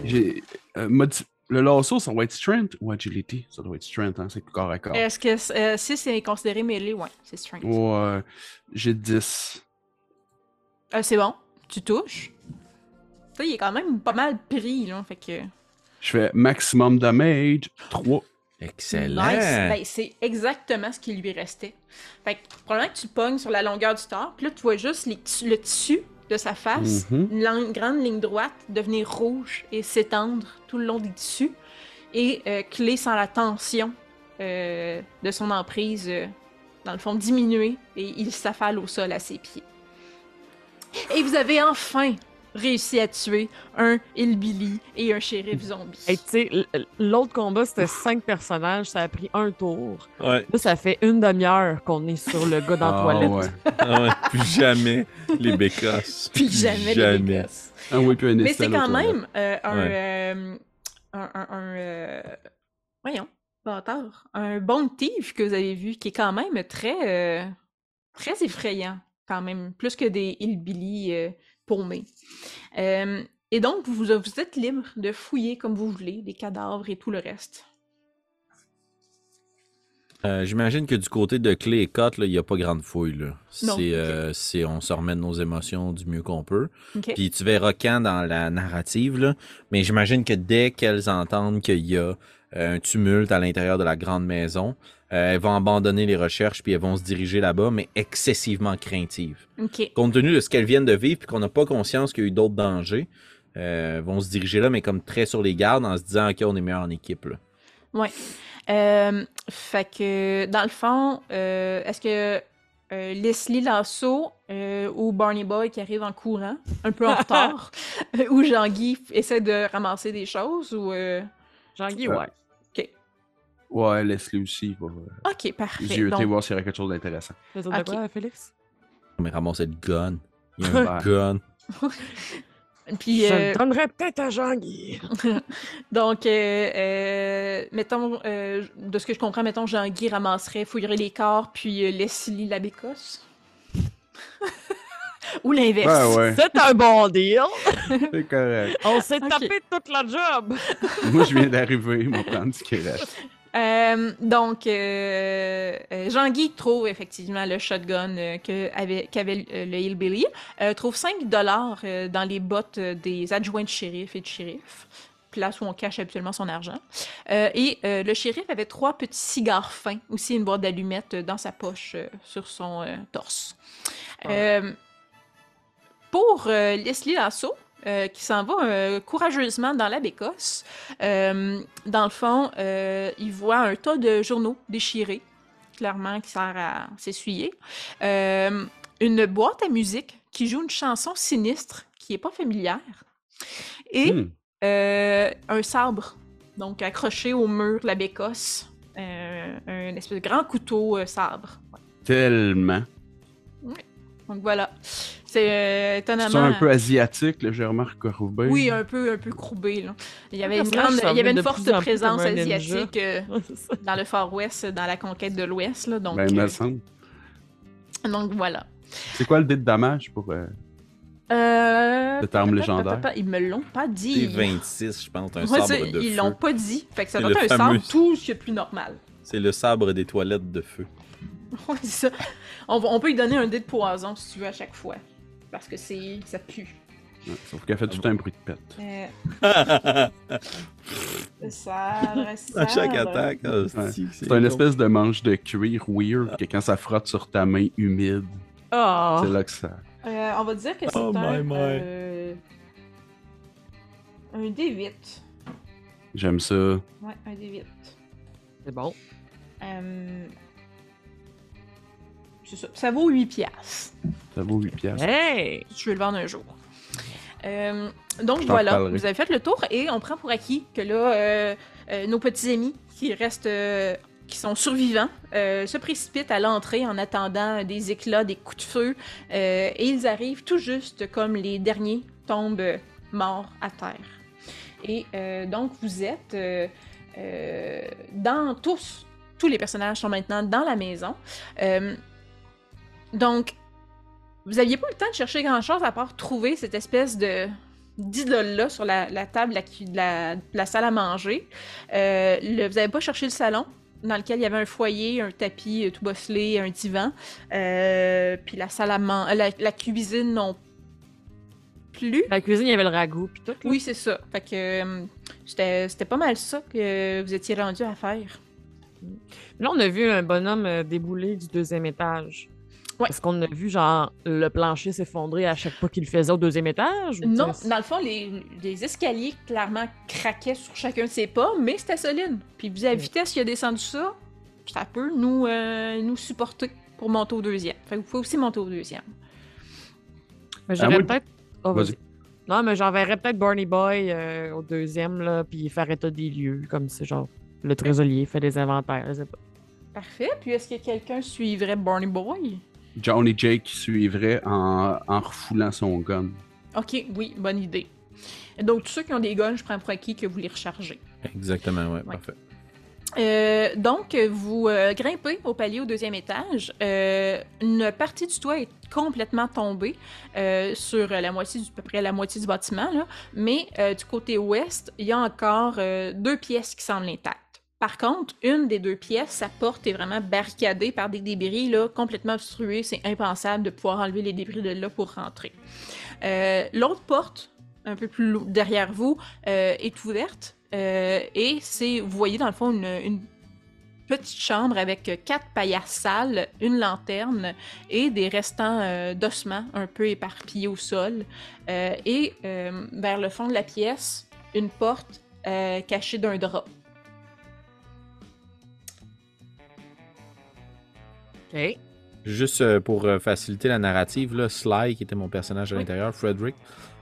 C: J'ai. euh, modi- le lasso, ça va être strength ou agility? Ça doit être strength, hein, c'est corps à corps.
A: Est-ce que euh, si c'est considéré mêlé, ouais, c'est strength.
C: Ouais, j'ai 10.
A: Euh, c'est bon, tu touches. Ça, il est quand même pas mal pris, là, fait que...
C: Je fais maximum damage 3.
B: Excellent.
A: Nice! Ben, c'est exactement ce qui lui restait. Fait que, probablement que tu pognes sur la longueur du tort, puis là, tu vois juste les le tissu de sa face,
C: Mhm.
A: une grande ligne droite, devenir rouge et s'étendre tout le long des tissus, et euh, clé sans la tension euh, de son emprise, euh, dans le fond, diminuer, et il s'affale au sol à ses pieds. Et vous avez enfin réussi à tuer un hillbilly et un shérif zombie.
D: Hey, tu sais, l'autre combat, c'était cinq personnages, ça a pris un tour.
B: Ouais.
D: Là, ça fait une demi-heure qu'on est sur le gars dans la
C: Ah,
D: toilette.
C: ouais.
B: Ah ouais, plus jamais les bécosses.
A: Puis jamais, les Vegas.
C: Ah oui, puis un
A: Mais c'est quand même euh, un, euh, un, un, un, euh, voyons, bâtard, un bon thief que vous avez vu, qui est quand même très, euh, très effrayant, quand même, plus que des hillbilly paumés. Euh, et donc, vous, vous êtes libre de fouiller comme vous voulez, des cadavres et tout le reste.
B: Euh, J'imagine que du côté de Clé et Cotte, il n'y a pas grande fouille. Là.
A: Non,
B: euh, on se remet de nos émotions du mieux qu'on peut.
A: OK?
B: Puis tu verras quand dans la narrative, là, mais j'imagine que dès qu'elles entendent qu'il y a un tumulte à l'intérieur de la grande maison, euh, elles vont abandonner les recherches puis elles vont se diriger là-bas, mais excessivement craintives. Compte tenu de ce qu'elles viennent de vivre puis qu'on n'a pas conscience qu'il y a eu d'autres dangers, euh, vont se diriger là, mais comme très sur les gardes en se disant OK, on est meilleur en équipe. Là.
A: Euh, fait que, dans le fond, euh, est-ce que euh, Leslie Lasso euh, ou Barney Boy qui arrive en courant, un peu en retard, ou Jean-Guy essaie de ramasser des choses, ou... euh,
D: Jean-Guy, ouais.
C: Ouais, Leslie aussi. Va, va
A: OK, parfait.
C: yeuter,
A: Donc,
C: voir s'il y a quelque chose d'intéressant.
D: T'as dit de
A: Ok.
D: quoi, Félix?
B: Mais ramasser le gun. Il y a un
C: Ouais.
B: gun.
A: puis,
D: Je
A: euh,
D: le donnerais peut-être à Jean-Guy.
A: donc euh, euh, mettons, euh, de ce que je comprends, mettons, Jean-Guy ramasserait, fouillerait les corps, puis euh, Leslie la bécosse. ou l'inverse.
C: Ouais, ouais.
D: C'est un bon deal.
C: C'est correct.
D: On s'est
A: Ok.
D: tapé toute la job.
C: Moi, je viens d'arriver, il va prendre ce qui reste.
A: Euh, donc, euh, euh, Jean-Guy trouve effectivement le shotgun euh, qu'avait le Hillbilly, trouve 5 dollars dans les bottes des adjoints de shérif et de shérif, place où on cache habituellement son argent. Et le shérif avait trois petits cigares fins, aussi une boîte d'allumettes dans sa poche sur son torse. Pour Leslie Lasso, euh, qui s'en va euh, courageusement dans la bécosse, euh, dans le fond, il voit un tas de journaux déchirés, clairement, qui sert à s'essuyer. Une boîte à musique qui joue une chanson sinistre qui est pas familière. Et
C: Hmm.
A: un sabre, donc accroché au mur de la bécosse. Un espèce de grand couteau sabre. Ouais.
C: Tellement.
A: Donc voilà. C'est euh, étonnamment.
C: C'est un peu asiatique, j'ai remarqué Roubaix.
A: Oui, un peu, un peu courbé. Là. Il y avait une, grande, il y avait
D: semble
A: une
D: de
A: forte présence asiatique euh,
D: c'est
A: dans le Far West, dans la conquête de l'Ouest. là, Donc,
C: Ben, il me
A: euh,
C: semble.
A: donc voilà.
C: C'est quoi le dé de damage pour. euh,
A: Euh...
C: Cette arme légendaire?
A: Ils me l'ont pas
B: C'est
A: dit.
B: 26, je pense, un
A: Ouais,
B: sabre
A: c'est-
B: de
A: ils
B: feu.
A: l'ont pas dit. Fait que ça
B: C'est
A: doit
B: le
A: être un
B: fameux-
A: sabre tout ce qui est plus normal.
B: C'est le sabre des toilettes de feu.
A: Ouais, c'est ça. On, va- on peut lui donner un dé de poison si tu veux à chaque fois. Parce que c'est ça pue.
C: ouais, sauf qu'elle fait tout un bruit de pète.
A: Euh,
B: à
A: sabre,
B: chaque
A: sabre.
B: attaque. ah, c'est-
C: une espèce de manche de cuir weird que quand ça frotte sur ta main humide,
D: Ah!
C: c'est là que ça.
A: Euh, on va dire que c'est
B: Oh
A: un.
B: my, my.
A: euh, un D8.
C: J'aime ça.
A: Ouais, un D8.
D: C'est bon.
A: C'est ça. Ça vaut 8 piastres.
C: Ça vaut 8 piastres.
D: Hey!
A: tu veux le vendre un jour. Euh, donc
C: Je
A: voilà, vous avez fait le tour et on prend pour acquis que là, euh, euh, nos petits amis qui restent, euh, qui sont survivants, euh, se précipitent à l'entrée en attendant des éclats, des coups de feu, euh, et ils arrivent tout juste comme les derniers tombent morts à terre. Et euh, donc vous êtes euh, euh, dans tous, tous les personnages sont maintenant dans la maison. Donc vous aviez pas le temps de chercher grand-chose à part trouver cette espèce de d'idole-là sur la, la table de la, la, la salle à manger. Euh, le- vous avez pas cherché le salon dans lequel il y avait un foyer, un tapis euh, tout bosselé, un divan. Euh, puis la salle à manger, la, cuisine non plus.
D: La cuisine, il y avait le ragoût, puis tout. là.
A: Oui, c'est ça. Fait que c'était pas mal ça que vous étiez rendu à faire.
D: Là, on a vu un bonhomme débouler du deuxième étage.
A: Ouais.
D: Est-ce qu'on a vu, genre, le plancher s'effondrer à chaque pas qu'il le faisait au deuxième étage? ou
A: Non, dans le fond, les, les escaliers clairement craquaient sur chacun de ses pas, mais c'était solide. Puis vu la vitesse qu'il a descendu ça, ça peut nous, euh, nous supporter pour monter au deuxième. Fait que vous pouvez aussi monter au deuxième.
D: Mais
C: À
D: j'aurais peut-être. Oh,
C: Vas-y.
D: vas-y. Non, mais j'enverrais peut-être Barney Boy euh, au deuxième, là, puis faire état des lieux, comme c'est genre le trésorier fait des inventaires, je sais pas.
A: Parfait. Puis est-ce que quelqu'un suivrait Barney Boy?
C: Johnny Jake suivrait en, en refoulant son gun.
A: Ok, oui, bonne idée. Donc, tous ceux qui ont des guns, je prends pour acquis que vous les rechargez.
B: Exactement, ouais,
A: Ouais.
B: parfait.
A: Euh, donc, vous euh, grimpez au palier au deuxième étage. Euh, une partie du toit est complètement tombée euh, sur la moitié, du, à peu près la moitié du bâtiment, là. mais euh, du côté ouest, il y a encore euh, deux pièces qui semblent intactes. Par contre, une des deux pièces, sa porte est vraiment barricadée par des débris là, complètement obstrués. C'est impensable de pouvoir enlever les débris de là pour rentrer. Euh, L'autre porte, un peu plus derrière vous, euh, est ouverte. Euh, et c'est, vous voyez dans le fond une, petite chambre avec quatre paillasses sales, une lanterne et des restants d'ossements un peu éparpillés au sol. Et vers le fond de la pièce, une porte cachée d'un drap.
D: OK.
B: Juste euh, pour euh, faciliter la narrative, là, Sly, qui était mon personnage à
A: Oui.
B: l'intérieur, Frederick,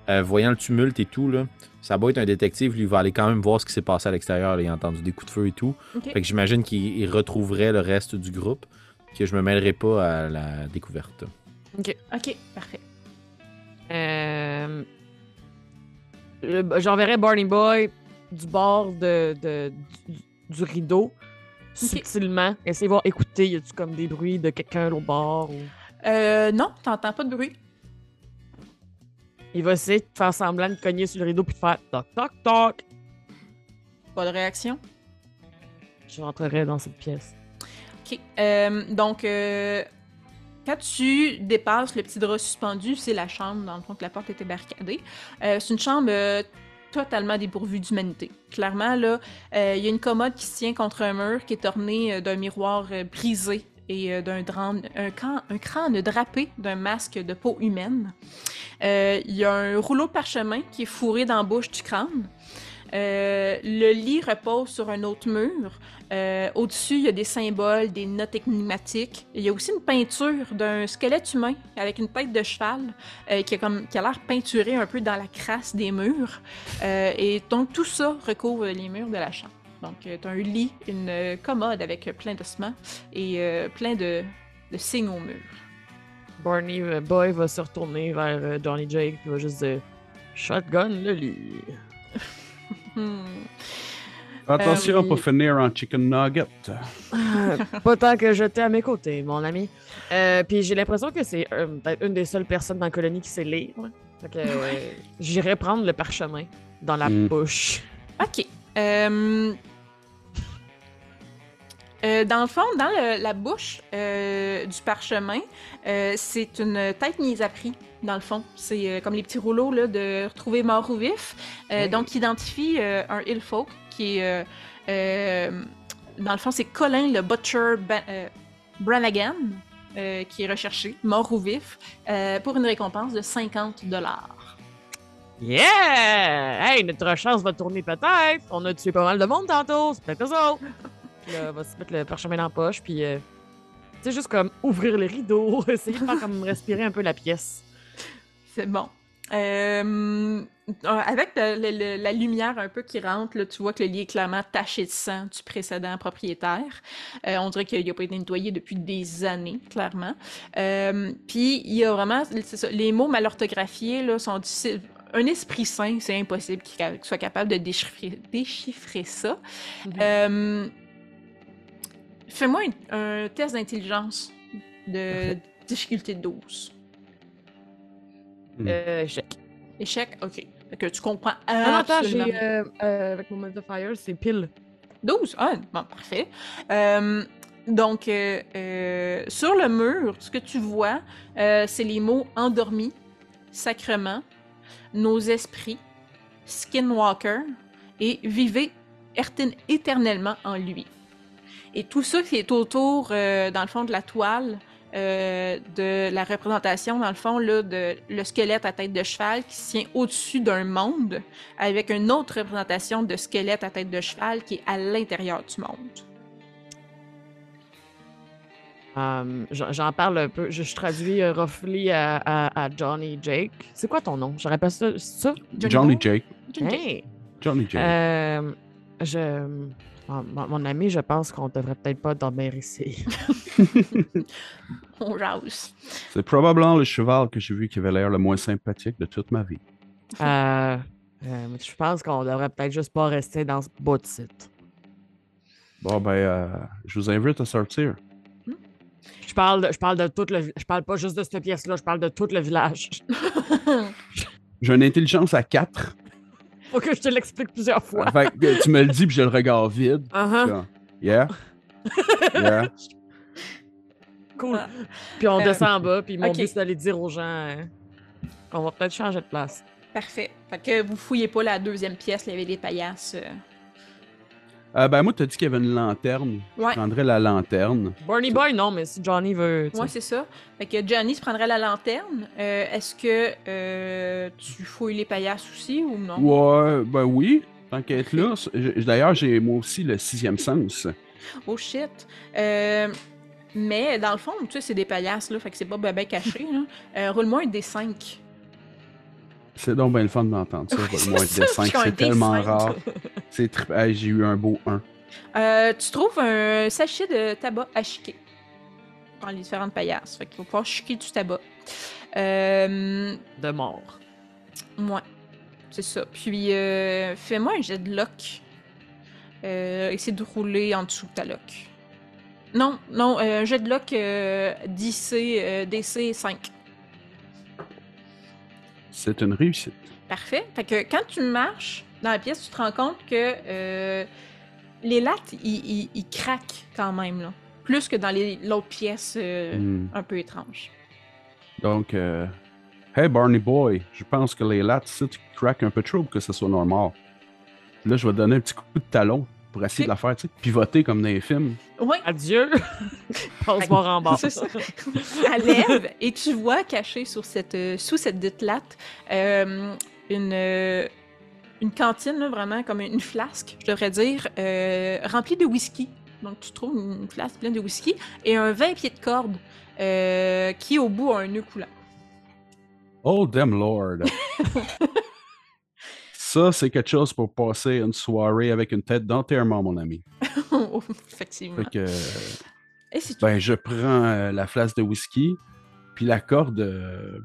B: euh, voyant le tumulte et tout, là, ça va être un détective, lui il va aller quand même voir ce qui s'est passé à l'extérieur. Il a entendu des coups de feu et tout.
A: Ok.
B: Fait que j'imagine qu'il il retrouverait le reste du groupe, que je me mêlerai pas à la découverte.
A: Ok, parfait.
D: Euh, le- J'enverrais Barney Boy du bord de, de- du, du rideau, subtilement. Essayer de voir, écouter, y a-tu comme des bruits de quelqu'un au bord? Ou...
A: Euh, non, t'entends pas de bruit.
D: Il va essayer de faire semblant de cogner sur le rideau puis de faire toc toc toc.
A: Pas de réaction?
D: Je rentrerai dans cette pièce.
A: Ok. Euh, donc, euh, quand tu dépasses le petit drap suspendu, c'est la chambre, dans le fond, que la porte était barricadée. Euh, c'est une chambre totalement dépourvue d'humanité. Clairement, là, euh, il y a une commode qui se tient contre un mur qui est ornée euh, d'un miroir euh, brisé et d'un crâne drapé d'un masque de peau humaine. Il y a un rouleau de parchemin qui est fourré dans la bouche du crâne. Euh, le lit repose sur un autre mur. Euh, Au-dessus, il y a des symboles, des notes énigmatiques. Il y a aussi une peinture d'un squelette humain avec une tête de cheval euh, qui a, l'air peinturé un peu dans la crasse des murs. Et donc, tout ça recouvre les murs de la chambre. Donc, tu un lit, une commode avec plein d'ossements et plein de, de signes au mur.
D: Barney Boy va se retourner vers Johnny Jake et va juste dire Shotgun le lit.
A: Hmm.
C: Attention
A: oui.
C: pour finir en chicken nugget.
D: Euh, pas tant que j'étais à mes côtés, mon ami. Euh, puis j'ai l'impression que c'est euh, peut-être une des seules personnes dans la colonie qui sait lire. là. Fait que euh, j'irai prendre le parchemin dans la
C: Mm.
D: bouche.
A: OK. Euh, euh, dans le fond, dans le- la bouche euh, du parchemin, euh, c'est une tête mise à prix, dans le fond. C'est euh, comme les petits rouleaux là, de retrouver mort ou vif. Euh,
D: Oui.
A: Donc, identifie euh, un Hillfolk qui est. dans le fond, c'est Colin le Butcher Ba- euh, qui est recherché, mort ou vif, pour une récompense de 50 dollars.
D: Yeah! Hey, notre chance va tourner peut-être. On a tué pas mal de monde tantôt. C'est peut-être. Puis là, on va se mettre le parchemin dans la poche. Puis, tu sais, juste comme ouvrir les rideaux. Essayer de faire comme respirer un peu la pièce.
A: C'est bon. Euh, avec le- le- le- la lumière un peu qui rentre, là, tu vois que le lit est clairement taché de sang du précédent propriétaire. Euh, on dirait qu'il n'a pas été nettoyé depuis des années, clairement. Euh, Puis il y a vraiment, ça, les mots mal orthographiés là, sont difficiles. Un esprit sain, c'est impossible qu'il soit capable de déchiffrer, déchiffrer ça.
D: Mhm.
A: Euh, Fais-moi un, un test d'intelligence de difficulté 12.
D: Euh, échec.
A: Échec, ok. Fait que tu comprends
D: Ah non, attends,
A: absolument
D: j'ai. euh, euh, avec mon modifier, c'est pile.
A: 12? Ah, bon, parfait. Euh, donc, euh, euh, sur le mur, ce que tu vois, euh, c'est les mots endormi, sacrement, nos esprits, skinwalker et vivez éternellement en lui. Et tout ça qui est autour, euh, dans le fond, de la toile, euh, de la représentation, dans le fond, là, de le squelette à tête de cheval qui se tient au-dessus d'un monde, avec une autre représentation de squelette à tête de cheval qui est à l'intérieur du monde.
D: Euh, j'en parle un peu. Je, je traduis euh, roughly à, à, à Johnny Jake. C'est quoi ton nom? Je rappelle ça.
C: Johnny? Jake.
A: Johnny Jake.
D: Hey!
C: Johnny Jake.
D: Euh, je. Mon, ami, je pense qu'on devrait peut-être pas dormir ici.
A: On jase.
C: C'est probablement le cheval que j'ai vu qui avait l'air le moins sympathique de toute ma vie.
D: Euh, euh, je pense qu'on devrait peut-être juste pas rester dans ce bout de site.
C: Bon, ben, euh, je vous invite à sortir.
D: Je parle, de, je parle de tout le. Je parle pas juste de cette pièce-là, je parle de tout le village.
C: J'ai une intelligence à 4.
D: Faut que je te l'explique plusieurs fois.
C: Fait que tu me le dis, puis j'ai le regard vide.
D: Uh-huh.
C: Comme, Yeah? Yeah?
D: Cool.
A: Ah.
D: Puis on
A: Euh,
D: descend en bas, puis mon
A: ok.
D: but, c'est d'aller dire aux gens euh, qu'on va peut-être changer de place.
A: Parfait. Fait que vous fouillez pas la deuxième pièce, il y avait des paillasses. euh.
C: Euh, ben, moi, tu as dit qu'il y avait une lanterne.
A: Ouais.
C: Je prendrais la lanterne.
D: Barney Boy, non, mais si Johnny veut. sais.
A: Ouais, c'est ça. Fait que Johnny se prendrait la lanterne. Euh, Est-ce que euh, tu fouilles les paillasses aussi ou non?
C: Ouais, ben oui. Tant qu'à être là. D'ailleurs, j'ai moi aussi le sixième sens.
A: Oh shit. Euh, mais dans le fond, tu sais, c'est des paillasses, là, fait que c'est pas bien caché. là. Euh, Roule-moi un D5.
C: C'est donc bien le fun d'entendre ça.
A: Ouais,
C: Moi,
A: c'est ça,
C: D5,
A: j'ai un
C: c'est tellement
A: D5.
C: rare. C'est tri- hey, J'ai eu un beau 1.
A: Euh, tu trouves un sachet de tabac à chiquer dans les différentes paillasses. Fait qu'il va pouvoir chiquer du tabac. Euh,
D: De mort.
A: ouais, c'est ça. Puis, euh, fais-moi un jet de lock. Euh, essaie de rouler en dessous de ta lock. Non, non, euh, un jet de lock euh, DC, euh, DC 5.
C: C'est une réussite.
A: Parfait. Fait que quand tu marches dans la pièce, tu te rends compte que euh, les lattes, ils, craquent quand même, là. Plus que dans les- l'autre pièce euh,
C: Hmm.
A: un peu étrange.
C: Donc, euh, hey Barney Boy, je pense que les lattes, ça, tu craques un peu trop pour que ce soit normal. Là, je vais te donner un petit coup de talon pour essayer de la faire, tu sais, pivoter comme dans les films.
A: Oui,
D: Adieu. Passe-moi en bas.
A: c'est ça. Elle lève et tu vois caché sur cette, euh, sous cette dite latte euh, une, euh, une cantine, là, vraiment comme une flasque, je devrais dire, euh, remplie de whisky. Donc tu trouves une flasque pleine de whisky et un 20 pieds de corde euh, qui au bout a un nœud coulant.
C: Oh, damn lord. ça, c'est quelque chose pour passer une soirée avec une tête d'enterrement, mon ami.
A: Effectivement.
C: Fait que,
A: Et c'est tout.
C: ben, je prends euh, la flasque de whisky, Puis la corde, euh,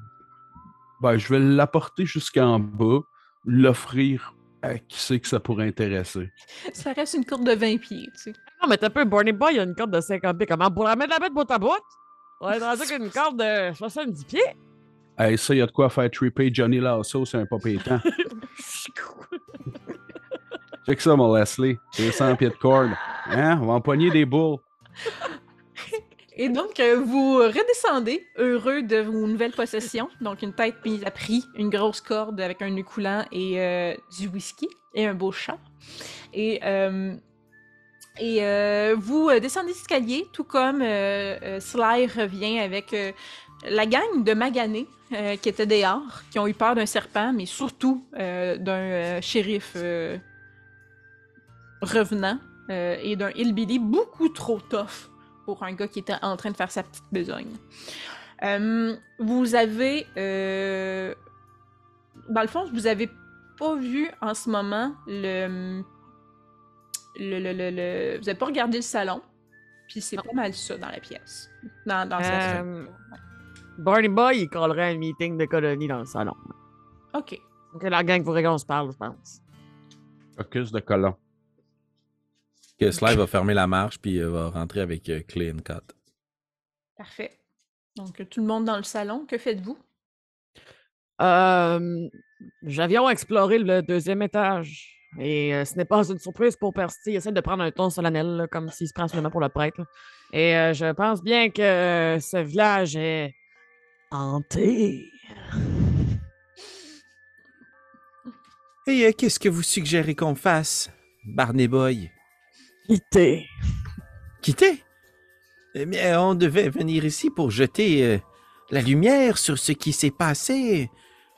C: ben, je vais l'apporter jusqu'en bas, l'offrir à qui sait que ça pourrait intéresser.
A: Ça reste une corde de 20 pieds, tu sais.
D: Non, mais t'as peu, Barney Boy, il y a une corde de 50 pieds. Comment pour la mettre la bête bout à bout? On est rendu avec une corde de 70 pieds.
C: Hey, ça, il y a de quoi faire tripper Johnny Lasso, c'est un pas pétant. Check ça, mon Leslie. C'est 100 pieds de corde. Hein? On va empoigner des boules.
A: Et donc, euh, vous redescendez, heureux de vos nouvelles possessions. Donc, une tête mise à prix, une grosse corde avec un nœud coulant et euh, du whisky et un beau chat. Et, euh, et euh, vous descendez l'escalier, tout comme Sly revient avec la gang de Magané euh, qui étaient dehors, qui ont eu peur d'un serpent, mais surtout euh, d'un euh, shérif revenant et d'un hillbilly beaucoup trop tough pour un gars qui était en train de faire sa petite besogne. Vous avez... dans le fond, vous avez pas vu en ce moment le... le, le, le- le- vous n'avez pas regardé le salon, puis c'est pas mal ça dans la pièce. Dans, dans
D: Euh, Barney Boy, il collerait un meeting de colonie dans le salon.
A: Ok.
D: Donc, la gang voudrait qu'on se parle, je pense.
C: Focus de colon.
B: Que Sly va fermer la marche puis euh, va rentrer avec euh, Clay and Cut.
A: Parfait. Donc, tout le monde dans le salon, que faites-vous?
D: Euh, nous avions exploré le deuxième étage. Et euh, ce n'est pas une surprise pour Percy. Il essaie de prendre un ton solennel, là, comme s'il se prend seulement pour le prêtre. là. Et euh, je pense bien que euh, ce village est hanté.
B: Et euh, qu'est-ce que vous suggérez qu'on fasse, Barney Boy?
D: Quitté.
B: Quitter? Eh bien, on devait venir ici pour jeter euh, la lumière sur ce qui s'est passé.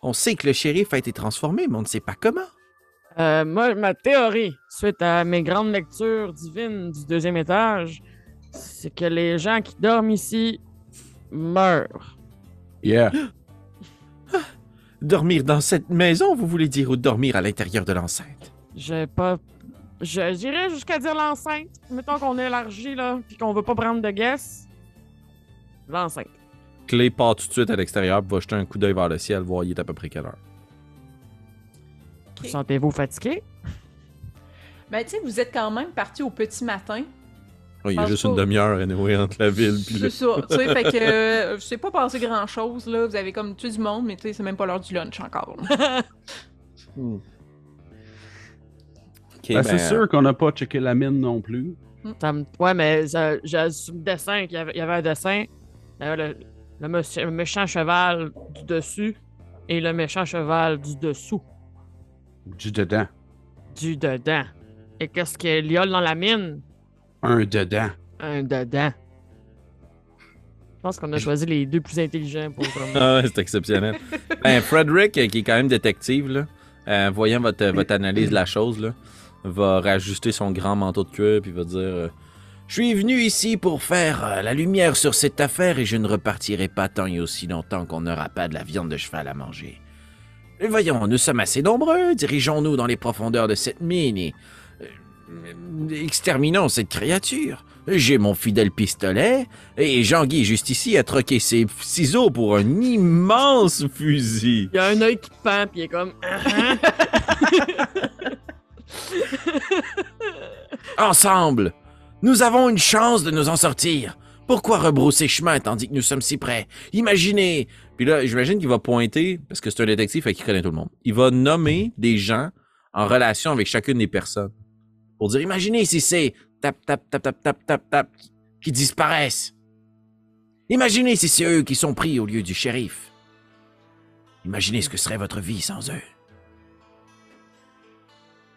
B: On sait que le shérif a été transformé, mais on ne sait pas comment.
D: Euh, moi, ma théorie, suite à mes grandes lectures divines du deuxième étage, c'est que les gens qui dorment ici meurent.
C: Yeah.
B: Dormir dans cette maison, vous voulez dire, ou dormir à l'intérieur de l'enceinte?
D: J'ai pas. Je dirais jusqu'à dire l'enceinte. Mettons qu'on élargit, là, puis qu'on veut pas prendre de guess. L'enceinte.
B: Clay part tout de suite à l'extérieur, va jeter un coup d'œil vers le ciel, voir il est à peu près quelle heure.
A: Ok.
D: Sentez-vous fatigué?
A: Ben, tu sais, vous êtes quand même parti au petit matin.
B: Oh, il y a juste
A: pas.
B: une demi-heure anyway, entre la ville puis le...
A: C'est ça. Tu sais, fait que euh, c'est pas passé grand-chose, là. Vous avez comme tué du monde, mais tu sais, c'est même pas l'heure du lunch encore.
B: Hmm.
C: Ben,
B: ben,
C: c'est sûr qu'on n'a pas checké la mine non plus.
D: Ça me- Ouais, mais ça- j'ai sur le dessin, qu'il y avait, il y avait un dessin. Il y avait le, le monsieur- le méchant cheval du dessus et le méchant cheval du dessous,
C: Du dedans.
D: du dedans. Et qu'est-ce qu'il y a dans la mine?
C: Un dedans.
D: Un dedans. Je pense qu'on a choisi les deux plus intelligents pour. comme-
B: Ah c'est exceptionnel. ben, Frederick, euh, qui est quand même détective, là, euh, voyant votre, votre analyse de la chose, là, va rajuster son grand manteau de cuir puis va dire euh, Je suis venu ici pour faire euh, la lumière sur cette affaire et je ne repartirai pas tant et aussi longtemps qu'on n'aura pas de la viande de cheval à manger. Voyons, nous sommes assez nombreux, dirigeons-nous dans les profondeurs de cette mine et euh, exterminons cette créature. J'ai mon fidèle pistolet et Jean-Guy, juste ici, a troqué ses ciseaux pour un immense fusil.
D: Il y a un œil qui pend, puis il est comme.
B: Ensemble, nous avons une chance de nous en sortir. Pourquoi rebrousser chemin tandis que nous sommes si près? Imaginez. Puis là, j'imagine qu'il va pointer, parce que c'est un détective et qu'il connaît tout le monde. Il va nommer des gens en relation avec chacune des personnes. Pour dire, imaginez si c'est tap, tap, tap, tap, tap, tap, tap, qui disparaissent. Imaginez si c'est eux qui sont pris au lieu du shérif. Imaginez ce que serait votre vie sans eux.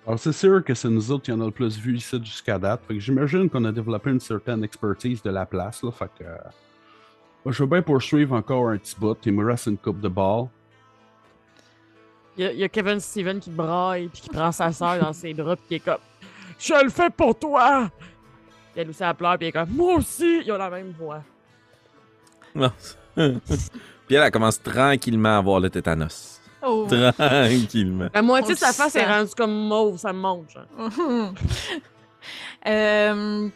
C: Alors, c'est sûr que c'est nous autres qui en a le plus vu ici jusqu'à date. Fait que j'imagine qu'on a développé une certaine expertise de la place, là. Fait que. euh, moi, je veux bien poursuivre encore un petit bout. Il me reste une coupe de ball.
D: Il y, a, il y a Kevin Steven qui braille, puis qui prend sa soeur dans ses bras, puis qui est comme. Je le fais pour toi! Elle aussi, elle pleure, puis elle est comme. Moi aussi! Ils ont la même voix.
B: Non. Puis elle, elle commence tranquillement à avoir le tétanos.
A: Oh.
B: Tranquillement.
D: La moitié de sa face est rendue comme mauve, ça me monte, genre.
A: Euh,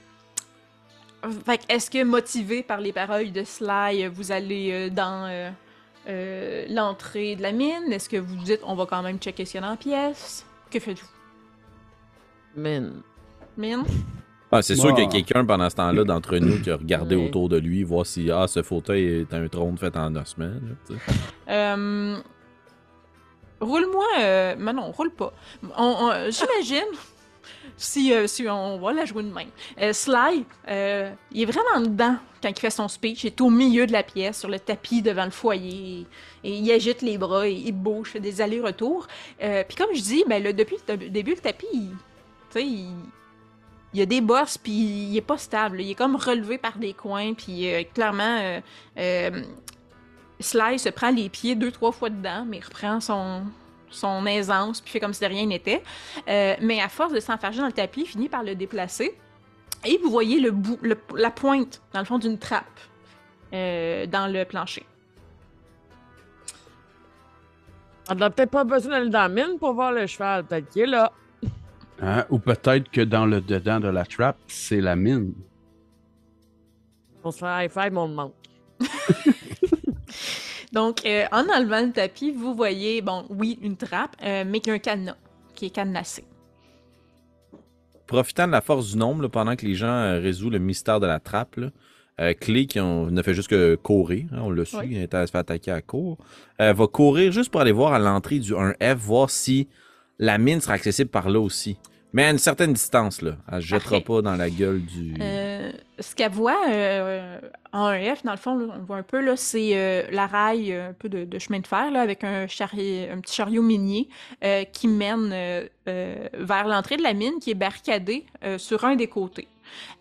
A: Fait que est-ce que motivé par les paroles de Sly, vous allez euh, dans euh, euh, l'entrée de la mine? Est-ce que vous dites on va quand même checker ce qu'il y a dans la pièce? Que faites-vous?
D: Man.
A: Mine?
B: Ah, c'est sûr qu'il y a quelqu'un pendant ce temps-là d'entre nous qui a regardé autour de lui, voir si ah, ce fauteuil est un trône fait en ossement.
A: Euh, Roule-moi. Euh... Mais non, roule pas. On- on- J'imagine. Si, euh, si on va la jouer de même. Euh, Sly, euh, il est vraiment dedans quand il fait son speech. Il est au milieu de la pièce, sur le tapis devant le foyer. Et, et il agite les bras, et il bouge, fait des allers-retours. Euh, Puis comme je dis, ben, le, depuis le début, le tapis, il, il, y a des bosses, puis il est pas stable. Il est comme relevé par des coins, puis euh, clairement, euh, euh, Sly se prend les pieds deux, trois fois dedans, mais il reprend son, son aisance, puis fait comme si de rien n'était. Mais à force de s'enfarger dans le tapis, il finit par le déplacer. Et vous voyez le bout, la pointe, dans le fond, d'une trappe dans le plancher.
D: On n'a peut-être pas besoin d'aller dans la mine pour voir le cheval. Peut-être est là.
C: Hein? Ou peut-être que dans le dedans de la trappe, c'est la mine.
D: On se fait un high five, mais on le manque.
A: Donc, euh, en enlevant le tapis, vous voyez, bon, oui, une trappe, euh, mais qu'il y a un cadenas qui est cadenassé.
B: Profitant de la force du nombre, là, pendant que les gens euh, résolvent le mystère de la trappe, là, euh, Clé, qui ont- ne fait juste que courir, hein, on l'a su,
A: Oui.
B: à se faire attaquer à court, euh, va courir juste pour aller voir à l'entrée du 1F, voir si la mine sera accessible par là aussi. Mais à une certaine distance, là. Elle se jettera pas dans la gueule du...
A: Euh, ce qu'elle voit euh, en EF, dans le fond, là, on voit un peu, là, c'est euh, la rail, un peu de, de chemin de fer, là, avec un, chari- un petit chariot minier qui mène vers l'entrée de la mine, qui est barricadée sur un des côtés.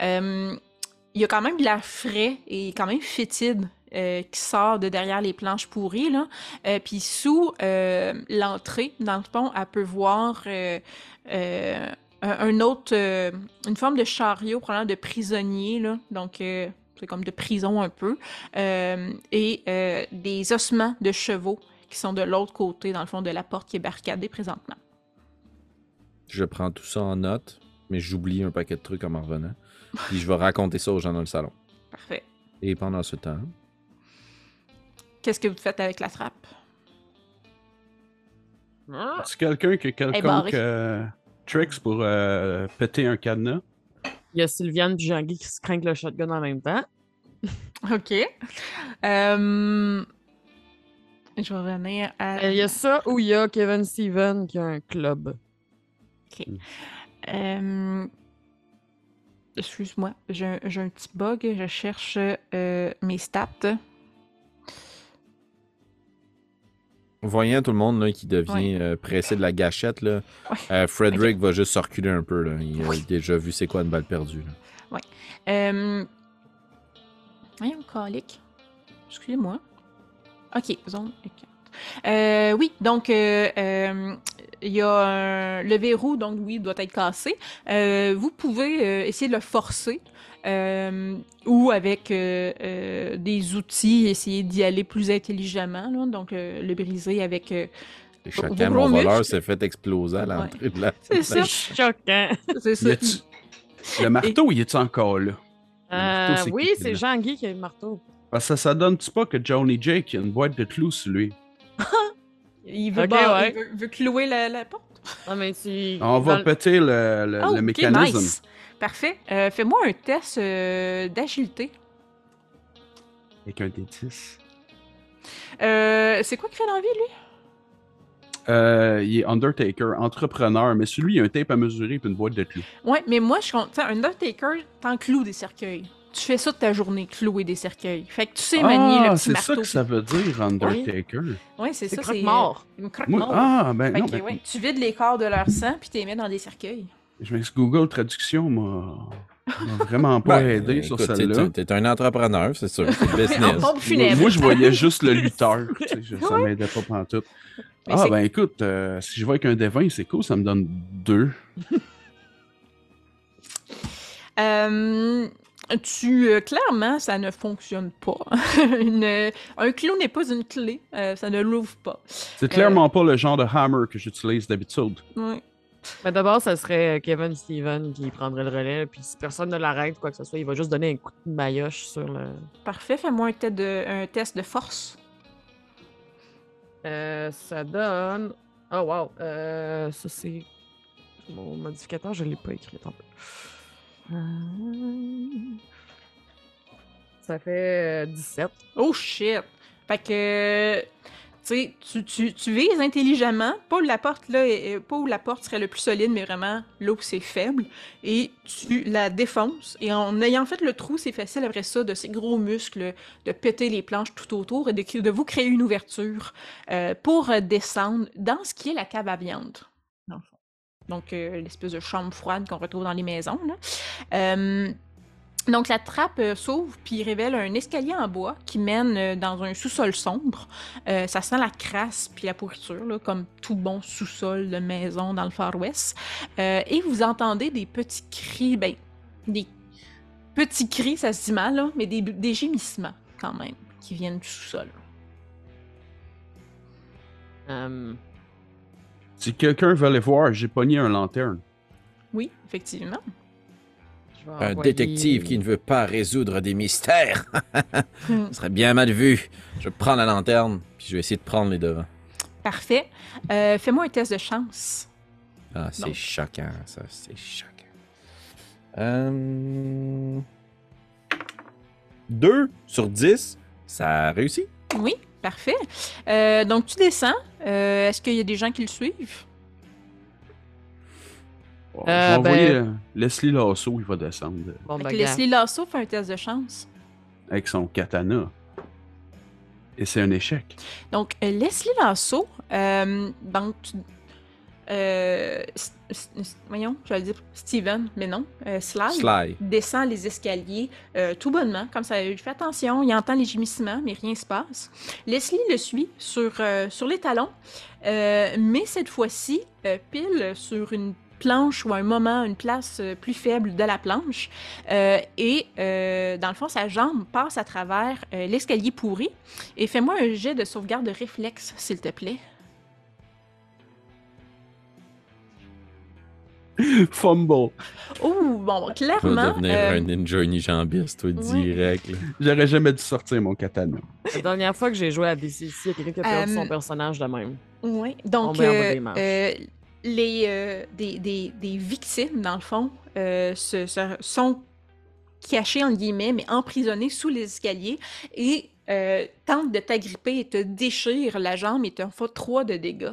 A: Il y a quand même de l'air frais et quand même fétide euh, qui sort de derrière les planches pourries. Là. Euh, Puis sous euh, l'entrée, dans le fond, elle peut voir un, autre, une forme de chariot, probablement de prisonnier, là. donc c'est comme de prison un peu, et des ossements de chevaux qui sont de l'autre côté, dans le fond, de la porte qui est barricadée présentement.
B: Je prends tout ça en note, mais j'oublie un paquet de trucs en m'en revenant. Puis je vais raconter ça aux gens dans le salon.
A: Parfait.
B: Et pendant ce temps,
A: Qu'est-ce que vous faites avec la trappe?
D: Ah!
C: C'est quelqu'un qui a quelconque euh, tricks pour euh, péter un cadenas?
D: Il y a Sylviane et Jean-Guy qui se craignent le shotgun en même temps.
A: OK. Euh, Je vais revenir à...
D: Il y a ça ou il y a Kevin Steven qui a un club.
A: Euh, Excuse-moi, j'ai un, j'ai un petit bug. Je cherche euh, mes stats.
B: Voyant tout le monde là, qui devient euh, pressé de la gâchette, là,
A: Ouais.
B: euh, Frederick va juste se reculer un peu. Là. Il a déjà vu c'est quoi une balle perdue. là.
A: Euh... Voyons, calique. Excusez-moi. OK, zone 4. Euh, oui, donc, il y a un- le verrou, donc oui, doit être cassé. Vous pouvez essayer de le forcer euh, ou avec euh, euh, des outils, essayer d'y aller plus intelligemment. là. donc, euh, le briser avec... euh,
B: Et
A: Vos
B: chacun, mon voleur s'est fait exploser à l'entrée de la.
A: C'est ça.
D: Choquant.
A: c'est ça.
C: Le marteau, il est encore là? Marteau,
D: oui, c'est? Jean-Guy qui a le marteau.
C: Parce que ça donne-tu pas que Johnny Jake il a une boîte de clous sur lui?
A: Il veut,
D: Ok,
A: bar-
D: ouais.
A: il veut- veut clouer la, la porte.
D: Non, mais tu.
C: On va
D: dans
C: péter le, le-
A: Oh,
C: le mécanisme.
A: nice. Parfait. Euh, Fais-moi un test euh, d'agilité.
C: Avec un D10.
A: Euh, c'est quoi qu'il fait dans la vie, lui?
C: Euh, il est Undertaker, entrepreneur, mais celui, il a un tape à mesurer et une boîte de clous.
A: Ouais, mais moi, je compte. tu sais, Un Undertaker, t'en cloues des cercueils. Tu fais ça de ta journée, clouer des cercueils. Fait que tu sais manier le
C: Ah,
A: petit
C: c'est ça
A: marteau.
C: que ça veut dire, Undertaker.
A: Ouais, c'est
D: C'est
A: ça.
D: croque-mort.
A: euh, une croque
C: Moi-
A: mort.
C: ah, ben
A: Fait
C: non,
A: que,
C: ben,
A: ouais, tu vides les corps de leur sang puis tu les mets dans des cercueils.
C: Je m'ex Google Traduction m'a m'a vraiment pas
B: Ouais,
C: aidé sur celle-là.
B: T'es un entrepreneur, c'est sûr. C'est business.
A: pompe
C: Moi,
A: funèbre.
C: moi, je voyais juste le lutteur. tu sais, je- ça m'aidait pas pantoute.
A: Mais
C: Ah, ben écoute, euh, si je vais avec un D20, c'est cool, ça me donne deux.
A: Euh, tu euh, clairement, ça ne fonctionne pas. Une- un clou n'est pas une clé, euh, ça ne l'ouvre pas.
C: C'est clairement pas le genre de hammer que j'utilise d'habitude.
A: Ouais.
D: Mais d'abord, ça serait Kevin Steven qui prendrait le relais. Puis si personne ne l'arrête, quoi que ce soit, il va juste donner un coup de maillotche sur le.
A: Parfait, fais-moi un, test de- un test de force.
D: Euh, ça donne. Oh, wow. Euh, ça, c'est. Mon modificateur, je l'ai pas écrit. Attends. Euh, Ça fait euh, 17.
A: Oh shit! Fait que, tu tu, tu, vises intelligemment, pas où la porte là, pas où la porte serait le plus solide, mais vraiment là où c'est faible, et tu la défonces. Et en ayant fait le trou, c'est facile après ça de ces gros muscles de péter les planches tout autour et de, vous créer une ouverture euh, pour descendre dans ce qui est la cave à viande. Donc, euh, l'espèce de chambre froide qu'on retrouve dans les maisons. Là. Euh, donc la trappe euh, s'ouvre puis révèle un escalier en bois qui mène euh, dans un sous-sol sombre. Euh, ça sent la crasse puis la pourriture, là, comme tout bon sous-sol de maison dans le Far West. Euh, et vous entendez des petits cris, ben, des petits cris, ça se dit mal, là, mais des, des gémissements quand même qui viennent du sous-sol.
D: Euh,
C: Si quelqu'un veut aller voir, j'ai pogné un lanterne.
A: Oui, effectivement.
B: Un
D: envoyer-
B: détective qui ne veut pas résoudre des mystères. Ce serait bien mal vu. Je prends la lanterne, puis je vais essayer de prendre les devants.
A: Parfait. Euh, Fais-moi un test de chance.
B: Ah, c'est choquant, ça. C'est choquant. Euh... 2 sur 10, ça réussit?
A: Oui, parfait. Euh, donc tu descends. Euh, Est-ce qu'il y a des gens qui le suivent?
C: Oh,
D: Euh,
C: je vais envoyer
D: ben-
C: euh, Leslie Lasso, il va descendre
D: Bon, ben.
A: Leslie Lasso fait un test de chance.
C: avec son katana. Et c'est un échec.
A: Donc, euh, Leslie Lasso, euh, donc, euh, voyons, j'allais dire Steven, mais non, euh, Sly,
B: Sly.
A: descend les escaliers euh, tout bonnement, comme ça, il fait attention, il entend les gémissements, mais rien se passe. Leslie le suit sur, euh, sur les talons, euh, mais cette fois-ci, euh, pile sur une planche ou un moment, une place euh, plus faible de la planche, euh, et euh, dans le fond, sa jambe passe à travers euh, l'escalier pourri, et fais-moi un jet de sauvegarde de réflexe, s'il te plaît.
C: Fumble.
A: Oh, bon,
B: Tu
A: clairement.
B: devenir
A: euh,
B: un ninja unijambiste, toi, direct.
C: J'aurais jamais dû sortir mon katana.
D: La dernière fois que j'ai joué à DCC, il y a quelqu'un qui a perdu son personnage de même.
A: Oui, donc
D: Tombé en
A: les, euh, des, des- des victimes, dans le fond, euh, se, se- sont cachées, entre guillemets, mais emprisonnées sous les escaliers et euh, tentent de t'agripper et te déchirent la jambe et te font trois de dégâts.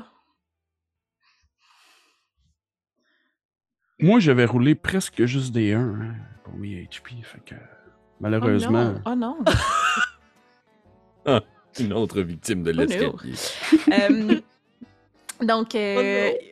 C: Moi, j'avais roulé presque juste des 1 hein, pour mes HP. Fait que, malheureusement.
A: Oh non! Oh non.
B: Une autre victime de
A: Oh no.
B: l'escalier.
A: Euh, donc, euh,
D: Oh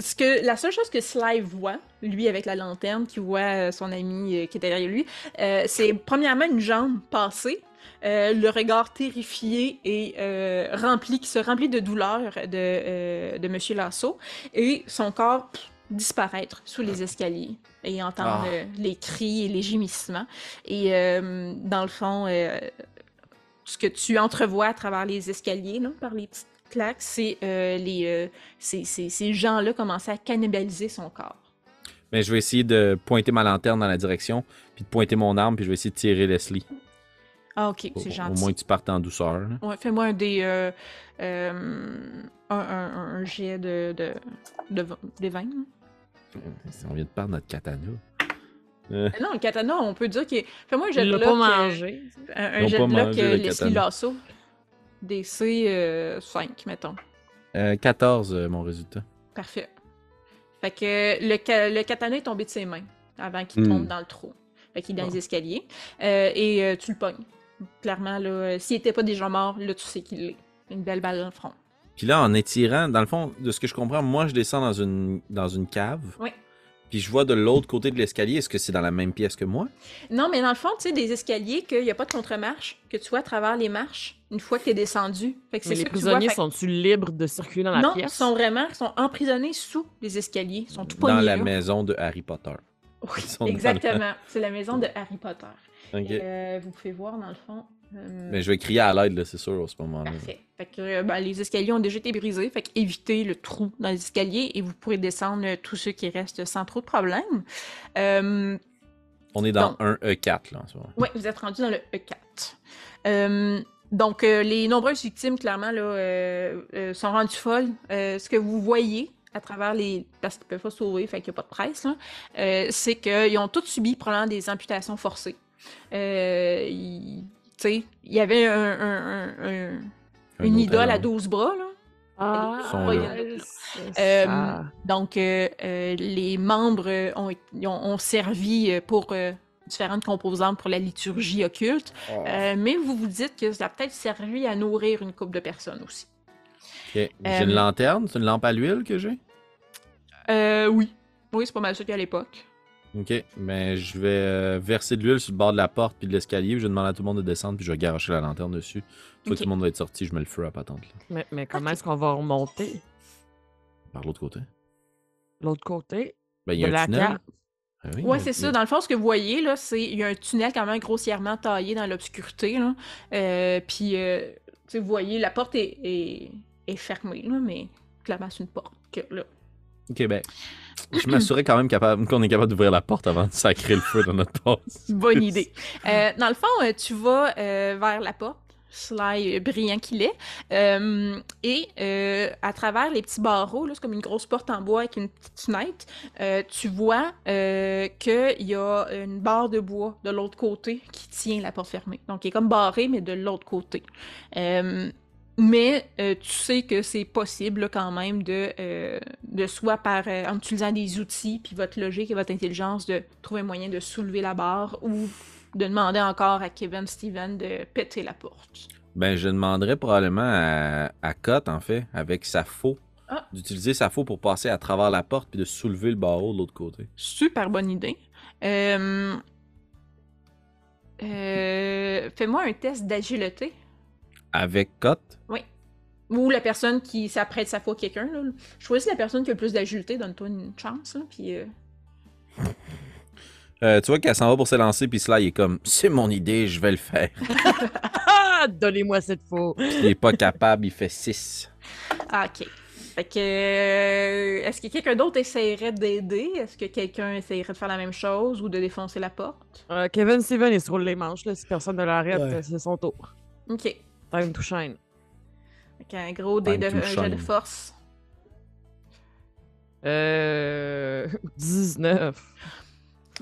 A: ce que, la seule chose que Sly voit, lui avec la lanterne, qui voit euh, son ami euh, qui est derrière lui, euh, c'est premièrement une jambe passée, euh, le regard terrifié et euh, rempli, qui se remplit de douleur de, de Monsieur Lasso, et son corps pff, disparaître sous les escaliers et entendre
B: Ah.
A: les cris et les gémissements. Et dans le fond, ce que tu entrevois à travers les escaliers, là, par les petites claques, c'est euh, les, euh, ces, ces- ces gens-là commençaient à cannibaliser son corps.
B: Mais je vais essayer de pointer ma lanterne dans la direction, puis de pointer mon arme, puis je vais essayer de tirer Leslie.
A: Ah, ok,
B: Au,
A: c'est
B: au
A: gentil.
B: moins que tu partes en douceur. là.
A: Ouais, fais-moi un des. euh, euh, un, un- un jet de, de, de, v- des 20. là.
B: On vient de perdre notre katana. Euh,
A: Non, le katana, on peut dire qu'il. Fais-moi un jet
D: Il
A: de bloc.
D: pas mangé.
A: Un, un jet
B: pas
A: de bloc
B: mangé le
A: Leslie. Lasso. DC euh, 5, mettons.
B: euh, 14, euh, mon résultat.
A: Parfait. Fait que le, ka- le katana est tombé de ses mains avant qu'il
C: Hmm.
A: tombe dans le trou. Fait qu'il est dans les escaliers. Euh, et euh, tu le pognes. Clairement, là, s'il était pas déjà mort, là, tu sais qu'il est. Une belle balle dans le front.
B: Puis là, en étirant, dans le fond, de ce que je comprends, moi, je descends dans une, dans une cave.
A: Oui.
B: Puis je vois de l'autre côté de l'escalier. Est-ce que c'est dans la même pièce que moi?
A: Non, mais dans le fond, tu sais, des escaliers, qu'il n'y a pas de contre-marche, que tu vois à travers les marches, une fois que tu es descendu. Fait que
D: Mais les prisonniers
A: fait
D: sont-ils libres de circuler dans la
A: non,
D: pièce?
A: ils sont vraiment sont emprisonnés sous les escaliers. Ils sont tout
B: Dans la
A: là.
B: maison de Harry Potter.
A: Oui,
B: dans
A: exactement. C'est la maison de Harry Potter.
B: Ok.
A: Euh, vous pouvez voir dans le fond. Euh,
B: Mais je vais crier à l'aide, là, c'est sûr, à ce moment-là.
A: Parfait. Fait que euh, ben, les escaliers ont déjà été brisés, fait que évitez le trou dans les escaliers et vous pourrez descendre euh, tous ceux qui restent sans trop de problème. Euh,
B: On est dans
A: Donc.
B: un E4, là, en ce moment.
A: Oui, vous êtes rendu dans le E4. Euh, donc, les nombreuses victimes, clairement, là, sont rendues folles. Ce que vous voyez à travers les... Parce qu'ils ne peuvent pas sauver, fait qu'il n'y a pas de presse, euh, c'est qu'ils ont tous subi probablement des amputations forcées. Euh, ils- sais, il y avait un- un- un- un-
B: Un
A: une idole à
B: élément.
A: 12 bras, là.
D: Ah,
B: sont là.
A: Euh,
D: ça.
A: Donc, euh, euh, les membres ont, ont- ont servi pour euh, différentes composantes pour la liturgie occulte,
B: Oh.
A: Euh, mais vous vous dites que ça a peut-être servi à nourrir une couple de personnes aussi.
B: J'ai une lanterne, c'est une lampe à l'huile que j'ai?
A: Euh, oui. Oui, c'est pas mal ça qu'à l'époque.
B: Ok, mais je vais euh, verser de l'huile sur le bord de la porte puis de l'escalier, je vais demander à tout le monde de descendre, puis je vais garocher la lanterne dessus. Une fois que tout le monde va être sorti, je mets le feu à patente, là,
D: Mais, mais comment est-ce qu'on va remonter?
B: Par l'autre côté.
D: l'autre côté?
B: Ben, il y
D: de
B: a un
D: la
B: tunnel. Ah oui,
A: Ouais, c'est ça. Dans le fond, ce que vous voyez, là, c'est il y a un tunnel quand même grossièrement taillé dans l'obscurité. là. Euh, Puis, euh, vous voyez, la porte est, est, est fermée, là, mais clairement, c'est une porte. Que, là.
B: Ok, ben, je m'assurais quand même qu'on est capable d'ouvrir la porte avant de sacrer le feu dans notre passe.
A: Bonne idée. Euh, dans le fond, euh, tu vas euh, vers la porte, Sly brillant qu'il est, et à travers les petits barreaux, c'est comme une grosse porte en bois avec une petite fenêtre, tu vois qu'il y a une barre de bois de l'autre côté qui tient la porte fermée. Donc, il est comme barré, mais de l'autre côté. Mais euh, tu sais que c'est possible là, quand même de, euh, de soit par euh, en utilisant des outils, puis votre logique et votre intelligence, de trouver un moyen de soulever la barre ou de demander encore à Kevin Steven de péter la porte.
B: Ben, je demanderais probablement à, à Cot, en fait, avec sa faux,
A: Ah.
B: d'utiliser sa faux pour passer à travers la porte puis de soulever le barreau de l'autre côté.
A: Super bonne idée. Fais-moi un test d'agilité.
B: Avec Cot,
A: Ou la personne qui s'apprête sa fois à quelqu'un. là. Choisis la personne qui a le plus d'agilité, donne-toi une chance. Là, puis, euh,
B: euh, tu vois qu'elle s'en va pour se lancer, puis cela, il est comme, c'est mon idée, je vais le faire.
D: Ah, donnez-moi cette faux.
B: il est pas capable, il fait 6.
A: Ah, ok. Fait que. euh, Est-ce que quelqu'un d'autre essaierait d'aider? Est-ce que quelqu'un essaierait de faire la même chose ou de défoncer la porte?
D: Euh, Kevin Steven, il se roule les manches. Là. Si personne ne l'arrête,
B: Ouais.
D: c'est son tour.
A: Ok.
D: Time to shine.
A: Fait qu'un gros dé de, un jet de force.
D: Euh... 19.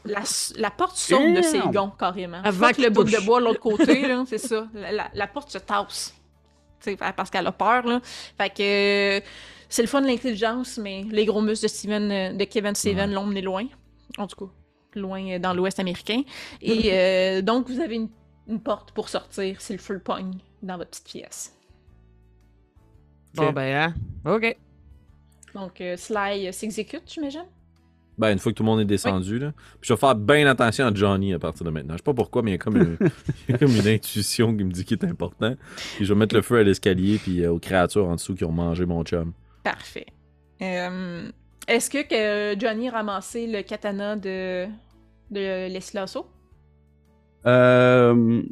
A: La, la porte saute de ses gonds, carrément.
D: Qu'il
A: le bout de bois de l'autre côté, là, c'est ça. La, la- la porte se tasse. Parce qu'elle a peur, là. Fait que euh, c'est le fun de l'intelligence, mais les gros muscles de, Steven, euh, de Kevin Steven
B: Ouais.
A: l'ont mené loin. En tout cas, loin euh, dans l'Ouest américain. Et euh, donc, vous avez une, une porte pour sortir si le feu pogne dans votre petite pièce.
D: Bon, ben, hein? OK.
A: Donc, euh, Sly euh, s'exécute, j'imagine?
B: Ben, une fois que tout le monde est descendu, là. Puis je vais faire bien attention à Johnny à partir de maintenant. Je sais pas pourquoi, mais il y a comme une, il y a comme une intuition qui me dit qu'il est important. Puis je vais mettre le feu à l'escalier, puis euh, aux créatures en dessous qui ont mangé mon chum.
A: Parfait. Euh, Est-ce que, que Johnny a ramassé le katana de, de Leslie Lasso?
C: Euh,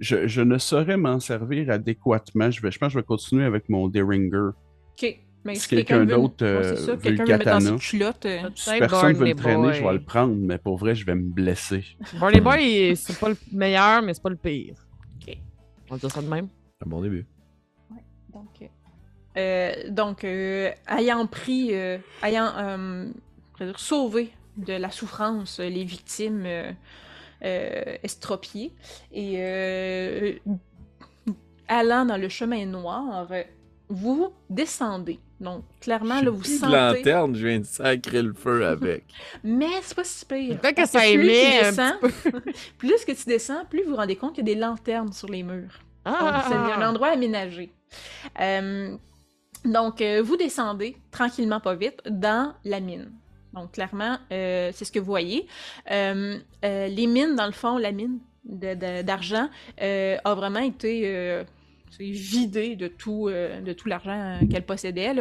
C: je, je ne saurais m'en servir adéquatement. Je, vais, je pense que je vais continuer avec mon Derringer.
A: Ok. Mais
C: Si
A: si
C: quelqu'un d'autre,
A: Ouais,
C: euh,
A: c'est ça,
C: veut le
A: mettre dans
C: katana.
A: ses culottes. euh,
C: Si personne veut le traîner, je
D: boy.
C: vais le prendre, mais pour vrai, je vais me blesser.
D: Barney Boy, il- c'est pas le meilleur, mais c'est pas le pire.
A: Ok.
D: On va dire ça de même.
B: C'est un bon début.
A: Donc, euh, euh, donc euh, ayant pris, euh, ayant euh, dire, sauvé de la souffrance les victimes euh, estropiées et euh, allant dans le chemin noir, vous descendez. Donc, clairement, là, vous
B: plus
A: sentez.
B: lanterne, je viens de sacrer le feu avec.
A: Mais c'est pas si pire.
D: Peut-être que ça
A: plus tu descends, plus que tu descends, plus vous vous rendez compte qu'il y a des lanternes sur les murs. Donc, c'est un
D: Ah!
A: endroit aménagé. Euh, donc, euh, vous descendez tranquillement, pas vite, dans la mine. Donc, clairement, euh, c'est ce que vous voyez. Euh, euh, les mines, dans le fond, la mine d'argent a vraiment été vidée de tout, l'argent qu'elle possédait.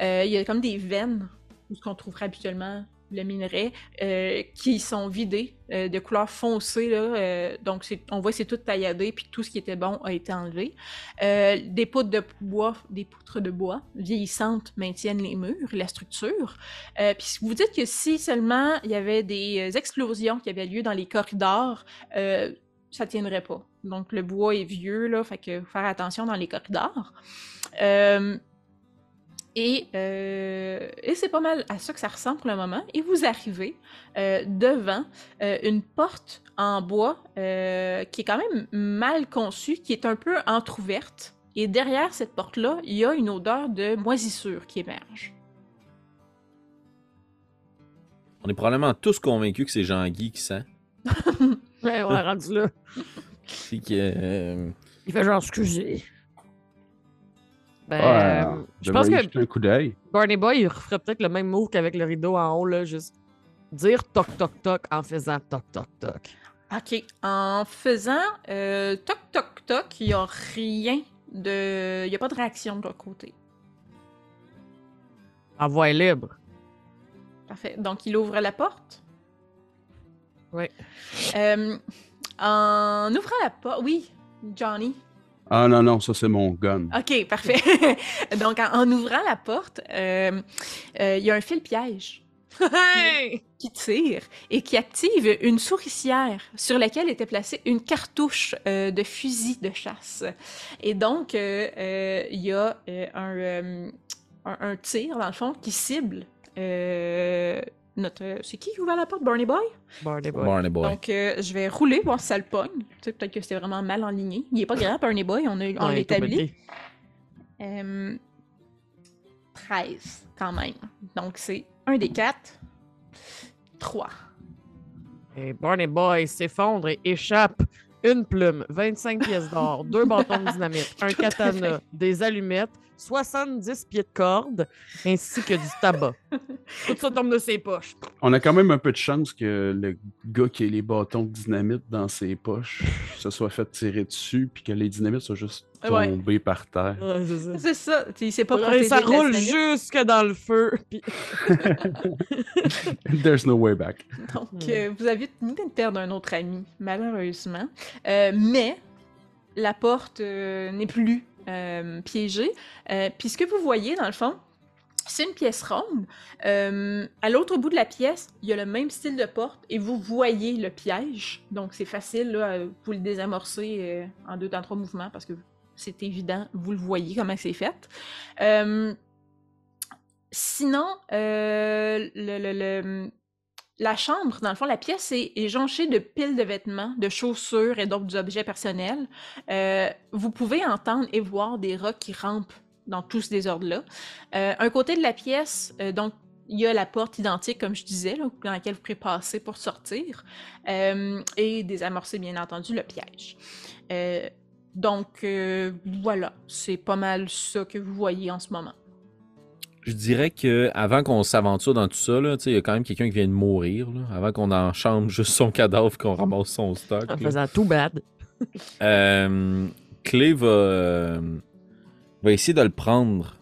A: Il y a comme des veines où ce qu'on trouverait habituellement le minerai, euh, qui sont vidés euh, de couleur foncée. Euh, donc, on voit que c'est tout tailladé, puis tout ce qui était bon a été enlevé. Des poutres de bois, des poutres de bois vieillissantes maintiennent les murs, la structure. Puis vous dites que si seulement il y avait des explosions qui avaient lieu dans les corridors, ça tiendrait pas. Donc, le bois est vieux, là, fait faut faire attention dans les corridors. Euh, et, euh, et c'est pas mal à ça que ça ressemble pour le moment. Et vous arrivez euh, devant euh, une porte en bois euh, qui est quand même mal conçue, qui est un peu entr'ouverte. Et derrière cette porte-là, il y a une odeur de moisissure qui émerge.
B: On est probablement tous convaincus que c'est Jean-Guy qui sent.
D: Ouais, on est rendu là.
B: Que, euh,
D: Il fait genre, excusez. Ben,
C: Ouais,
D: euh, je pense que
C: un coup d'œil.
D: Barney Boy, il referait peut-être le même move qu'avec le rideau en haut, là, juste dire toc toc toc en faisant toc toc toc.
A: Ok. En faisant euh, toc toc toc, il n'y a rien de. Il n'y a pas de réaction de l'autre côté.
D: En voie libre.
A: Parfait. Donc, il ouvre la porte?
D: Oui.
A: Euh, en ouvrant la porte. Oui, Johnny.
C: Ah non, non, ça c'est mon gun.
A: Ok, parfait. Donc, en, en ouvrant la porte, euh, euh, il y a un fil piège qui tire et qui active une souricière sur laquelle était placée une cartouche euh, de fusil de chasse. Et donc, euh, euh, il y a euh, un, euh, un, un tir, dans le fond, qui cible euh, notre... C'est qui qui ouvre la porte? Barney Boy?
D: Barney Boy.
B: Barney Boy.
A: Donc, euh, je vais rouler, voir si ça le pogne. Tu sais, peut-être que c'était vraiment mal enligné. Il est pas grand, Barney Boy, on, a, on établi.
D: petit.
A: Euh, 13, quand même. Donc, c'est un des quatre. 3.
D: Et Barney Boy s'effondre et échappe une plume, 25 pièces d'or, deux bâtons de dynamite, un katana, des allumettes, 70 pieds de corde, ainsi que du tabac. Tout ça tombe de ses poches.
C: On a quand même un peu de chance que le gars qui a les bâtons de dynamite dans ses poches se soit fait tirer dessus puis que les dynamites soient juste
A: Ouais.
C: tombés par terre.
D: Ouais, c'est ça.
A: Il s'est pas
D: ça roule jusque dans le feu. puis-
C: There's no way back.
A: Donc,
D: Hmm.
A: euh, vous avez tenu de perdre un autre ami, malheureusement. Euh, mais la porte euh, n'est plus euh, piégée. Euh, puis ce que vous voyez, dans le fond, c'est une pièce ronde. Euh, à l'autre bout de la pièce, il y a le même style de porte et vous voyez le piège. Donc, c'est facile, là, vous le désamorcer euh, en deux, dans trois mouvements parce que c'est évident, vous le voyez comment c'est fait. Sinon, le- le- la chambre, dans le fond, la pièce est, jonchée de piles de vêtements, de chaussures et d'autres objets personnels. Euh, vous pouvez entendre et voir des rats qui rampent dans tout ce désordre-là. Euh, un côté de la pièce, euh, donc, il y a la porte identique, comme je disais, dans laquelle vous pouvez passer pour sortir, et désamorcer, bien entendu, le piège. Donc, voilà, c'est pas mal ça que vous voyez en ce moment.
B: Je dirais que avant qu'on s'aventure dans tout ça, là, tu sais, il y a quand même quelqu'un qui vient de mourir. là, avant qu'on enchante juste son cadavre, qu'on ramasse son stock.
D: En
B: là.
D: faisant tout bad.
B: Euh, Clé va, euh, va essayer de le prendre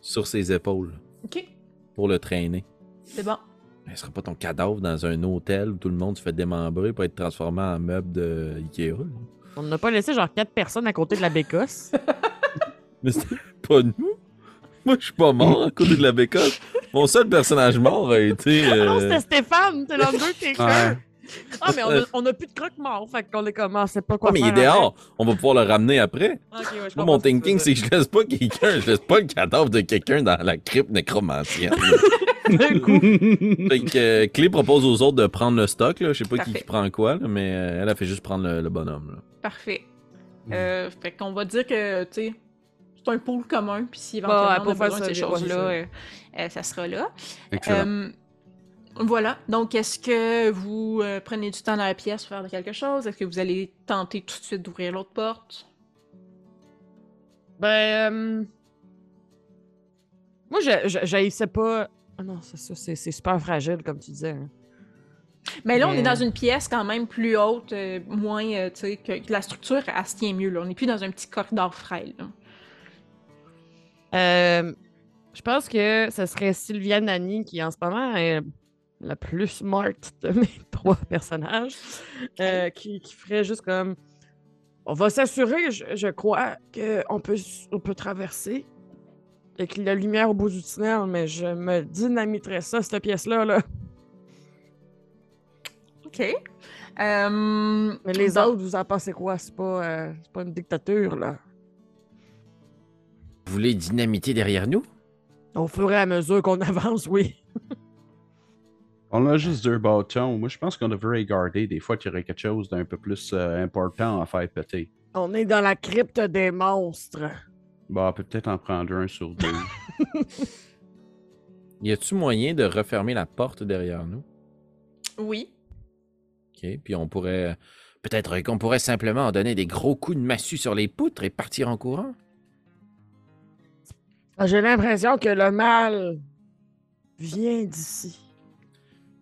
B: sur ses épaules
A: OK,
B: pour le traîner.
A: c'est bon.
B: Mais ce sera pas ton cadavre dans un hôtel où tout le monde se fait démembrer pour être transformé en meuble de Ikea. là.
D: On n'a pas laissé genre quatre personnes à côté de la bécosse.
B: Mais c'était pas nous. Moi, je suis pas mort à côté de la bécosse. Mon seul personnage mort a été.
D: Ah non,
B: euh,
D: c'était Stéphane, t'es l'Undertaker.
C: Ouais.
D: Ah, mais on a, on a plus de croque-mort, fait qu'on est comment, c'est pas quoi
B: Ah, mais il est dehors. On va pouvoir le ramener après.
D: ouais,
B: Moi, mon thinking, c'est que je laisse pas quelqu'un, je laisse pas le cadavre de quelqu'un dans la crypte
D: coup.
B: fait que euh, Clé propose aux autres de prendre le stock, là. Je sais pas qui,
A: Parfait.
B: qui prend quoi, là, mais euh, elle a fait juste prendre le, le bonhomme. Là.
A: Parfait. Fait qu'on va dire que, tu sais, c'est un pool commun, puis si
D: Bah,
A: éventuellement on
D: pour
A: a
D: faire
A: besoin de ces choses-là, euh, euh, ça sera là.
C: Excellent.
A: Euh, voilà. Donc, est-ce que vous euh, prenez du temps dans la pièce pour faire quelque chose? Est-ce que vous allez tenter tout de suite d'ouvrir l'autre porte?
D: Ben. euh, Moi, je- je- j'haïssais pas. Ah non, c'est ça, c'est c'est super fragile, comme tu disais. hein.
A: Mais là, on est dans une pièce quand même plus haute, euh, moins, euh, tu sais, que, que la structure, elle se tient mieux, là. On n'est plus dans un petit corridor frêle, là.
D: Euh, Je pense que ce serait Sylvia Nani qui, en ce moment, est la plus smart de mes trois personnages, euh, qui, qui ferait juste comme. On va s'assurer, je, je crois, qu'on peut, on peut traverser avec la lumière au bout du tunnel, mais je me dynamiterais ça, cette pièce-là. Là.
A: OK. Euh,
D: Mais les
A: bon.
D: autres, vous en pensez quoi? C'est pas, euh, c'est pas une dictature, là.
B: Vous voulez dynamiter derrière nous?
D: Au fur et à mesure qu'on avance, oui.
C: On a juste deux bâtons. Moi, je pense qu'on devrait garder des fois qu'il y aurait quelque chose d'un peu plus euh, important à faire péter.
D: On est dans la crypte des monstres.
C: Bon, on peut peut-être en prendre un sur deux.
B: Y a-tu moyen de refermer la porte derrière nous?
A: Oui.
B: OK. Puis on pourrait. Peut-être qu'on pourrait simplement donner des gros coups de massue sur les poutres et partir en courant?
D: Ah, J'ai l'impression que le mal vient d'ici.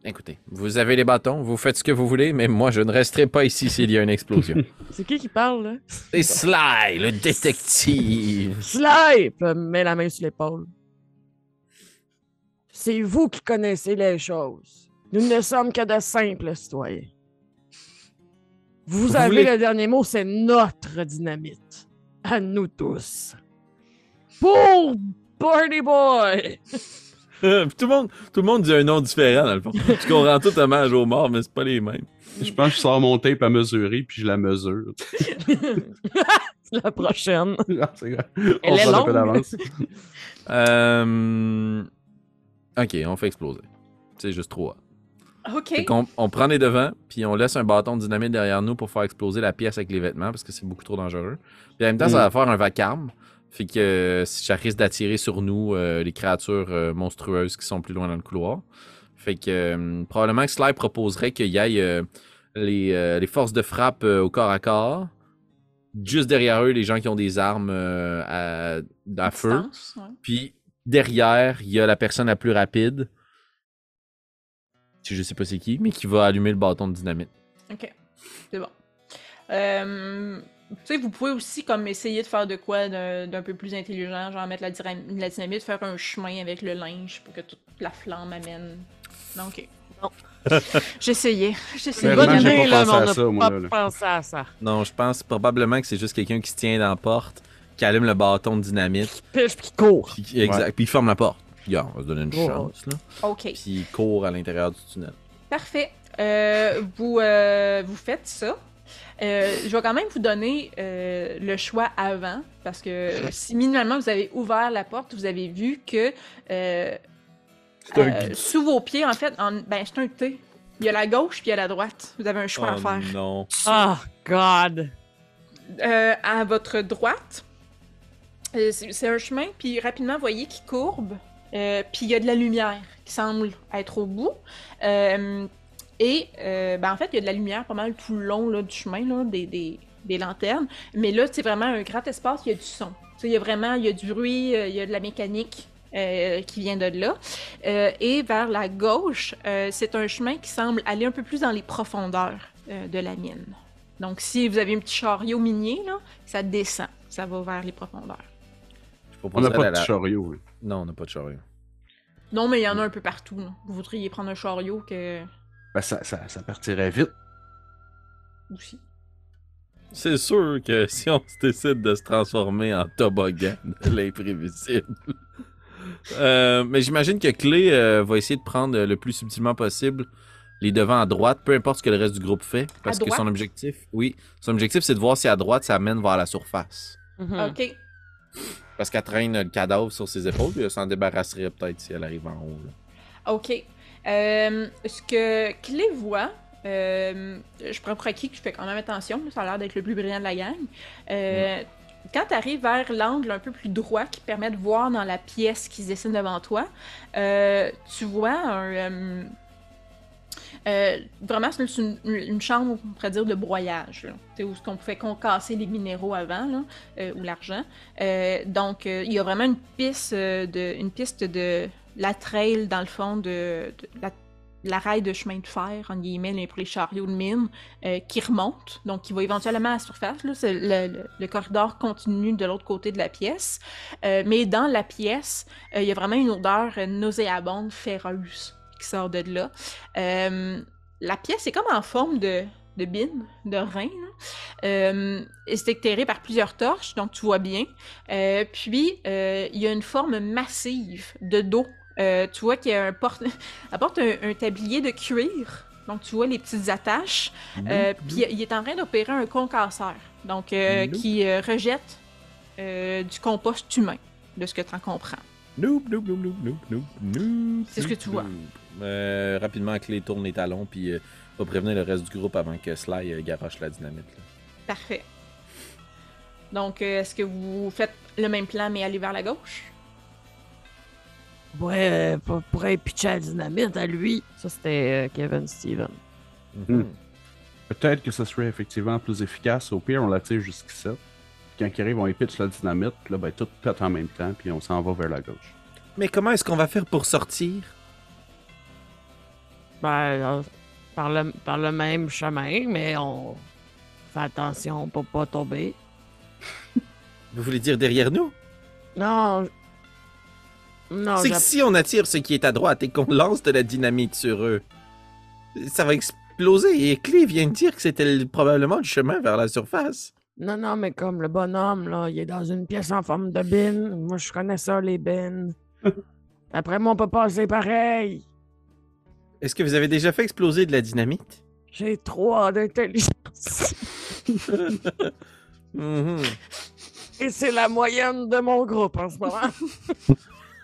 B: Écoutez, vous avez les bâtons, vous faites ce que vous voulez, mais moi, je ne resterai pas ici s'il y a une explosion.
D: C'est qui qui parle, là?
B: C'est Sly, le détective.
D: Slipe! Mets la main sur l'épaule. C'est vous qui connaissez les choses. Nous ne sommes que de simples citoyens. Vous,
B: Vous
D: avez
B: voulez-
D: le dernier mot, c'est notre dynamite. À nous tous. Pour Barney Boy!
B: Puis tout, le monde, tout le monde dit un nom différent, dans le fond. Tu comprends tout hommage aux morts, mais c'est pas les mêmes.
C: je pense que je sors mon tape à mesurer, puis je la mesure.
D: la prochaine.
C: Ah, grave.
D: Elle
C: On
D: est
C: prend un peu
D: longue.
C: d'avance.
B: Euh... Ok, on fait exploser. C'est juste trop.
A: OK.
B: Qu'on- on prend les devants, puis on laisse un bâton de dynamite derrière nous pour faire exploser la pièce avec les vêtements, parce que c'est beaucoup trop dangereux. Puis en même temps, ça va faire un vacarme. Fait que euh, ça risque d'attirer sur nous euh, les créatures euh, monstrueuses qui sont plus loin dans le couloir. Fait que probablement que Sly proposerait qu'il y ait euh, les, les forces de frappe au corps à corps. Juste derrière eux, les gens qui ont des armes euh, à, à feu.
A: Distance, ouais.
B: Puis derrière, il y a la personne la plus rapide. Je sais pas c'est qui, mais qui va allumer le bâton de dynamite.
A: OK. C'est bon. Euh, sais, vous pouvez aussi comme essayer de faire de quoi d'un d'un peu plus intelligent, genre mettre la, dynamite, faire un chemin avec le linge pour que toute la flamme amène. Non, OK.
D: Non.
A: J'essayais. J'essayais.
D: Bonne
C: j'ai
D: idée,
C: pas
D: là,
C: pensé
D: mais on
C: à
D: n'a
C: ça, moi,
D: pas
C: là, là.
D: pensé à ça.
B: Non, je pense probablement que c'est juste quelqu'un qui se tient dans la porte, qui allume le bâton de dynamite,
D: puis qui court.
B: puis, exact, puis il ferme la porte. Yeah, on va se donner une
D: Oh.
B: chance, là.
A: OK.
B: Puis il court à l'intérieur du tunnel.
A: Parfait. Euh, vous, euh, vous faites ça. Euh, je vais quand même vous donner euh, le choix avant, parce que si minimalement vous avez ouvert la porte, vous avez vu que euh, euh, sous vos pieds, en fait, en- ben, c'est un T. Il y a la gauche puis il y a la droite. Vous avez un choix à
B: Oh
A: faire.
B: non.
D: Ah, God.
A: Euh, à votre droite, euh, c'est un chemin, puis rapidement, vous voyez qu'il courbe, euh, puis il y a de la lumière qui semble être au bout. Et, euh, ben, en fait, il y a de la lumière pas mal tout le long là, du chemin, là, des, des, des lanternes. Mais là, c'est vraiment un grand espace, il y a du son. Tu sais, Il y a vraiment il y a du bruit, euh, il y a de la mécanique euh, qui vient de là. Euh, et vers la gauche, euh, c'est un chemin qui semble aller un peu plus dans les profondeurs euh, de la mine. Donc, si vous avez un petit chariot minier, là, ça descend. Ça va vers les profondeurs.
B: Je
C: On n'a pas
B: la-
C: de chariot. hein.
B: Non, on n'a pas de chariot.
A: Non, mais il y en a un peu partout. là. Vous voudriez prendre un chariot que...
C: Ben, ça, ça, ça partirait vite.
A: aussi.
B: C'est sûr que si on se décide de se transformer en toboggan l'imprévisible. Euh, mais j'imagine que Clé euh, va essayer de prendre le plus subtilement possible les devants à droite, peu importe ce que le reste du groupe fait. Parce
A: À
B: que son objectif, oui, son objectif c'est de voir si à droite ça mène vers la surface.
D: Mhm.
A: OK.
B: Parce qu'elle traîne le cadavre sur ses épaules, puis elle s'en débarrasserait peut-être si elle arrive en haut. là.
A: OK. Euh, ce que Clé voit, euh, je prends pour acquis que je fais quand même attention, ça a l'air d'être le plus brillant de la gang. Euh, Quand tu arrives vers l'angle un peu plus droit qui permet de voir dans la pièce qui se dessine devant toi, tu vois un. euh, vraiment, c'est une, une chambre, on pourrait dire, de broyage. là. Où on pouvait concasser les minéraux avant, là, euh, ou l'argent. Euh, donc, il y a vraiment une piste, de, une piste de la trail, dans le fond, de, la, rail de chemin de fer, en guillemets, pour les chariots de mine, euh, qui remonte, donc qui va éventuellement à la surface. Là, le, corridor continue de l'autre côté de la pièce. Euh, mais dans la pièce, euh, il y a vraiment une odeur nauséabonde, féreuse, qui sort de là. La pièce est comme en forme de, de bine, de rein. Euh, c'est éclairé par plusieurs torches, donc tu vois bien. Puis, il y a une forme massive de dos. Euh, tu vois qu'il y a un porte... apporte un, un tablier de cuir. Donc, tu vois les petites attaches. Euh, puis, il est en train d'opérer un concasseur. Donc, euh,
B: Nope.
A: qui euh, rejette du compost humain, de ce que tu en comprends.
B: Noob, noob, noob, noob, noob, noob.
A: C'est ce que tu vois.
B: rapidement, Clé tourne les talons, puis va prévenir le reste du groupe avant que Sly garoche la dynamite. là.
A: Parfait. Donc, est-ce que vous faites le même plan, mais aller vers la gauche?
D: Ouais, euh, pour- pourrait pitcher la dynamite à lui. Ça, c'était euh, Kevin Steven.
B: Mhm.
C: Peut-être que ce serait effectivement plus efficace. Au pire, on la tire jusqu'ici. Quand ils arrivent, on y pitch la dynamite. Là, ben, tout pète en même temps. Puis on s'en va vers la gauche.
B: Mais comment est-ce qu'on va faire pour sortir?
D: Ben, euh, par, le, par le même chemin, mais on fait attention pour pas tomber.
B: Vous voulez dire derrière nous?
D: Non.
B: C'est que si on attire ce qui est à droite et qu'on lance de la dynamite sur eux, ça va exploser. Et Clé vient de dire que c'était le- probablement le chemin vers la surface.
D: non, non, mais comme le bonhomme, là, il est dans une pièce en forme de bin. Moi, je connais ça, les bins. Après moi, on peut passer pareil.
B: Est-ce que vous avez déjà fait exploser de la dynamite?
D: J'ai trois d'intelligence.
B: Mhm.
D: Et c'est la moyenne de mon groupe en ce moment.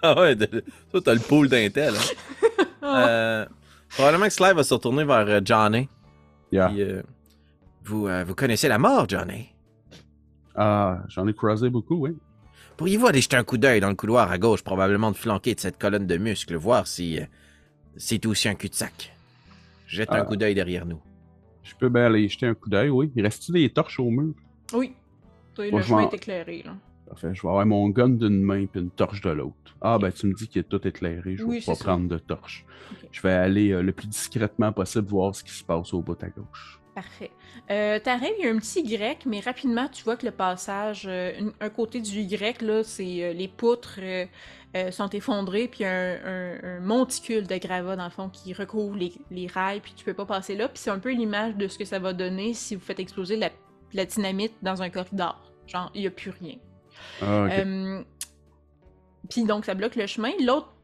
B: Ah ouais, de- toi t'as le pool d'intel. Hein? Euh, probablement que Sly va se retourner vers euh, Johnny.
C: Yeah.
B: Puis, euh, vous, euh, vous connaissez la mort, Johnny?
C: Ah, j'en ai croisé beaucoup, oui.
B: Pourriez-vous aller jeter un coup d'œil dans le couloir à gauche, probablement de flanquer de cette colonne de muscles, voir si euh, c'est aussi un cul-de-sac? Jette un coup d'œil derrière nous.
C: Je peux bien aller jeter un coup d'œil, oui. Il reste-tu des torches au mur?
A: Oui. Le chemin est éclairé, là.
C: Parfait. Je vais avoir mon gun d'une main puis une torche de l'autre. Ah, ben, tu me dis qu'il est tout éclairé. Je vais
A: Oui,
C: pas
A: ça.
C: prendre de torche. Je vais aller euh, le plus discrètement possible voir ce qui se passe au bout à gauche.
A: Parfait. Euh, T'arrives, il y a un petit Y, mais rapidement, tu vois que le passage, euh, un côté du Y, là, c'est euh, les poutres sont effondrées, puis il y a un, un- un monticule de gravats, dans le fond, qui recouvre les, les rails, puis tu peux pas passer là. Puis c'est un peu l'image de ce que ça va donner si vous faites exploser la, la dynamite dans un corridor. Genre, il y a plus rien.
C: Ah.
A: Euh, Puis donc, ça bloque le chemin. L'autre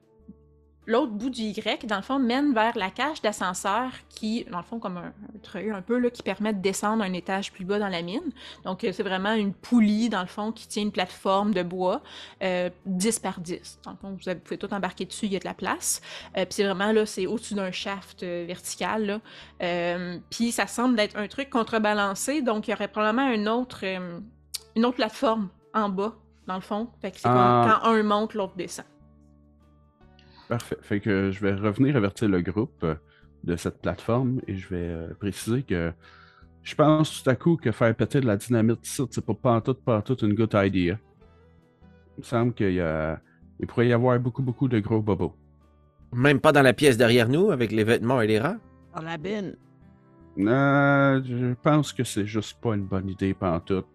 A: l'autre bout du Y, dans le fond, mène vers la cage d'ascenseur qui, dans le fond, comme un, un un peu, là, qui permet de descendre un étage plus bas dans la mine. Donc, euh, c'est vraiment une poulie, dans le fond, qui tient une plateforme de bois, euh, 10 par 10. Dans le fond, vous, pouvez tout embarquer dessus, il y a de la place. Euh, puis c'est vraiment, là, c'est au-dessus d'un shaft vertical, puis ça semble être un truc contrebalancé, donc il y aurait probablement un autre, une autre plateforme en bas, dans le fond. Fait que c'est
C: Ah.
A: quand un monte, l'autre descend.
C: Parfait. Fait que je vais revenir avertir le groupe de cette plateforme et je vais euh, préciser que je pense tout à coup que faire péter de la dynamite ici, c'est pas pantoute, pantoute une good idea. Il me semble qu'il y a... Il pourrait y avoir beaucoup, beaucoup de gros bobos.
B: Même pas dans la pièce derrière nous, avec les vêtements et les rats?
D: Dans la bine.
C: Euh, je pense que c'est juste pas une bonne idée pantoute.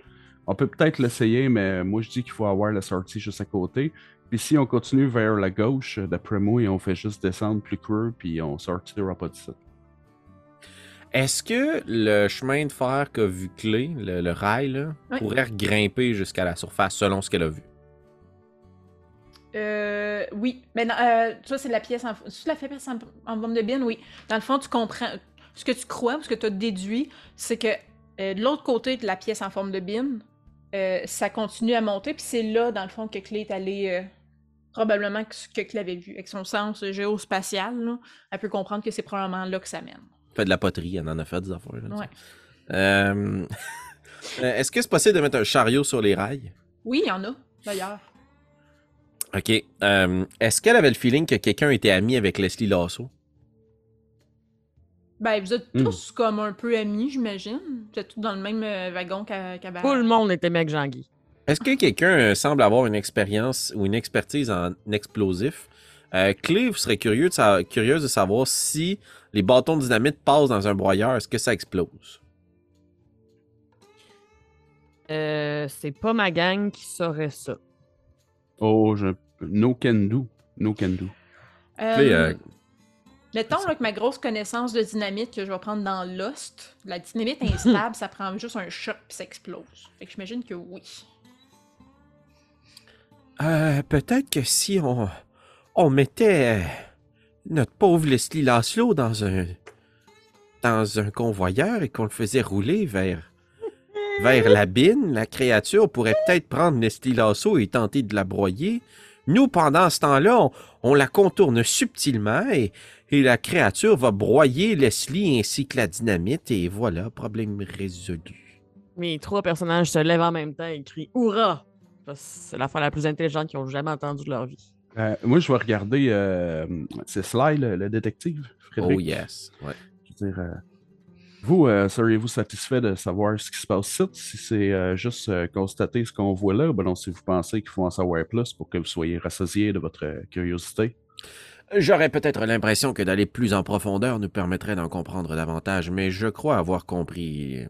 C: On peut peut-être l'essayer, mais moi je dis qu'il faut avoir la sortie juste à côté. Puis si on continue vers la gauche, d'après moi, et on fait juste descendre plus creux, puis on sortira pas d'ici.
B: Est-ce que le chemin de fer qu'a vu Clé, le, le rail, là,
A: Oui.
B: pourrait grimper jusqu'à la surface selon ce qu'elle a vu?
A: Euh, oui, mais non, euh, ça c'est la pièce en, c'est la pièce en, de bin, oui. Dans le fond, tu comprends ce que tu crois, ce que tu as déduit, c'est que euh, de l'autre côté de la pièce en forme de bin, euh, ça continue à monter, puis c'est là, dans le fond, que Clé est allée euh, probablement que que Clé avait vu. Avec son sens géospatial, là, elle peut comprendre que c'est probablement là que ça mène.
B: Fait de la poterie, elle en a fait des affaires. là,
A: Ouais.
B: Euh, Est-ce que c'est possible de mettre un chariot sur les rails?
A: Oui, il y en a, d'ailleurs.
B: Ok. Est-ce qu'elle avait le feeling que quelqu'un était ami avec Leslie Lasso?
A: Ben, vous êtes
C: Hmm.
A: tous comme un peu amis, j'imagine. Vous êtes tous dans le même euh, wagon qu'à
D: Tout le monde était mec Jean-Guy.
B: Est-ce que quelqu'un euh, semble avoir une expérience ou une expertise en explosif Euh, Clé, vous serez curieux de sa- curieuse de savoir si les bâtons de dynamite passent dans un broyeur, est-ce que ça explose?
D: Euh, c'est pas ma gang qui saurait ça.
C: Oh, je... no can do. No can do.
B: Clé,
A: Euh,
B: euh,
A: Mettons là, que ma grosse connaissance de dynamite que je vais prendre dans Lost, la dynamite instable, ça prend juste un choc puis ça explose. Fait que j'imagine que oui.
B: Euh, peut-être que si on, on mettait euh, notre pauvre Leslie Laszlo dans un dans un convoyeur et qu'on le faisait rouler vers vers la bine, la créature pourrait peut-être prendre Leslie Lasso et tenter de la broyer. Nous, pendant ce temps-là, on, on la contourne subtilement et, et la créature va broyer Leslie ainsi que la dynamite et voilà, problème résolu.
D: Mes trois personnages se lèvent en même temps et crient que C'est la fois la plus intelligente qu'ils ont jamais entendue de leur vie.
C: Euh, moi, je vais regarder. euh, c'est Sly, le, le détective. Frédéric.
B: Oh yes. Ouais.
C: Je veux dire, euh, vous, euh, seriez-vous satisfait de savoir ce qui se passe ici? Si c'est euh, juste euh, constater ce qu'on voit là, ben non, si vous pensez qu'il faut en savoir plus pour que vous soyez rassasié de votre curiosité.
B: J'aurais peut-être l'impression que d'aller plus en profondeur nous permettrait d'en comprendre davantage, mais je crois avoir compris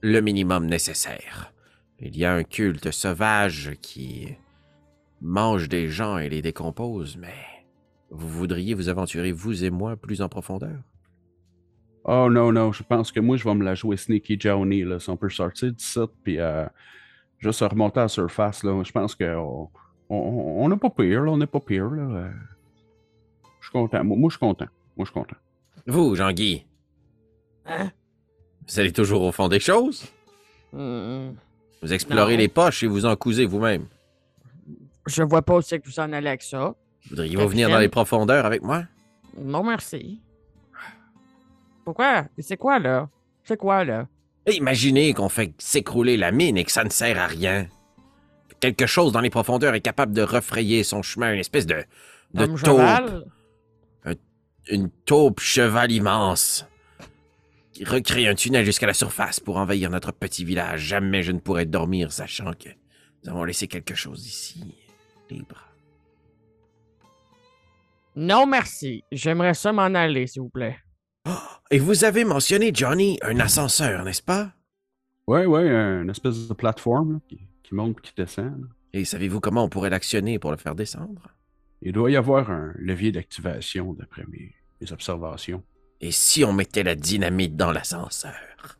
B: le minimum nécessaire. Il y a un culte sauvage qui mange des gens et les décompose, mais vous voudriez vous aventurer, vous et moi, plus en profondeur?
C: Oh non, non, je pense que moi, je vais me la jouer Sneaky Johnny, là, si on peut sortir du site, puis euh, juste remonter à la surface, là. Je pense qu'on on, n'est pas pire, là, on n'est pas pire, là. euh. Je suis content. Moi, moi, je suis content. Moi, je suis content.
B: Vous, Jean-Guy,
D: Hein?
B: vous allez toujours au fond des choses?
D: Hmm.
B: Vous explorez
D: Non.
B: les poches et vous en cousez vous-même.
D: Je vois pas où c'est que vous en allez avec ça.
B: Voudriez-vous venir dans les profondeurs avec moi?
D: Non, merci. Pourquoi? C'est quoi, là? C'est quoi, là?
B: Imaginez qu'on fait s'écrouler la mine et que ça ne sert à rien. Quelque chose dans les profondeurs est capable de refrayer son chemin, une espèce de, de
D: Comme
B: taupe,
D: cheval?
B: une taupe cheval immense, qui recrée un tunnel jusqu'à la surface pour envahir notre petit village. Jamais je ne pourrais dormir sachant que nous avons laissé quelque chose ici, libre.
D: Non, merci. J'aimerais ça m'en aller, s'il vous plaît.
B: Et vous avez mentionné, Johnny, un ascenseur, n'est-ce pas?
C: Ouais, ouais, une espèce de plateforme là, qui, qui monte et qui descend. là.
B: Et savez-vous comment on pourrait l'actionner pour le faire descendre?
C: Il doit y avoir un levier d'activation, d'après mes, mes observations.
B: Et si on mettait la dynamite dans l'ascenseur?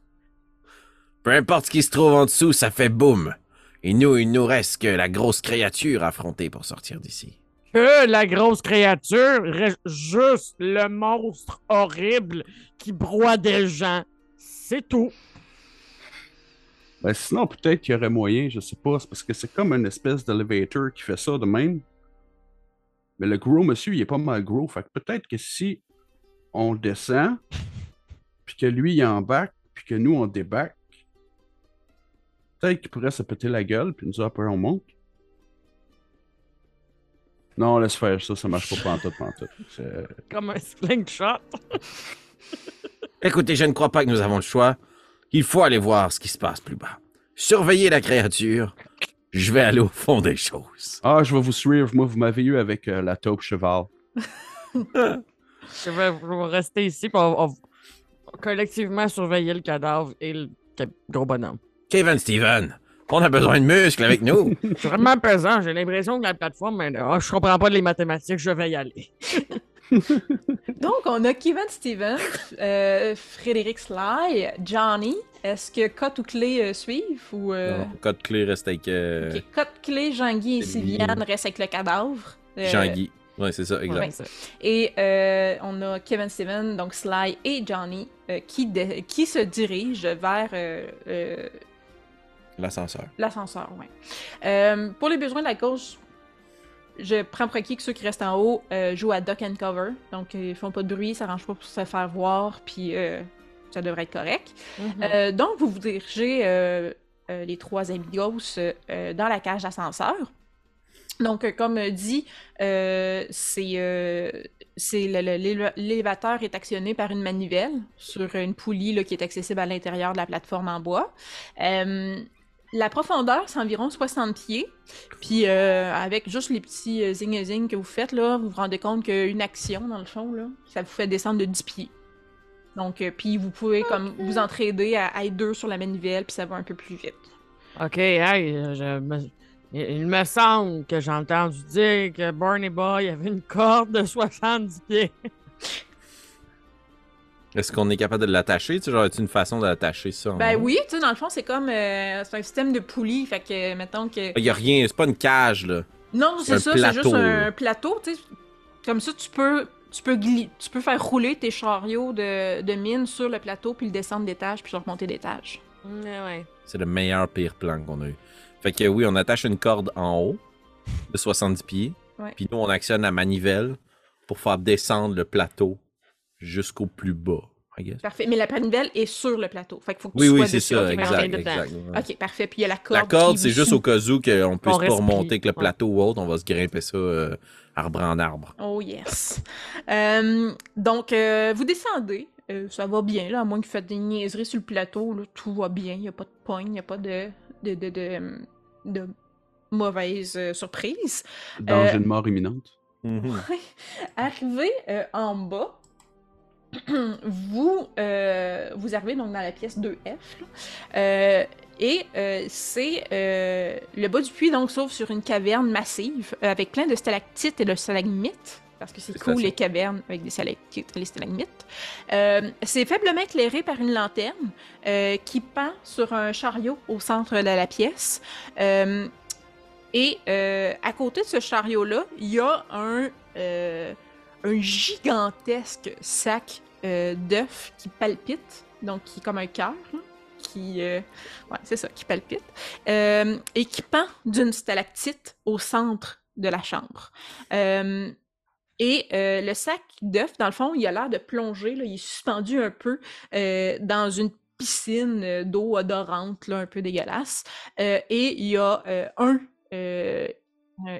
B: Peu importe ce qui se trouve en dessous, ça fait boum. Et nous, il nous reste que la grosse créature à affronter pour sortir d'ici.
D: Que la grosse créature juste le monstre horrible qui broie des gens. C'est tout.
C: Ben, sinon, peut-être qu'il y aurait moyen, je sais pas, parce que c'est comme une espèce d'elevator qui fait ça de même. Mais le gros monsieur, il est pas mal gros. Fait peut-être que si on descend, puis que lui, il embarque, puis que nous, on débarque, peut-être qu'il pourrait se péter la gueule, puis nous, après, on monte. Non, laisse faire ça, ça marche pas pantoute, pantoute.
D: Comme un slingshot.
B: Écoutez, je ne crois pas que nous avons le choix. Il faut aller voir ce qui se passe plus bas. Surveillez la créature. Je vais aller au fond des choses.
C: Ah, je vais vous suivre. Moi, vous m'avez eu avec euh, la taupe cheval.
D: Je vais, rester ici pour on collectivement surveiller le cadavre et le gros bonhomme.
B: Kevin Steven, on a besoin de muscles avec nous.
D: C'est vraiment pesant. J'ai l'impression que la plateforme, mais, ah, je comprends pas les mathématiques. Je vais y aller.
A: Donc, on a Kevin Stevens, euh, Frédéric Sly, Johnny. Est-ce que Cot ou Clé euh, suivent ou. euh,
B: Non, code clé reste avec euh,
A: ok, Cot, Clé, Jean-Guy et Sylviane restent avec le cadavre. Euh,
B: Jean-Guy. Ouais, c'est ça, exact.
A: Ouais.
D: Ça.
A: Et euh, on a Kevin Steven, donc Sly et Johnny, euh, qui, de- qui se dirigent vers euh, euh,
B: L'ascenseur.
A: l'ascenseur. Ouais. Euh, pour les besoins de la cause, je prends pour acquis que ceux qui restent en haut euh, jouent à duck and cover. Donc, euh, ils font pas de bruit, ça s'arrangent pas pour se faire voir, puis euh, ça devrait être correct.
D: Mhm.
A: Euh, donc, vous vous dirigez, euh, euh, les trois amigos, euh, dans la cage d'ascenseur. Donc, comme dit, euh, c'est euh, l'élévateur est actionné par une manivelle sur une poulie là, qui est accessible à l'intérieur de la plateforme en bois. Euh, la profondeur, c'est environ 60 pieds. Puis euh, avec juste les petits euh, zing-zing que vous faites, là, vous vous rendez compte qu'une action, dans le fond, là, ça vous fait descendre de 10 pieds. Donc, euh, puis vous pouvez comme vous entraider à, à être deux sur la manivelle, puis ça va un peu plus vite.
D: Ok, hey, je me- il il me semble que j'ai entendu dire que Barney Boy avait une corde de 70 pieds.
B: Est-ce qu'on est capable de l'attacher? Tu sais, genre, une façon de l'attacher ça? en
A: Ben oui, tu sais, dans le fond, c'est comme. euh, c'est un système de poulie, fait que, mettons que.
B: Il y a rien, c'est pas une cage, là.
A: Non,
B: C'est
A: ça, c'est juste
B: là.
A: un plateau, tu sais. Comme ça, tu peux. Tu peux, gli- tu peux faire rouler tes chariots de, de mine sur le plateau, puis le descendre d'étage, puis le remonter d'étage.
D: Ouais, ouais.
B: C'est le meilleur pire plan qu'on a eu. Fait que oui, on attache une corde en haut de 70 pieds.
A: Ouais.
B: Puis nous, on actionne la manivelle pour faire descendre le plateau jusqu'au plus bas, I guess.
A: Parfait. Mais la manivelle est sur le plateau. Fait qu'il faut que
B: Oui,
A: tu
B: oui,
A: sois
B: c'est
A: dessus.
B: ça,
A: Ok,
B: exact, exact. ouais.
A: Ok, parfait. Puis il y a la corde.
B: La corde, c'est juste au cas où qu'on puisse
D: On
B: pas remonter avec le
D: Ouais.
B: plateau ou autre, on va se grimper ça euh, arbre en arbre.
A: Oh yes. Euh, donc, euh, vous descendez. Euh, ça va bien, là, à moins que vous faites des niaiseries sur le plateau. Là, tout va bien. Il n'y a pas de pogne, il n'y a pas de, de, de, de, de mauvaise euh, surprise.
C: Danger
A: Euh,
C: de mort imminente.
B: Mhm.
A: Arrivé euh, en bas, vous, euh, vous arrivez donc dans la pièce 2F. là. Euh, et euh, c'est euh, le bas du puits donc s'ouvre sur une caverne massive euh, avec plein de stalactites et de stalagmites. Parce que c'est cool les cavernes avec des stalactites et des stalagmites. C'est faiblement éclairé par une lanterne qui pend sur un chariot au centre de la pièce. Et à côté de ce chariot-là, il y a un, un gigantesque sac euh, d'œufs qui palpite, donc qui est comme un cœur, là, qui, euh, c'est ça, qui palpite, euh, et qui pend d'une stalactite au centre de la chambre. Euh, et euh, le sac d'œufs, dans le fond, il a l'air de plonger, là, il est suspendu un peu dans une piscine d'eau odorante, là, un peu dégueulasse. Et il y a un euh,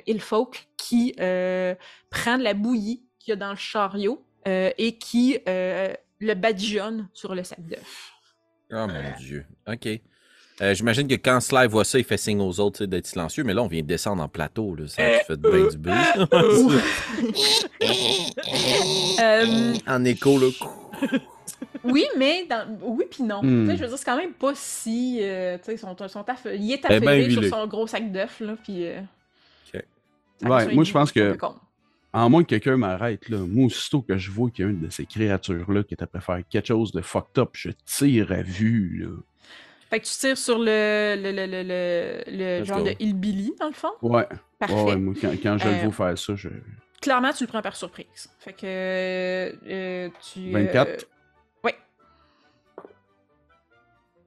A: Ilfolk qui prend de la bouillie qu'il y a dans le chariot euh, et qui euh, le badigeonne sur le sac d'œufs.
B: Oh mon dieu. OK. Euh, J'imagine que quand Sly voit ça, il fait signe aux autres d'être silencieux, mais là, on vient de descendre en plateau. Là. Ça fait bien du bruit.
A: Euh,
B: en écho, là.
A: oui, mais dans... oui puis non.
C: Hmm.
A: Je veux dire, c'est quand même pas si... euh, tu sais, sont, sont aff- il est
B: Eh ben,
A: affaibli sur son gros sac d'œufs, là, puis... euh,
C: Ouais, moi, je pense que-. En moins que quelqu'un m'arrête, là, moi, aussitôt que je vois qu'il y a une de ces créatures-là qui est après faire quelque chose de fucked up, je tire à vue, là.
A: Fait que tu tires sur le, le, le, le, le, genre
B: go.
A: de hillbilly, dans le fond?
C: Ouais.
A: Parfait.
C: Ouais, moi, quand, quand je
A: Euh,
C: le vois faire ça, je.
A: Clairement, tu le prends par surprise. Fait que euh, tu...
C: 24.
A: euh, ouais.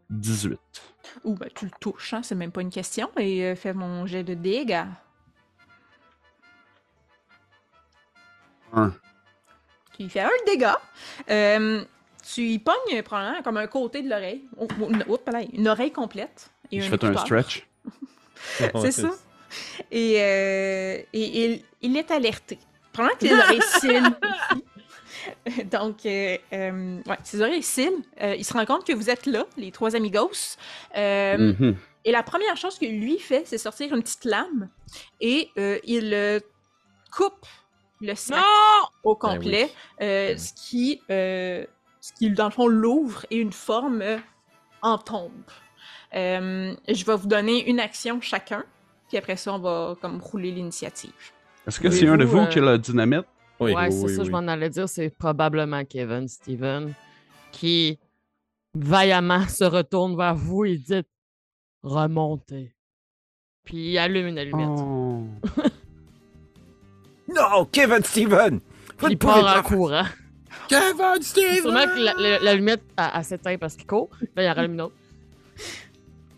C: 18.
A: Ou ben, tu le touches, hein, c'est même pas une question. Et euh, fais mon jet de dégâts.
C: 1.
A: qui fait un dégât. Euh, tu y pognes probablement comme un côté de l'oreille. Oh, oh, une, oups, là, une oreille complète. Et
C: Je
A: un
C: fais un stretch.
A: C'est ça. Et, euh, et il, il est alerté. Probablement que les oreilles aussi. Donc, euh, ouais, ses oreilles. Euh, il se rend compte que vous êtes là, les trois amigos. Euh,
C: Mhm.
A: Et la première chose que lui fait, c'est sortir une petite lame et il coupe le sac
D: Non!
A: au
B: Ben oui.
A: complet, euh,
B: Ben oui.
A: ce qui, euh, ce qui dans le fond l'ouvre et une forme euh, en tombe. Euh, je vais vous donner une action chacun, puis après ça on va comme rouler l'initiative.
C: Est-ce que c'est un de vous
D: euh,
C: qui a la dynamite?
B: Oui,
D: ouais, c'est
B: oui,
D: ça,
B: oui.
D: je m'en allais dire. C'est probablement Kevin, Steven, qui vaillamment se retourne vers vous et dit Remontez. Puis il allume une allumette.
C: Oh.
B: Non, Kevin Steven! Vous
D: il part en courant.
B: Kevin Steven!
D: Sûrement que la- la- l'allumette a, a s'éteint parce qu'il court. Là, il en rallume une autre.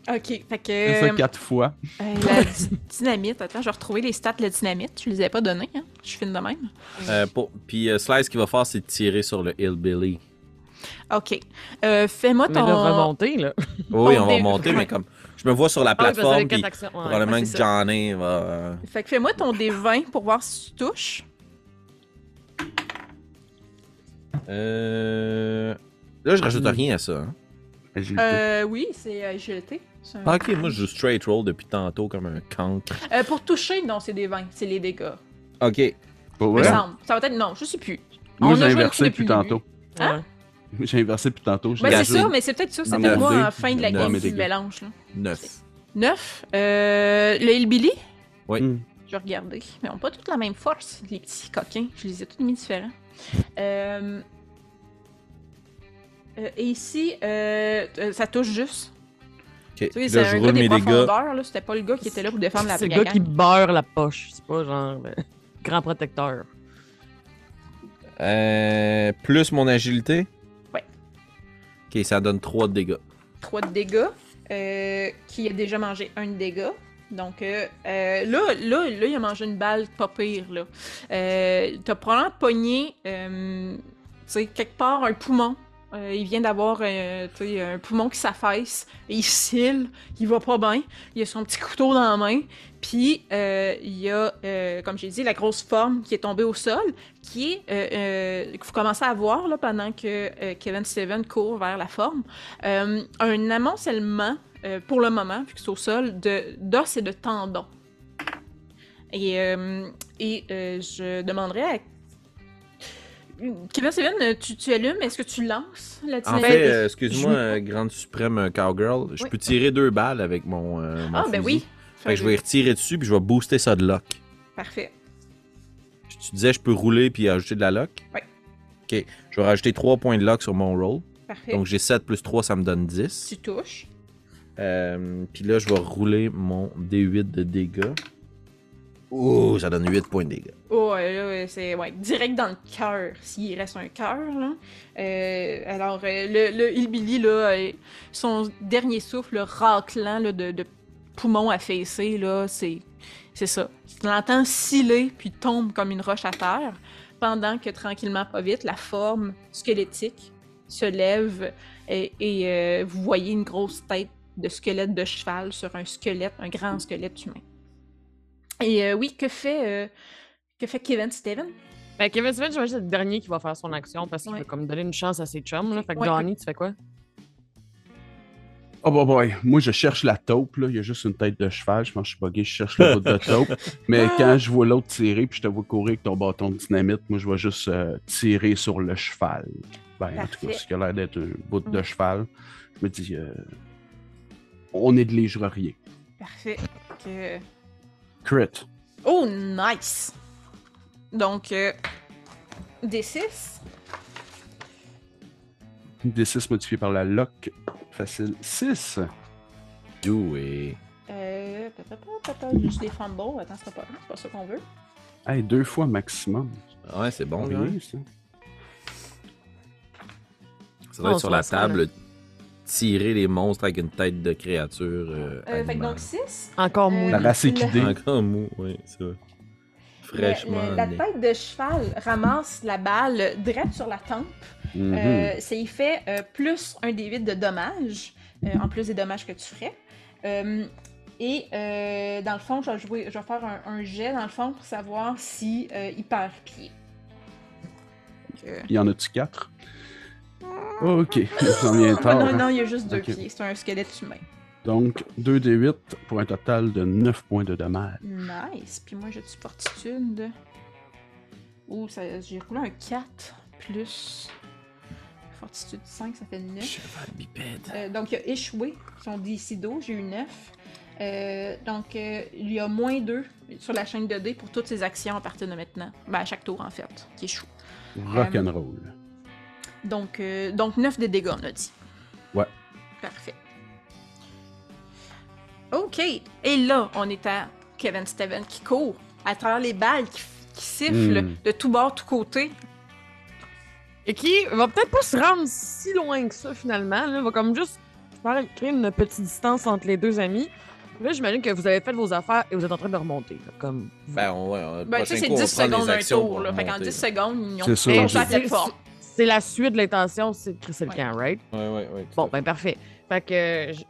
A: Ok, fait que
C: ça quatre fois.
A: euh, la dy- dynamite, attends, je vais retrouver les stats de la dynamite, je les ai pas données, hein? je suis fine de même.
B: Euh, pour- Puis euh, Slice, ce qu'il va faire, c'est de tirer sur le Hillbilly.
A: Ok, euh, fais-moi
D: Mais
A: ton...
D: là, remonter, là.
B: Oui,
A: On
B: on va
A: est-
B: monter,
A: ouais.
B: mais comme. Je me vois sur la
D: Ah,
B: plateforme,
D: avec
B: puis.
D: Ouais,
B: probablement que. Johnny va. euh,
A: Fait que fais-moi ton D20 pour voir si tu touches.
B: Euh... Là, je rajoute rien à ça. hein.
A: Euh, oui, c'est euh, agilité. Un-
B: Ah, ok, moi je joue straight roll depuis tantôt comme un cancre.
A: Euh, pour toucher, non, c'est des 20. C'est les dégâts.
B: Ok.
A: Semble. Ça va être. Non, je sais plus.
C: Moi,
A: On
C: j'ai
A: a joué
C: inversé
A: depuis
C: tantôt.
A: Hein?
C: J'ai inversé depuis tantôt.
A: c'est ça, mais c'est peut-être ça. C'est
C: Dans
A: peut-être
C: mon
A: moi en fin de la game
C: dégâts.
A: mélange. Là.
B: 9.
A: 9. Euh, le Hillbilly?
C: Hmm.
A: Je vais regarder. Mais ils n'ont pas toutes la même force, les petits coquins. Je les ai tous mis différents. Euh... euh, et ici, euh, euh, ça touche juste.
B: Ok.
A: Tu sais, c'est
B: je
A: un gars des
B: dégâts.
A: profondeurs. là. C'était pas le gars qui était là pour défendre la
D: C'est le gars qui beurre la poche. C'est pas genre grand protecteur.
B: Euh, plus mon agilité? Ok, ça donne 3 de dégâts.
A: 3 de dégâts. euh, qui a déjà mangé un de dégâts. Donc euh, euh, là, là, là, il a mangé une balle pas pire. Là. Euh, T'as probablement pogné euh, tu quelque part un poumon. Euh, il vient d'avoir euh, un poumon qui s'affaisse. Il cille, il va pas bien. Il a son petit couteau dans la main. Puis euh, il y a, comme j'ai dit, la grosse forme qui est tombée au sol, qui que vous commencez à voir là, pendant que Kevin Steven court vers la forme. Un amoncellement, pour le moment, vu que c'est au sol, d'os et de tendons. Et, et je demanderais à. Kevin Steven, tu, tu allumes, est-ce que tu lances la
B: En fait, euh, excuse-moi,
A: je-
B: euh, grande suprême euh, cowgirl, je
A: Oui.
B: peux tirer deux balles avec mon. euh, mon
A: ah, ben oui.
B: Fait que je vais y retirer dessus puis je vais booster ça de lock.
A: Parfait.
B: Tu disais je peux rouler puis ajouter de la lock?
A: Ouais.
B: Ok, je vais rajouter 3 points de lock sur mon roll.
A: Parfait.
B: Donc j'ai 7 plus 3, ça me donne 10.
A: tu touches.
B: Euh, puis là, je vais rouler mon D8 de dégâts. Ouh, ça donne 8 points de dégâts.
A: Oh, ouais, là, c'est ouais, direct dans le cœur, s'il reste un cœur. Euh, alors, euh, le, le euh, son dernier souffle raclant là, de, de poumon affaissé, là, c'est, c'est ça. Tu l'entends sciller puis tombe comme une roche à terre, pendant que tranquillement, pas vite, la forme squelettique se lève et, et, vous voyez une grosse tête de squelette de cheval sur un squelette, un grand squelette humain. Et euh, oui, que fait, euh, que fait Kevin Steven?
D: Ben, Kevin Steven, j'imagine c'est le dernier qui va faire son action parce qu'il
A: Ouais.
D: veut comme donner une chance à ses chums. Là. Fait que
A: Ouais.
D: Tu fais quoi?
C: Oh, boy, boy. Moi, je cherche la taupe. Là. Il y a juste une tête de cheval. Je pense que je suis bugué. Je cherche le bout de taupe. Mais quand je vois l'autre tirer, puis je te vois courir avec ton bâton de dynamite, moi, je vais juste euh, tirer sur le cheval. Ben, en tout cas, ce qui a l'air d'être un bout de
A: Mm.
C: cheval. Je me dis, euh, on est de légererier.
A: Parfait. Que-
C: Crit.
A: Oh, nice! Donc, euh, D6.
C: D6 modifié par la lock. Facile. 6.
B: Doué.
A: Euh, juste des fumbles. Attends, c'est pas, c'est pas ça qu'on veut.
C: Hey, deux fois maximum.
B: Ouais, c'est bon. Là.
C: ça.
B: Ça doit être sur la
D: ça,
B: table. Tirer les monstres avec une tête de créature. Euh,
A: Euh, fait que donc 6.
D: Encore
A: Euh,
D: mou.
C: La race
A: le-
C: équidée.
B: Encore mou, oui, c'est vrai. Fraîchement.
A: la
B: né.
A: tête de cheval ramasse la balle direct sur la tempe. Euh, ça y fait euh, plus un des 8 de dommages, euh, en plus des dommages que tu ferais. Euh, et euh, dans le fond, je vais, jouer- je vais faire un, un jet dans le fond pour savoir si euh, il perd pied. Euh,
C: Y en a-tu 4? Ok,
A: ah,
C: tard.
A: non, non, il y a juste deux
C: Ok.
A: pieds. C'est un squelette humain.
C: Donc, 2 d 8 pour un total de 9 points de dommage.
A: Nice. Puis moi, j'ai du fortitude? Ouh, ça- j'ai roulé un 4 plus fortitude 5, ça fait 9.
B: Cheval bipède.
A: Euh, donc, il a échoué son DC 12, j'ai eu 9. Euh, donc, euh, il y a moins 2 sur la chaîne de dés pour toutes ses actions à partir de maintenant. Ben, à chaque tour, en fait, qui échoue.
C: Rock'n'roll.
A: Donc, euh, donc 9 de dégâts, on a dit.
C: Ouais.
A: Parfait. OK. Et là, on est à Kevin Steven qui court à travers les balles qui, qui sifflent
C: Hmm.
A: de tout bord, tout côté.
D: Et qui va peut-être pas se rendre si loin que ça finalement. Là. Va comme juste faire créer une petite distance entre les deux amis. Là, j'imagine que vous avez fait vos affaires et vous êtes en train de remonter. là, comme...
B: Ben, ouais, le
A: Ben, tu sais, c'est
B: coup, on
A: 10
B: prend des
A: secondes un tour. Là. Fait qu'en
B: remonter,
A: 10
B: là.
A: secondes, ils ont fait la plateforme.
D: C'est la suite de l'intention, c'est de crisser le
A: Ouais.
D: camp, right?
B: Ouais, ouais, ouais. tout
D: Bon, ben parfait. Fait que j-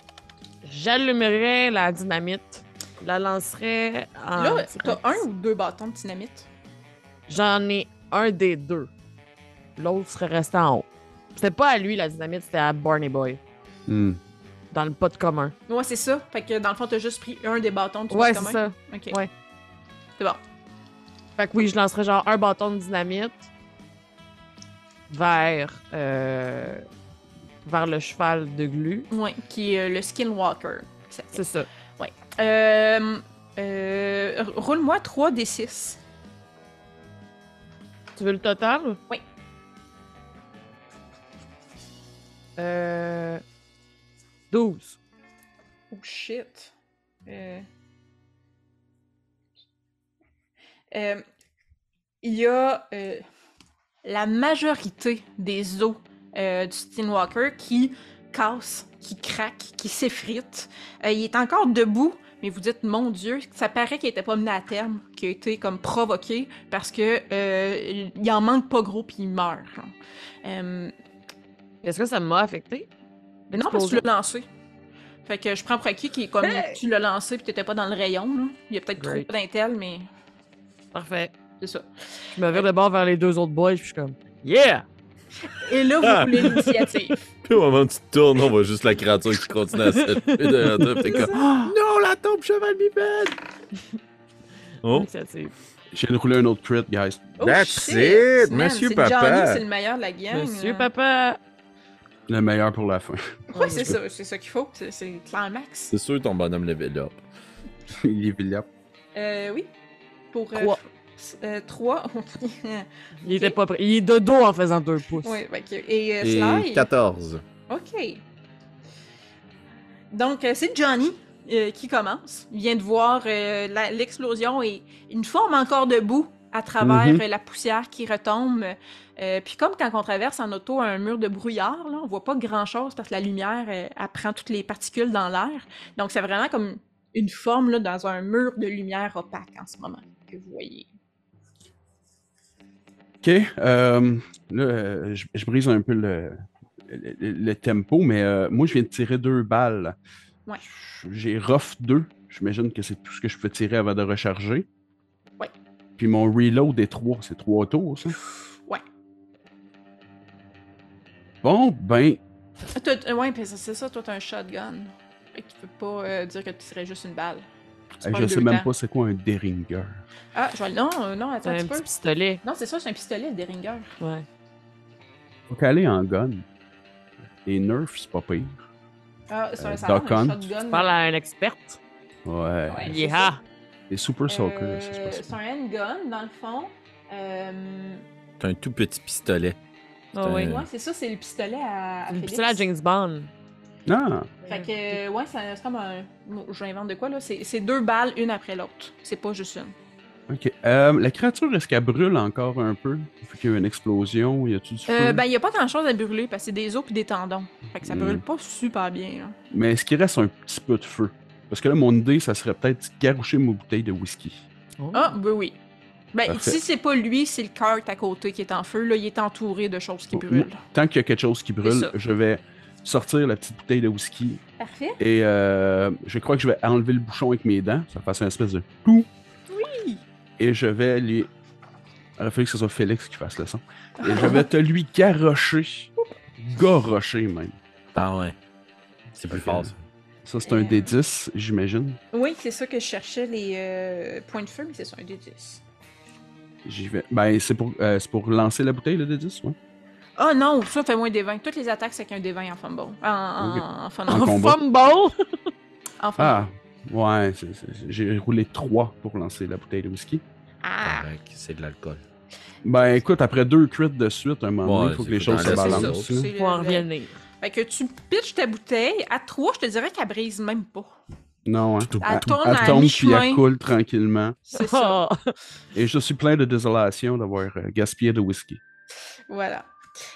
D: j'allumerais la dynamite, la lancerais en...
A: Là, t'as un ou deux bâtons de dynamite?
D: J'en ai un des deux. L'autre serait resté en haut. C'était pas à lui la dynamite, c'était à Barney Boy.
C: Hmm.
D: dans le pot de commun.
A: Ouais, c'est ça. Fait que dans le fond, t'as juste pris un des bâtons du
D: Ouais,
A: commun?
D: c'est ça.
A: Ok.
D: Ouais.
A: C'est bon.
D: Fait que oui, je lancerais genre un bâton de dynamite vers, euh, vers le cheval de glu.
A: Ouais, qui est euh, le Skinwalker.
D: C'est ça.
A: Euh, euh, Roule-moi 3 des 6.
D: Tu veux le total?
A: Oui.
D: Euh... 12.
A: Oh shit. Euh... Euh, Il y a euh, la majorité des os euh, du Skinwalker qui cassent, qui craquent, qui s'effritent. Euh, il est encore debout, mais vous dites, mon Dieu, ça paraît qu'il n'était pas mené à terme, qu'il a été comme provoqué parce que euh, il en manque pas gros puis il meurt. Euh,
D: Est-ce que ça m'a affecté?
A: non, parce que tu l'as lancé. Fait que je prends pour acquis qui est comme tu l'as lancé puis t'étais pas dans le rayon. Là. Il y a peut-être trop d'intel, mais
D: Parfait.
A: C'est ça.
D: Je me vire de bord vers les deux autres boys, puis je suis comme Yeah!
A: Et là, vous
B: Ah.
A: voulez l'initiative.
B: Puis au moment où tu te tournes, on voit juste la créature qui continue à s'élever derrière toi. Puis t'es comme Non, la tombe cheval bipède! Oh,
D: Initiative.
C: J'ai roulé un autre crit, guys.
A: Oh,
B: That's
A: shit,
B: it, Monsieur Papa.
A: C'est le meilleur de la gang.
D: Monsieur
A: là.
D: Papa!
C: Le meilleur pour la fin.
A: Ouais, c'est ça, c'est ça qu'il faut. C'est le climax.
B: c'est sûr ton bonhomme level up.
C: Il est Villap.
A: Euh, oui. Pour euh, Euh, trois.
D: Il était pas prêt. Il est de dos en faisant deux pouces.
A: oui, ok. Et, euh,
B: Et
A: Sly?
B: 14.
A: OK. Donc, euh, c'est Johnny euh, qui commence. Il vient de voir euh, l'explosion et une forme encore debout à travers
C: Mhm.
A: euh, la poussière qui retombe. Euh, puis comme quand on traverse en auto un mur de brouillard, là, on voit pas grand-chose parce que la lumière, euh, elle prend toutes les particules dans l'air. Donc, c'est vraiment comme une forme là, dans un mur de lumière opaque en ce moment que vous voyez.
C: Ok. euh, là, euh, je, je brise un peu le, le, le tempo, mais euh, moi, je viens de tirer deux balles.
A: Ouais.
C: J'ai rough deux. J'imagine que c'est tout ce que je peux tirer avant de recharger.
A: Ouais.
C: Puis mon reload est trois. C'est trois tours, ça?
A: Ouais.
C: Bon, ben,
A: Ah, ouais, c'est ça, toi, t'as un shotgun. Que tu peux pas euh, dire que tu serais juste une balle. Tu
C: je sais même
A: temps.
C: pas c'est quoi un Derringer.
A: Ah, je vais... Non, euh, non, attends
D: C'est
A: un
D: un
A: petit peu.
D: pistolet.
A: Non, c'est ça, c'est un pistolet, le Derringer.
D: Ouais.
C: Faut qu'aller en gun. Et Nerf, c'est pas pire.
A: Ah, c'est un,
C: Euh,
A: ça d'un
C: Hunt.
A: shotgun.
D: Parle à un experte?
C: Ouais.
A: Ouais, c'est
D: Yeah!
A: ça.
C: Les Super Soakers,
A: Euh,
C: c'est pas
A: c'est
C: ça.
A: un handgun, dans le fond. Euh,
B: T'as un tout petit pistolet.
D: Ah oui.
B: Euh,
A: Ouais, c'est ça, c'est le pistolet à, à
D: C'est le
A: Félix.
D: pistolet à James Bond.
C: Ah,
A: Fait que, ouais, c'est comme un... J'invente de quoi, là? C'est deux balles, une après l'autre. C'est pas juste une.
C: ok. Euh, la créature, est-ce qu'elle brûle encore un peu? Fait qu'il y a une explosion, y a-tu du feu?
A: Euh, ben, il y a pas grand-chose à brûler, parce que c'est des os puis des tendons. Fait que ça
C: Hmm.
A: brûle pas super bien, là.
C: Mais est-ce qu'il reste un petit peu de feu? Parce que là, mon idée, ça serait peut-être garoucher ma bouteille de whisky.
D: Oh.
A: Ah, ben oui. Ben,
C: Parfait.
A: si c'est pas lui, c'est le cart à côté qui est en feu. Là, il est entouré de choses qui
C: Oh,
A: brûlent.
C: Tant qu'il y a quelque chose qui brûle, je vais sortir la petite bouteille de whisky
A: Parfait.
C: et euh, je crois que je vais enlever le bouchon avec mes dents. Ça fasse une espèce de clou.
A: Oui!
C: Et je vais lui. Il aurait fallu que ce soit Félix qui fasse le son. Et je vais te lui garrocher. Garrocher même.
B: Ah ouais. C'est plus fort. ça.
C: Ça, c'est un
A: Euh.
C: D10, j'imagine.
A: Oui, c'est ça que je cherchais, les euh, points de feu, mais c'est ça, un D10.
C: J'y vais. Ben, c'est pour, euh, c'est pour lancer la bouteille, le D10, ouais.
A: Ah non, ça fait moins des 20. Toutes les attaques, c'est qu'un D20 en fumble. En, en.
D: Fumble!
A: en fumble.
C: Ah, ouais, c'est- c'est- j'ai roulé 3 pour lancer la bouteille de whisky.
A: Ah!
B: C'est de l'alcool.
C: Ben, écoute, après deux crits de suite, à un moment donné,
B: Ouais,
C: il faut que les choses se balancent.
D: Faut en revenir.
A: Fait que tu pitches ta bouteille. À 3, je te dirais qu'elle brise même pas.
C: Non, hein.
B: Tout,
A: Elle tourne
C: Elle
A: à
C: tombe puis elle coule tranquillement.
A: C'est ça.
C: Et je suis plein de désolation d'avoir euh, gaspillé de whisky.
A: Voilà.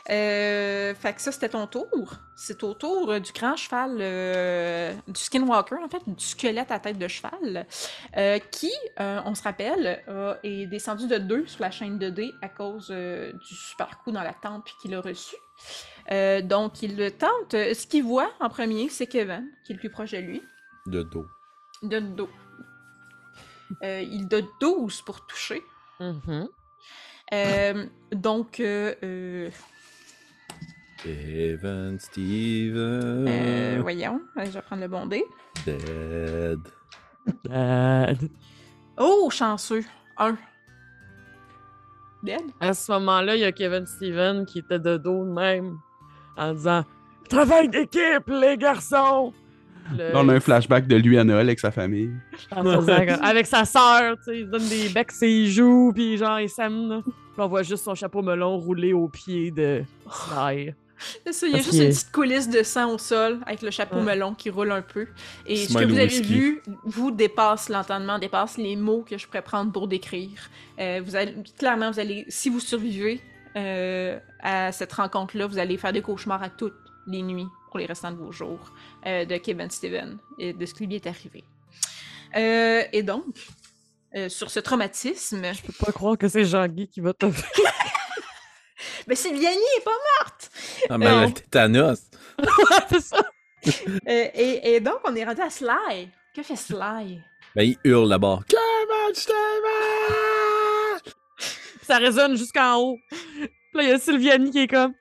A: Euh, fait que ça, c'était ton tour. C'est au tour euh, du grand cheval, euh, du skinwalker, en fait, du squelette à tête de cheval, euh, qui, euh, on se rappelle, euh, est descendu de 2 sur la chaîne de dés à cause euh, du super coup dans la tempe qu'il a reçu. Euh, donc, il le tente. Ce qu'il voit en premier, c'est Kevin, qui est le plus proche de lui,
B: De dos.
A: de dos. Euh, il de 12 pour toucher.
D: Mhm.
A: Euh, donc, euh, euh,
B: Steven, Steven.
A: Euh, voyons, je vais prendre le bon dé.
B: Dead.
D: Euh,
A: Oh, chanceux. Un. Dead?
D: à ce moment-là, il y a Kevin Steven qui était de dos de même en disant Travail d'équipe, les garçons!
C: Là, on a un flashback de lui à Noël avec sa famille.
D: comme- avec sa sœur, tu sais, il donne des becs ses joues, puis genre, il s'aime. là. Puis on voit juste son chapeau melon rouler au pied de Sly.
A: C'est ça, il y a
D: Parce
A: juste une petite coulisse de sang au sol avec le chapeau
D: Ouais.
A: melon qui roule un peu. Et ce que vous avez
B: whisky.
A: vu vous dépasse l'entendement, dépasse les mots que je pourrais prendre pour décrire. Euh, vous allez, clairement, vous allez, si vous survivez euh, à cette rencontre-là, vous allez faire des cauchemars à toutes les nuits pour les restants de vos jours euh, de Kevin Steven et de ce qui lui est arrivé. Euh, et donc, euh, sur ce traumatisme,
D: Je peux pas croire que c'est Jean-Guy qui va te
A: ben Sylvianie est pas morte!
B: Ah, mais
A: Non.
B: le tétanos.
D: c'est ça.
A: Et, et donc, on est rendu à Sly. Que fait Sly?
B: Ben, il hurle là-bas. Kevin Steven!
D: Ça résonne jusqu'en haut. Puis là, il y a Sylvianie qui est comme.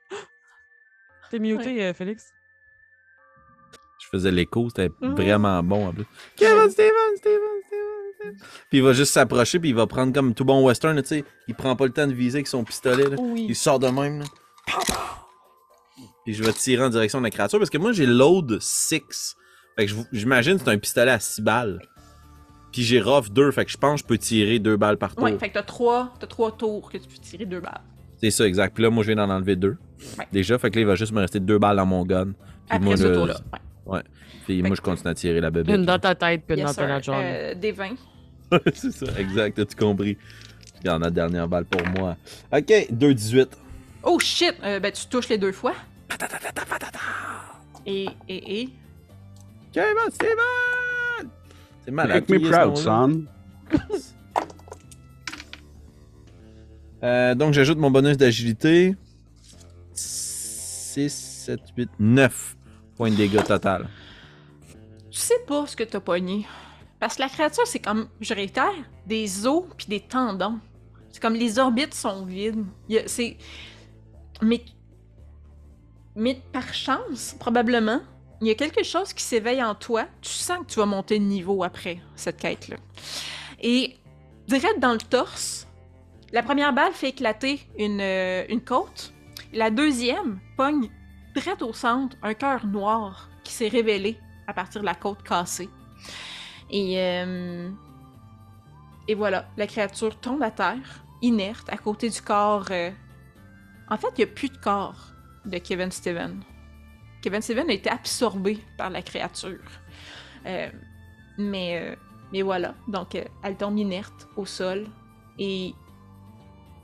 D: T'es muté, euh, Félix?
B: Je faisais l'écho, c'était
A: Mhm.
B: vraiment bon en plus. Kevin Steven, Steven, Steven. Puis il va juste s'approcher, puis il va prendre comme tout bon western, tu sais. Il prend pas le temps de viser avec son pistolet, là.
A: Oui.
B: Il sort de même, là. Puis je vais tirer en direction de la créature, parce que moi j'ai load 6. Fait que j'imagine que c'est un pistolet à 6 balles. Puis j'ai rough 2, fait que je pense que je peux tirer 2 balles par tour.
A: Ouais, fait que t'as trois, t'as trois tours que tu peux tirer deux balles.
B: C'est ça, exact. Puis là, moi je viens d'en enlever 2.
A: Ouais.
B: Déjà, fait que là, il va juste me rester 2 balles dans mon gun. Puis
A: Après
B: moi,
A: ce
B: là,
A: tour-là. Ouais.
B: Puis
A: Fait
B: moi, je continue à tirer la bébête.
D: Une dans ta tête, puis une
A: Yes,
D: dans ta jambe.
A: Euh, des 20.
B: c'est ça, exact, as-tu compris? Il y en a dernière balle pour moi. Ok, 2-18.
A: Oh shit! Euh, ben, tu touches les deux fois. Et, et, et.
B: Kevin Steven! C'est malade.
C: Make me proud, son.
B: Euh, donc, j'ajoute mon bonus d'agilité. 6, 7, 8, 9 de dégâts total.
A: Tu sais pas ce que t'as pogné. Parce que la créature, c'est comme, je réitère, des os puis des tendons. C'est comme les orbites sont vides. C'est. Mais. Mais par chance, probablement, il y a quelque chose qui s'éveille en toi. Tu sens que tu vas monter de niveau après cette quête-là. Et direct dans le torse, la première balle fait éclater une, euh, une côte. La deuxième pogne direct au centre un cœur noir qui s'est révélé à partir de la côte cassée. Et, euh, et voilà, la créature tombe à terre, inerte, à côté du corps. euh, En fait, il n'y a plus de corps de Kevin Steven. Kevin Steven a été absorbé par la créature. Euh, mais, mais voilà, donc elle tombe inerte au sol. Et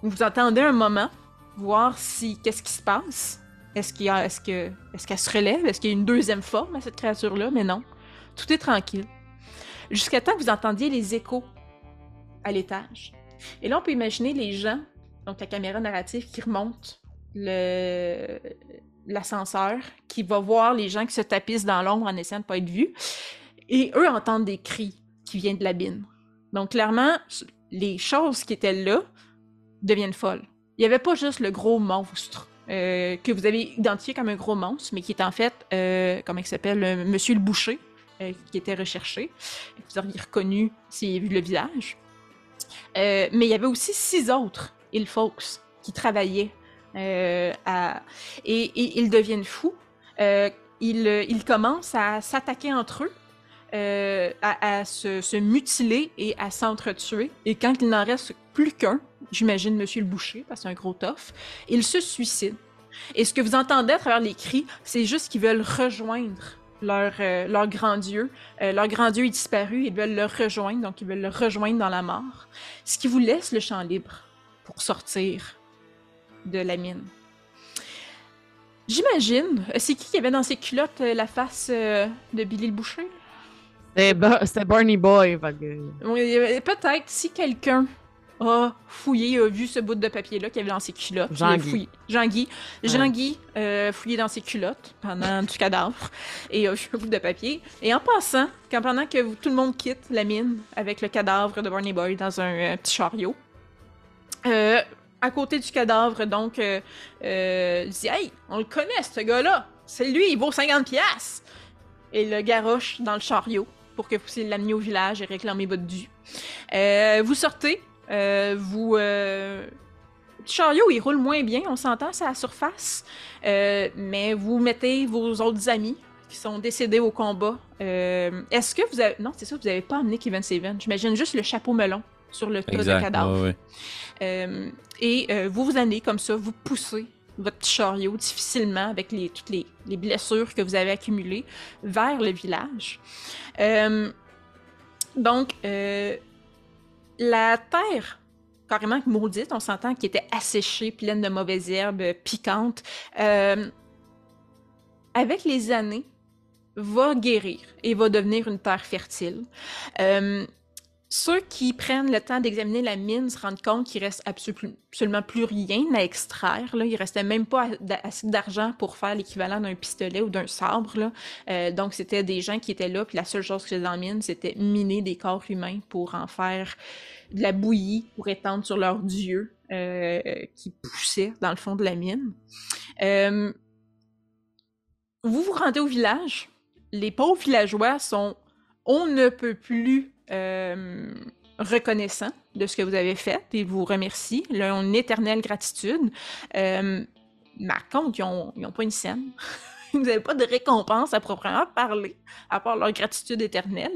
A: vous entendez un moment voir si qu'est-ce qui se passe. Est-ce qu'il est-ce est-ce qu'elle se relève? Est-ce qu'il y a une deuxième forme à cette créature-là? Mais non, tout est tranquille. Jusqu'à temps que vous entendiez les échos à l'étage. Et là, on peut imaginer les gens, donc la caméra narrative qui remonte l'ascenseur, qui va voir les gens qui se tapissent dans l'ombre en essayant de pas être vus. Et eux entendent des cris qui viennent de la bine. Donc clairement, les choses qui étaient là deviennent folles. Il n'y avait pas juste le gros monstre euh, que vous avez identifié comme un gros monstre, mais qui est en fait, euh, comment il s'appelle, Monsieur le Boucher, euh, qui était recherché. Vous auriez reconnu avait vu le. Euh, mais il y avait aussi six autres il folks qui travaillaient et, ils deviennent fous. Ils, commencent à s'attaquer entre eux, à, à se, se mutiler et à s'entretuer. Et quand il n'en reste plus qu'un, j'imagine Monsieur le Boucher, parce que c'est un gros toff, ils se suicident. Et ce que vous entendez à travers les cris, c'est juste qu'ils veulent rejoindre leur, euh, leur grand dieu. Euh, leur grand dieu est disparu, ils veulent le rejoindre, donc ils veulent le rejoindre dans la mort. Ce qui vous laisse le champ libre pour sortir de la mine. J'imagine. euh, C'est qui qui avait dans ses culottes la face euh, de Billy le Boucher?
D: C'était Ba- C'était Barney Boy. fait que-
A: Oui, Peut-être si quelqu'un a fouillé, a vu ce bout de papier-là qu'il y avait dans ses culottes.
D: Jean-Guy.
A: fouillé. Jean-Guy.
D: Ouais.
A: Jean-Guy euh, fouillé dans ses culottes pendant du cadavre et a vu un bout de papier. Et en passant, quand pendant que tout le monde quitte la mine avec le cadavre de Barney Boy dans un euh, petit chariot, euh, à côté du cadavre, donc, euh, euh, il dit Hey, on le connaît, ce gars-là. C'est lui, il vaut 50 pièces. Et le garoche dans le chariot pour que vous puissiez l'amener au village et réclamer votre dû. Euh, vous sortez, euh, vous. euh, le chariot, il roule moins bien, on s'entend, c'est à la surface. Euh, mais vous mettez vos autres amis qui sont décédés au combat. Euh, Est-ce que vous avez. Non, c'est ça, vous n'avez pas emmené Kevin Saven. J'imagine juste le chapeau melon sur le tas de
B: ouais, ouais.
A: Euh, et vous vous allez comme ça, vous poussez votre petit chariot difficilement avec les, toutes les, les blessures que vous avez accumulées vers le village. Donc, la terre, carrément maudite, on s'entend, qui était asséchée, pleine de mauvaises herbes euh, piquantes, euh, avec les années, va guérir et va devenir une terre fertile. Euh, ceux qui prennent le temps d'examiner la mine se rendent compte qu'il reste absolu- absolument plus rien à extraire. Là. Il restait même pas assez d'argent pour faire l'équivalent d'un pistolet ou d'un sabre. Euh, donc, c'était des gens qui étaient là, puis la seule chose faisaient dans la mine, c'était miner des corps humains pour en faire de la bouillie, pour étendre sur leur dieu euh, qui poussait dans le fond de la mine. Euh, vous vous rendez au village. Les pauvres villageois sont on ne peut plus euh, reconnaissants de ce que vous avez fait et vous remercient. Ils ont une éternelle gratitude. Euh, par ils n'ont pas une scène. Vous n'avez pas de récompense à proprement parler, à part leur gratitude éternelle.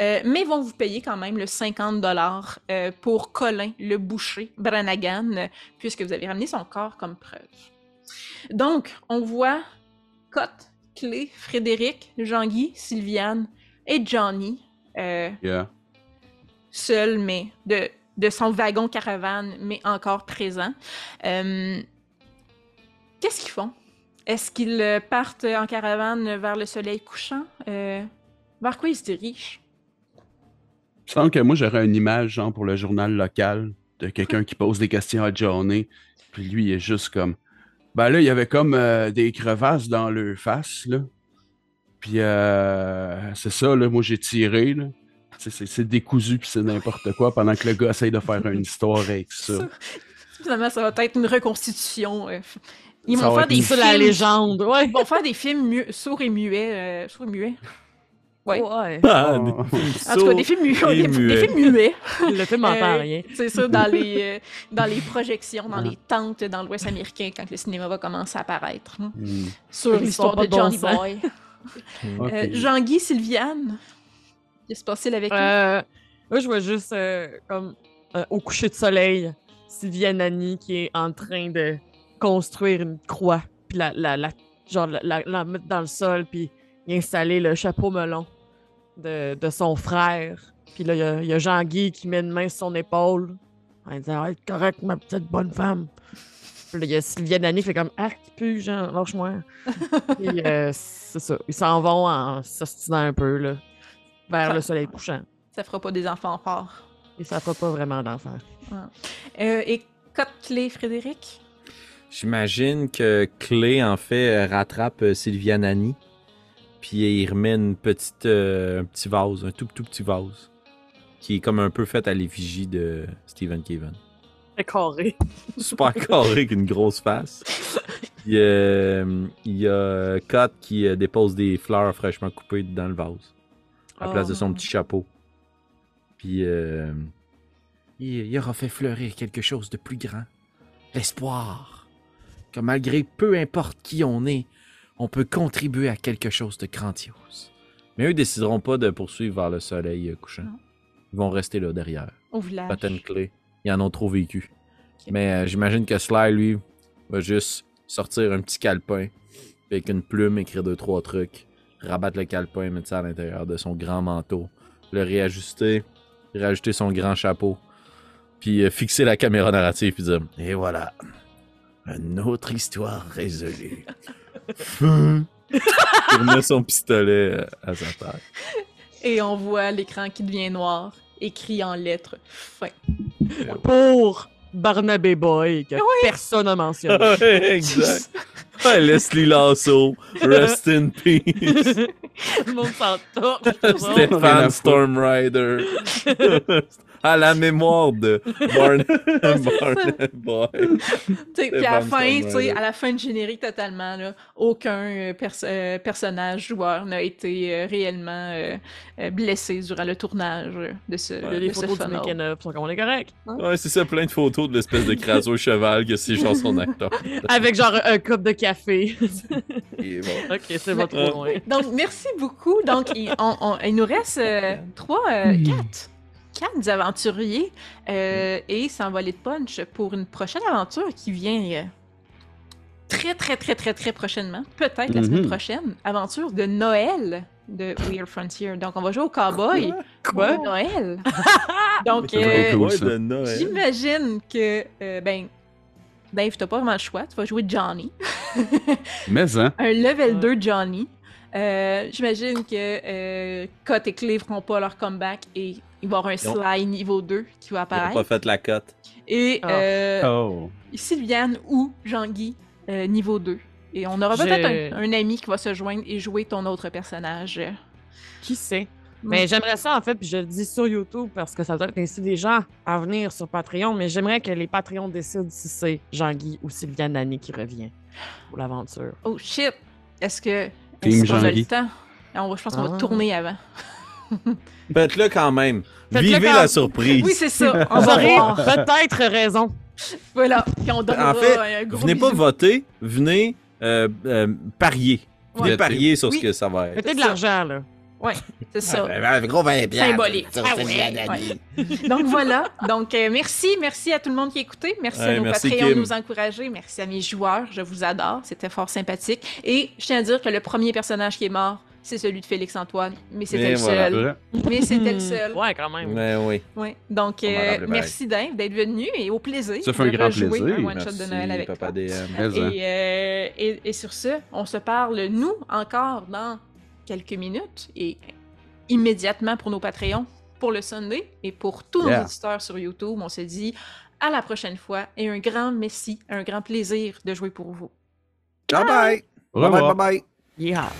A: Euh, mais ils vont vous payer quand même le 50 dollars pour Colin, le boucher, Brannagan, euh, puisque vous avez ramené son corps comme preuve. Donc, on voit Cotte, Clé, Frédéric, Jean-Guy, Sylviane et Johnny euh,
C: Yeah.
A: seul, mais de, de son wagon caravane, mais encore présent. Euh, Qu'est-ce qu'ils font? Est-ce qu'ils euh, partent en caravane vers le soleil couchant? Euh, vers quoi ils se dirigent?
C: Me semble que moi, j'aurais une image, genre, pour le journal local, de quelqu'un qui pose des questions à Johnny. Puis lui, il est juste comme. Ben là, il y avait comme euh, des crevasses dans le face, là. Puis euh, c'est ça, là, moi, j'ai tiré, là. C'est c'est décousu, puis c'est n'importe quoi, pendant que le gars essaye de faire une histoire avec ça.
A: Ça, Finalement, ça va être une reconstitution. euh, Ils
C: Ça
A: vont faire des
D: C'est la
A: films.
D: légende, ouais.
A: Ils vont faire des films mu- sourds et muets. euh, sourds et muets. Ouais.
D: Ouais.
B: Ah,
C: Oh.
B: des-
A: En tout cas, des films muets.
B: et
A: Des, des
B: muets.
A: films muets.
D: Le film entend
A: Euh,
D: rien.
A: C'est ça, dans les, euh, dans les projections, dans
C: Ah.
A: les tentes dans l'Ouest américain, quand le cinéma va commencer à apparaître. hein,
C: Hmm.
A: Sur l'histoire de Johnny
D: bon.
A: Boy. Euh, Jean-Guy Sylviane. Qu'est-ce qui se passe avec lui?
D: Euh, moi, je vois juste euh, comme euh, au coucher de soleil, Sylvia Nani qui est en train de construire une croix, puis la, la, la- genre, la, la- la mettre dans le sol, puis installer le chapeau melon de, de son frère. Puis là, il y a- il y a, Jean-Guy qui met une main sur son épaule en disant Ah, correct, ma petite bonne femme. Puis là, il y a Sylvia Nani qui fait comme Ah, qui pue, Jean, lâche-moi. Puis euh, c'est ça. Ils s'en vont en s'ostinant un peu, là, vers
A: Ça-
D: le soleil couchant.
A: Ça fera pas des enfants forts.
D: Et ça fera pas vraiment d'enfant.
A: Euh, et Cote-Clé, Frédéric?
B: J'imagine que Clé, en fait, rattrape euh, Sylvia Nani. Puis il remet une petite, euh, un petit vase, un tout, tout petit vase. Qui est comme un peu fait à l'effigie de Stephen Caven.
D: C'est carré.
B: Super carré avec une grosse face. Euh, il y a Kat qui euh, dépose des fleurs fraîchement coupées dans le vase. À la place de son
A: Oh.
B: petit chapeau. Puis euh, il, il aura fait fleurir quelque chose de plus grand. L'espoir. Que malgré peu importe qui on est, on peut contribuer à quelque chose de grandiose. Mais eux décideront pas de poursuivre vers le soleil couchant.
A: Non.
B: Ils vont rester là derrière.
A: Au village.
B: Clé. Ils en ont trop vécu. Mais euh, j'imagine que Sly, lui, va juste sortir un petit calepin, avec une plume, écrire deux, trois trucs, rabattre le calepin, mettre ça à l'intérieur de son grand manteau, le réajuster, rajouter son grand chapeau, puis euh, fixer la caméra narrative, puis dire Et voilà, une autre histoire résolue. Il remet son pistolet euh, à sa taille.
A: Et on voit l'écran qui devient noir, écrit en lettres fin.
D: Pour Barnabé Boy, que personne n'a mentionné.
B: exact. Leslie Lasso, rest in peace.
C: À
B: Stéphane. Stormrider. à la mémoire de Barn Barn Boy.
A: Tu sais, Puis à la fin, tu sais,
B: Stormrider.
A: à la fin du générique totalement, là, aucun euh, pers- euh, personnage joueur n'a été euh, réellement euh, blessé durant le tournage de ce,
D: a
A: de ce
D: photos du sont comme on est correct.
B: Ouais, c'est ça, plein de photos de l'espèce de craso cheval que c'est genre son acteur.
D: Avec genre un cup de café.
B: Et bon.
D: ok, c'est pas trop loin.
A: Donc, merci beaucoup. Donc, il, on- on- il nous reste euh, trois, euh, quatre. Quatre aventuriers euh, et s'envoler de punch pour une prochaine aventure qui vient euh, très, très, très, très, très prochainement. Peut-être la semaine
C: Mhm.
A: prochaine. Aventure de Noël de Weird Frontier. Donc, on va jouer au cowboy
D: Quoi?
A: de Noël. Donc, euh, j'imagine que, euh, ben, Dave, t'as pas vraiment le choix. Tu vas jouer Johnny.
C: Mais, hein?
A: un level
D: Ouais.
A: 2 Johnny. Euh, J'imagine que euh, Cut et Clay feront pas leur comeback et il va y avoir un. Sly niveau 2 qui va
B: Il a
A: apparaître.
B: pas fait la cote.
A: Et
D: Ah.
A: euh,
C: Oh.
A: Sylviane ou Jean-Guy euh, niveau 2. Et on aura peut-être un, un ami qui va se joindre et jouer ton autre personnage.
D: Qui sait? Mais j'aimerais ça, en fait, puis je le dis sur YouTube parce que ça doit inciter des gens à venir sur Patreon, mais j'aimerais que les Patreons décident si c'est Jean-Guy ou Sylviane Nani qui revient pour l'aventure.
A: Oh shit! Est-ce que.
C: Team Jean-Guy.
A: On je pense qu'on va
D: Ah.
A: tourner avant.
B: Faites-le quand même. Vivez
D: quand-
B: la surprise.
A: Oui, c'est ça. On voir.
D: peut-être raison.
A: Voilà. Puis on donnera
B: En fait,
A: un gros
B: Venez pas voter, venez euh, euh, parier. Venez
C: Ouais.
B: parier sur
A: Oui.
B: ce que ça va être.
D: Mettez de l'argent, là.
A: C'est ça.
B: gros 20
A: Symbolique. Ah ouais, ouais. Donc voilà. Donc euh, merci, merci à tout le monde qui a écouté. Merci à nos
B: merci,
A: Patreons de nous encourager. Merci à mes joueurs. Je vous adore. C'était fort sympathique. Et je tiens à dire que le premier personnage qui est mort, c'est celui de Félix Antoine. Mais c'était le
B: voilà.
A: seul. Mais c'était le seul.
D: Ouais, quand même.
B: Ouais, oui.
A: Ouais. Donc euh, merci Dave d'être venu et au plaisir.
C: Ça fait un
A: de
C: grand plaisir.
A: Un one shot de Noël avec
B: Papa
A: toi.
B: DM.
C: Mais?
A: Et, euh, et, et sur ce, on se parle, nous, encore dans quelques minutes et immédiatement pour nos Patreons, pour le Sunday et pour tous nos auditeurs sur YouTube. On se dit à la prochaine fois et un grand merci, un grand plaisir de jouer pour vous.
B: Bye bye. Bye bye, bye bye.
D: Yeah.